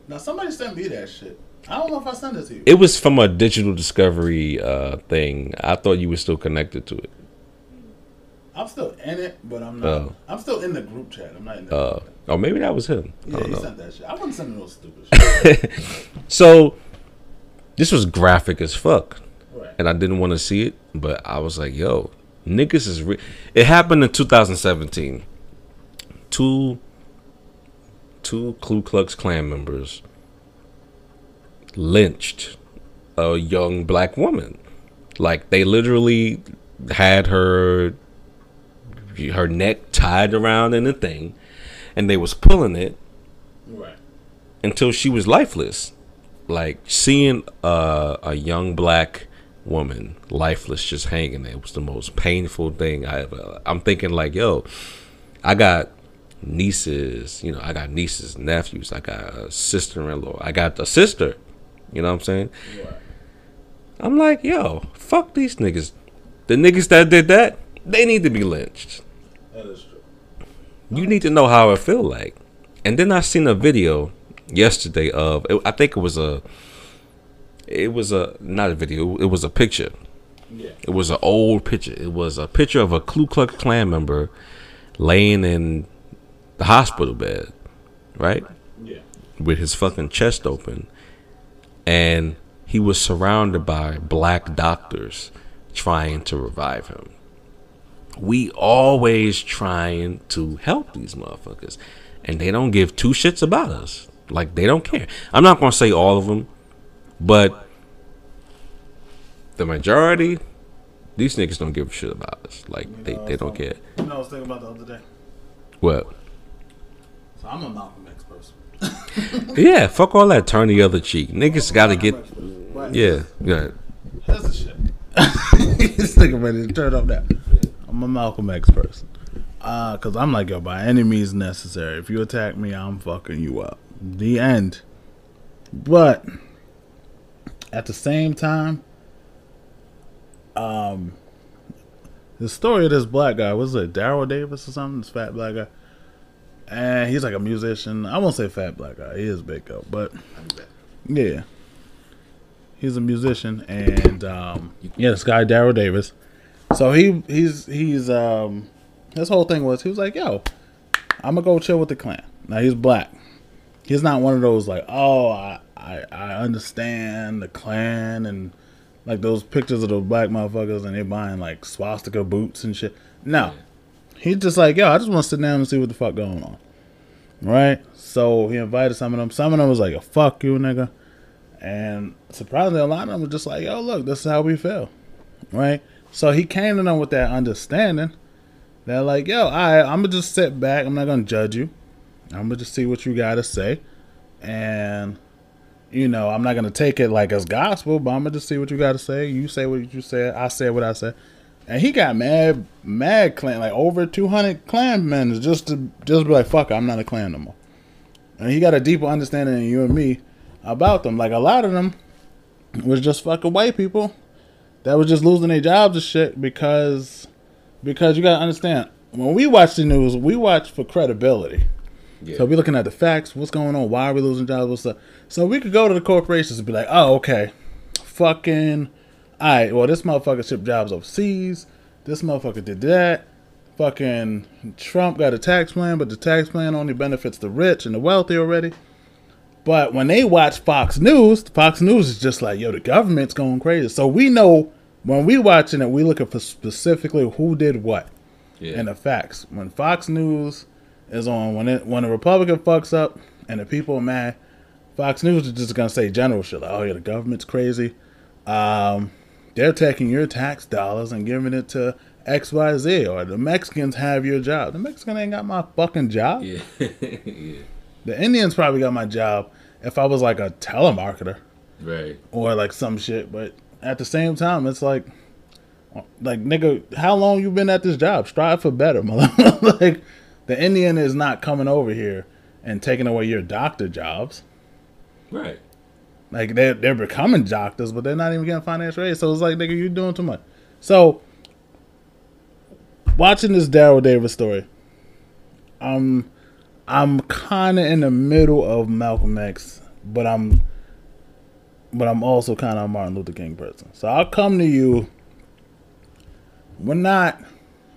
Now somebody sent me that shit. I don't know if I sent it to you. It was from a digital discovery uh thing. I thought you were still connected to it. I'm still in it, but I'm not. Oh. I'm still in the group chat. I'm not in the. Uh, or maybe that was him. I yeah, don't he know. sent that shit. I wasn't sending no stupid <laughs> shit. So this was graphic as fuck, right. and I didn't want to see it, but I was like, "Yo, niggas is re-. It happened in 2017. Two two Ku Klux Klan members lynched a young black woman. Like they literally had her her neck tied around in a thing, and they was pulling it Right. until she was lifeless. Like seeing a, a young black woman lifeless just hanging there was the most painful thing I ever. I'm thinking like, yo, I got nieces, you know, I got nieces, nephews, I got a sister-in-law, I got a sister. You know what I'm saying? I'm like, yo, fuck these niggas. The niggas that did that, they need to be lynched. That is. You need to know how it feel like. And then I seen a video yesterday of I think it was a it was a not a video, it was a picture. Yeah. It was an old picture. It was a picture of a Ku Klux Klan member laying in the hospital bed, right? Yeah. With his fucking chest open. And he was surrounded by black doctors trying to revive him. We always trying to help these motherfuckers. And they don't give two shits about us. Like they don't care. I'm not gonna say all of them, but the majority, these niggas don't give a shit about us. Like they, they don't care. You know, I was thinking about the other day. What? So I'm a Malcolm X person. <laughs> Yeah, fuck all that. Turn the other cheek. Niggas gotta get. But Yeah, yeah. Here's the shit. <laughs> this nigga ready to turn up now. I'm a Malcolm X person. Uh, cause I'm like, yo, by any means necessary. If you attack me, I'm fucking you up. The end. But at the same time, um, the story of this black guy was it Daryl Davis or something? This fat black guy, and he's like a musician. I won't say fat black guy. He is big though, but yeah, he's a musician, and um, yeah, this guy Daryl Davis. So he he's he's um his whole thing was he was like, yo, I'm gonna go chill with the Klan. Now he's black. He's not one of those like, oh, I I, I understand the Klan and like those pictures of those black motherfuckers and they buying like swastika boots and shit. No, he's just like, yo, I just want to sit down and see what the fuck going on. Right? So he invited some of them. Some of them was like, "A fuck you, nigga," and surprisingly, a lot of them was just like, "Yo, look, this is how we feel." Right? So he came to them with that understanding. They're like, "Yo, I, I'm gonna just sit back. I'm not gonna judge you. I'm gonna just see what you gotta say, and." You know, I'm not gonna take it like as gospel, but I'm gonna just see what you gotta say. You say what you said, I say what I said. And he got mad, mad Klan, like over 200 Klan members just to just be like, fuck, I'm not a Klan no more. And he got a deeper understanding than you and me about them. Like a lot of them was just fucking white people that was just losing their jobs and shit because because you gotta understand when we watch the news, we watch for credibility. So we're looking at the facts, what's going on, why are we losing jobs, what's up. So we could go to the corporations and be like, oh, okay, fucking, all right, well, this motherfucker shipped jobs overseas. This motherfucker did that. Fucking Trump got a tax plan, but the tax plan only benefits the rich and the wealthy already. But when they watch Fox News, Fox News is just like, yo, the government's going crazy. So we know when we watching it, we looking for specifically who did what Yeah. and the facts. When Fox News is on, when it when a Republican fucks up and the people are mad, Fox News is just gonna say general shit like, "Oh yeah, the government's crazy. Um, they're taking your tax dollars and giving it to X Y Z, or the Mexicans have your job. The Mexican ain't got my fucking job. yeah. <laughs> The Indians probably got my job if I was like a telemarketer right. or like some shit. But at the same time, it's like, like nigga, how long you been at this job? Strive for better, <laughs> mother. like, the Indian is not coming over here and taking away your doctor jobs. Right. Like they're they're becoming doctors, but they're not even getting financial aid. So it's like, nigga, you're doing too much. So watching this Daryl Davis story, I'm I'm kind of in the middle of Malcolm X, but I'm but I'm also kind of a Martin Luther King person. So I'll come to you. We're not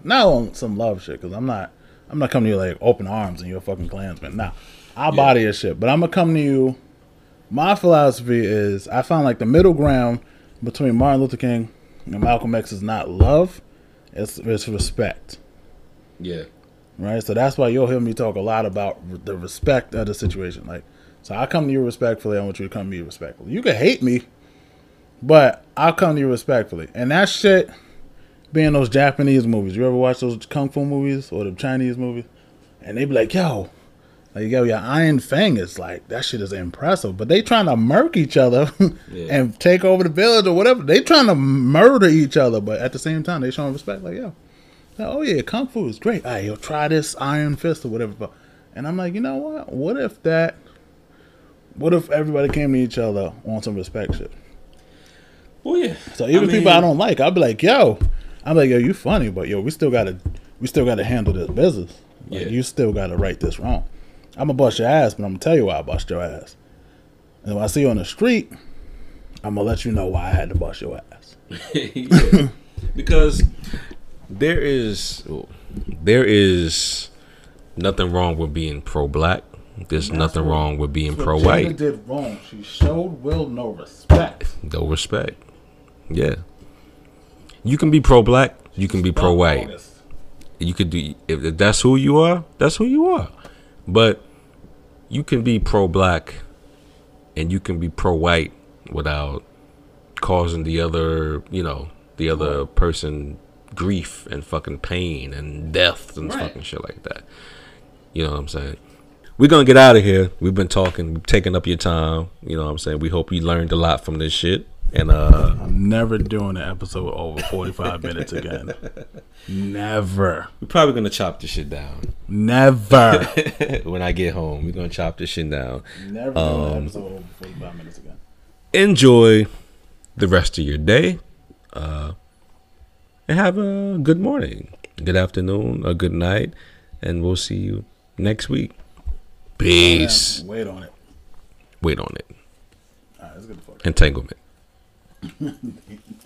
not on some love shit because I'm not I'm not coming to you like open arms and you're a fucking Klansman. Nah, I'll body your shit, but I'm gonna come to you. My philosophy is I found like the middle ground between Martin Luther King and Malcolm X is not love, it's it's respect Yeah. Right? So that's why you'll hear me talk a lot about the respect of the situation. Like, so I come to you respectfully. I want you to come to me respectfully. You can hate me, but I'll come to you respectfully. And that shit, being those Japanese movies. You ever watch those kung fu movies or the Chinese movies? And they be like, yo, like yo, your Iron Fang is like that shit is impressive. But they trying to murk each other <laughs> Yeah. and take over the village or whatever. They trying to murder each other, but at the same time they showing respect. Like, yo, like, oh yeah, kung fu is great. All right, yo, try this Iron Fist or whatever. And I'm like, you know what? What if that? What if everybody came to each other on some respect shit? Well, yeah. So even I people I don't like, I'll be like, yo, I'm like, yo, you funny, but yo, we still gotta, we still gotta handle this business. Like, Yeah. you still gotta right this wrong. I'm gonna bust your ass, but I'm gonna tell you why I bust your ass. And when I see you on the street, I'm gonna let you know why I had to bust your ass. <laughs> because there is there is nothing wrong with being pro black. There's nothing wrong with being pro Jada white. did wrong. She showed Will no respect. No respect. Yeah. You can be pro black, you can be pro white. You could do if if that's who you are, that's who you are. But you can be pro black and you can be pro white without causing the other, you know, the other person grief and fucking pain and death and Right. fucking shit like that. You know what I'm saying? We're gonna get out of here. We've been talking, taking up your time. You know what I'm saying? We hope you learned a lot from this shit. And uh I'm never doing an episode over 45 <laughs> minutes again. Never. we're probably gonna chop this shit down. Never. <laughs> when I get home. We're gonna chop this shit down. Never doing an episode over 45 minutes again. Enjoy the rest of your day. Uh and have a good morning, good afternoon, a good night. And we'll see you next week. Peace. Wait on it. Wait on it. Right, let's get the fuck. Entanglement. <laughs>